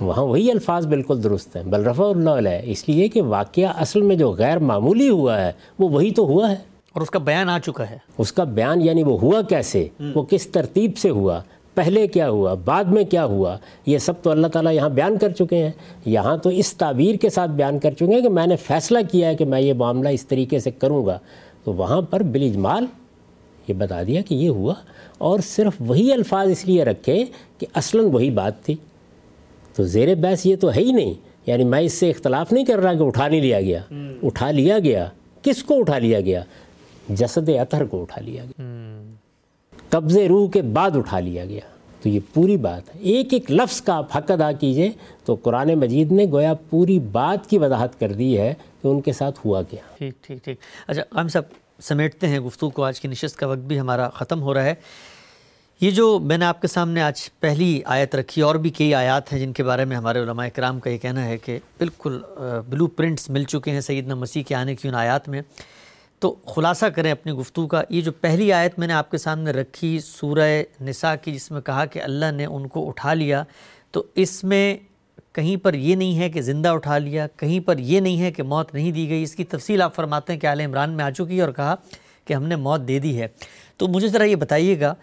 [SPEAKER 2] وہاں وہی الفاظ بالکل درست ہیں بلرفع اللہ علیہ اس لیے کہ واقعہ اصل میں جو غیر معمولی ہوا ہے وہ وہی تو ہوا ہے۔
[SPEAKER 1] اور اس کا بیان آ چکا ہے۔
[SPEAKER 2] اس کا بیان یعنی وہ ہوا کیسے؟ وہ کس ترتیب سے ہوا؟ پہلے کیا ہوا؟ بعد میں کیا ہوا؟ یہ سب تو اللہ تعالیٰ یہاں بیان کر چکے ہیں۔ یہاں تو اس تعبیر کے ساتھ بیان کر چکے ہیں کہ میں نے فیصلہ کیا ہے کہ میں یہ معاملہ اس طریقے سے کروں گا۔ تو وہاں پر بل یہ بتا دیا کہ یہ ہوا۔ اور صرف وہی الفاظ اس لیے رکھے کہ اصلاً وہی بات تھی۔ تو زیر بحث یہ تو ہے ہی نہیں۔ یعنی میں اس سے اختلاف نہیں کر رہا کہ اٹھا نہیں لیا گیا۔ اٹھا لیا گیا۔ کس کو اٹھا لیا گیا؟ جسد اطہر کو اٹھا لیا گیا۔ قبض روح کے بعد اٹھا لیا گیا۔ تو یہ پوری بات ہے۔ ایک ایک لفظ کا آپ حق ادا کیجیے۔ تو قرآن مجید نے گویا پوری بات کی وضاحت کر دی ہے کہ ان کے ساتھ ہوا کیا۔
[SPEAKER 1] ٹھیک ٹھیک ٹھیک۔ اچھا ہم سب سمیٹتے ہیں گفتگو کو۔ آج کی نشست کا وقت بھی ہمارا ختم ہو رہا ہے۔ یہ جو میں نے آپ کے سامنے آج پہلی آیت رکھی، اور بھی کئی آیات ہیں جن کے بارے میں ہمارے علماء کرام کا یہ کہنا ہے کہ بالکل بلو پرنٹس مل چکے ہیں سیدنا مسیح کے آنے کی ان آیات میں۔ تو خلاصہ کریں اپنی گفتگو کا، یہ جو پہلی آیت میں نے آپ کے سامنے رکھی سورہ نساء کی، جس میں کہا کہ اللہ نے ان کو اٹھا لیا، تو اس میں کہیں پر یہ نہیں ہے کہ زندہ اٹھا لیا، کہیں پر یہ نہیں ہے کہ موت نہیں دی گئی۔ اس کی تفصیل آپ فرماتے ہیں کہ عال عمران میں آ چکی ہے اور کہا کہ ہم نے موت دے دی ہے۔ تو مجھے ذرا یہ بتائیے گا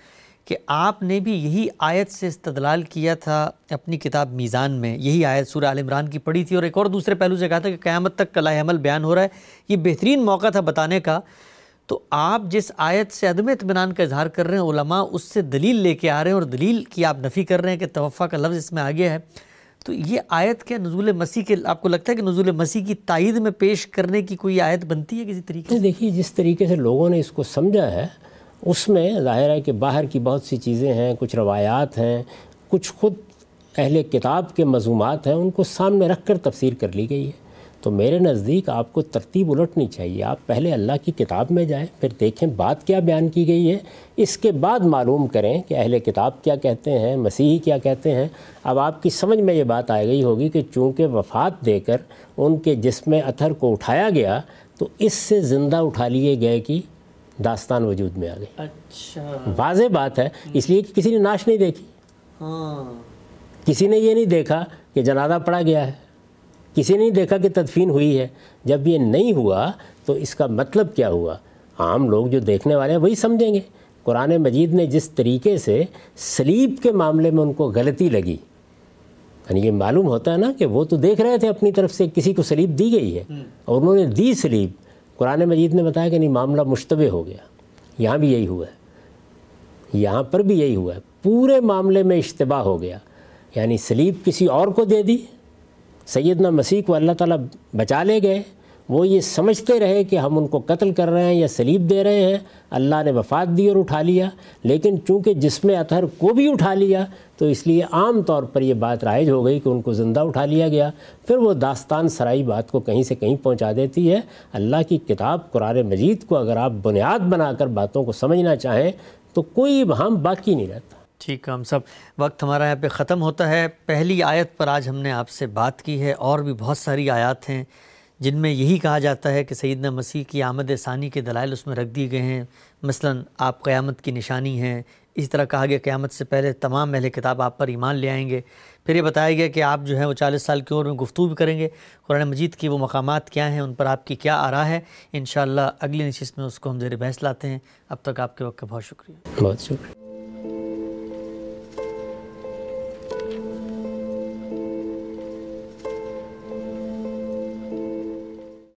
[SPEAKER 1] کہ آپ نے بھی یہی آیت سے استدلال کیا تھا اپنی کتاب میزان میں، یہی آیت سورہ عال عمران کی پڑھی تھی اور ایک اور دوسرے پہلو سے کہا تھا کہ قیامت تک کلائے عمل بیان ہو رہا ہے۔ یہ بہترین موقع تھا بتانے کا۔ تو آپ جس آیت سے عدم اطمینان کا اظہار کر رہے ہیں، علماء اس سے دلیل لے کے آ رہے ہیں اور دلیل کی آپ نفی کر رہے ہیں کہ توفع کا لفظ اس میں آ گیا ہے۔ تو یہ آیت کیا نزول مسیح کے، آپ کو لگتا ہے کہ نزول مسیح کی تائید میں پیش کرنے کی کوئی آیت بنتی ہے کسی طریقے
[SPEAKER 2] سے؟ دیکھیے، جس طریقے سے لوگوں نے اس کو سمجھا ہے اس میں ظاہر ہے کہ باہر کی بہت سی چیزیں ہیں، کچھ روایات ہیں، کچھ خود اہل کتاب کے مضمومات ہیں، ان کو سامنے رکھ کر تفسیر کر لی گئی ہے۔ تو میرے نزدیک آپ کو ترتیب الٹنی چاہیے۔ آپ پہلے اللہ کی کتاب میں جائیں، پھر دیکھیں بات کیا بیان کی گئی ہے۔ اس کے بعد معلوم کریں کہ اہل کتاب کیا کہتے ہیں، مسیحی کیا کہتے ہیں۔ اب آپ کی سمجھ میں یہ بات آئے گئی ہوگی کہ چونکہ وفات دے کر ان کے جسم اتھر کو اٹھایا گیا، تو اس سے زندہ اٹھا لیے گئے کہ داستان وجود میں آ گئی۔
[SPEAKER 1] اچھا۔
[SPEAKER 2] واضح بات ہے۔ اس لیے کہ کسی نے ناش نہیں دیکھی۔
[SPEAKER 1] ہاں۔
[SPEAKER 2] کسی نے یہ نہیں دیکھا کہ جنازہ پڑا گیا ہے۔ کسی نے نہیں دیکھا کہ تدفین ہوئی ہے۔ جب یہ نہیں ہوا تو اس کا مطلب کیا ہوا؟ عام لوگ جو دیکھنے والے ہیں وہی سمجھیں گے۔ قرآن مجید نے جس طریقے سے سلیب کے معاملے میں ان کو غلطی لگی یعنی یہ معلوم ہوتا ہے نا کہ وہ تو دیکھ رہے تھے اپنی طرف سے کسی کو سلیب دی گئی ہے۔ اور انہوں نے دی سلیب۔ قرآن مجید نے بتایا کہ نہیں، معاملہ مشتبہ ہو گیا۔ یہاں بھی یہی ہوا ہے۔ یہاں پر بھی یہی ہوا ہے۔ پورے معاملے میں اشتباہ ہو گیا۔ یعنی سلیب کسی اور کو دے دی، سیدنا مسیح کو اللہ تعالیٰ بچا لے گئے۔ وہ یہ سمجھتے رہے کہ ہم ان کو قتل کر رہے ہیں یا سلیب دے رہے ہیں، اللہ نے وفات دی اور اٹھا لیا۔ لیکن چونکہ جسم اطہر کو بھی اٹھا لیا، تو اس لیے عام طور پر یہ بات رائج ہو گئی کہ ان کو زندہ اٹھا لیا گیا۔ پھر وہ داستان سرائی بات کو کہیں سے کہیں پہنچا دیتی ہے۔ اللہ کی کتاب قرآن مجید کو اگر آپ بنیاد بنا کر باتوں کو سمجھنا چاہیں، تو کوئی وہاں باقی نہیں رہتا۔
[SPEAKER 1] ٹھیک ہے ہم سب، وقت ہمارا یہاں پہ ختم ہوتا ہے۔ پہلی آیت پر آج ہم نے آپ سے بات کی ہے۔ اور بھی بہت ساری آیات ہیں۔ جن میں یہی کہا جاتا ہے کہ سیدنا مسیح کی آمد ثانی کے دلائل اس میں رکھ دیے گئے ہیں۔ مثلا آپ قیامت کی نشانی ہیں۔ اس طرح کہا گیا قیامت سے پہلے تمام اہل کتاب آپ پر ایمان لے آئیں گے۔ پھر یہ بتایا گیا کہ آپ جو ہیں وہ چالیس سال کی عمر میں گفتگو بھی کریں گے۔ قرآن مجید کی وہ مقامات کیا ہیں؟ ان پر آپ کی کیا آ رہا ہے؟ انشاءاللہ اگلی نشست میں اس کو ہم زیر بحث لاتے ہیں۔ اب تک آپ کے وقت کا بہت شکریہ۔
[SPEAKER 2] بہت شکریہ۔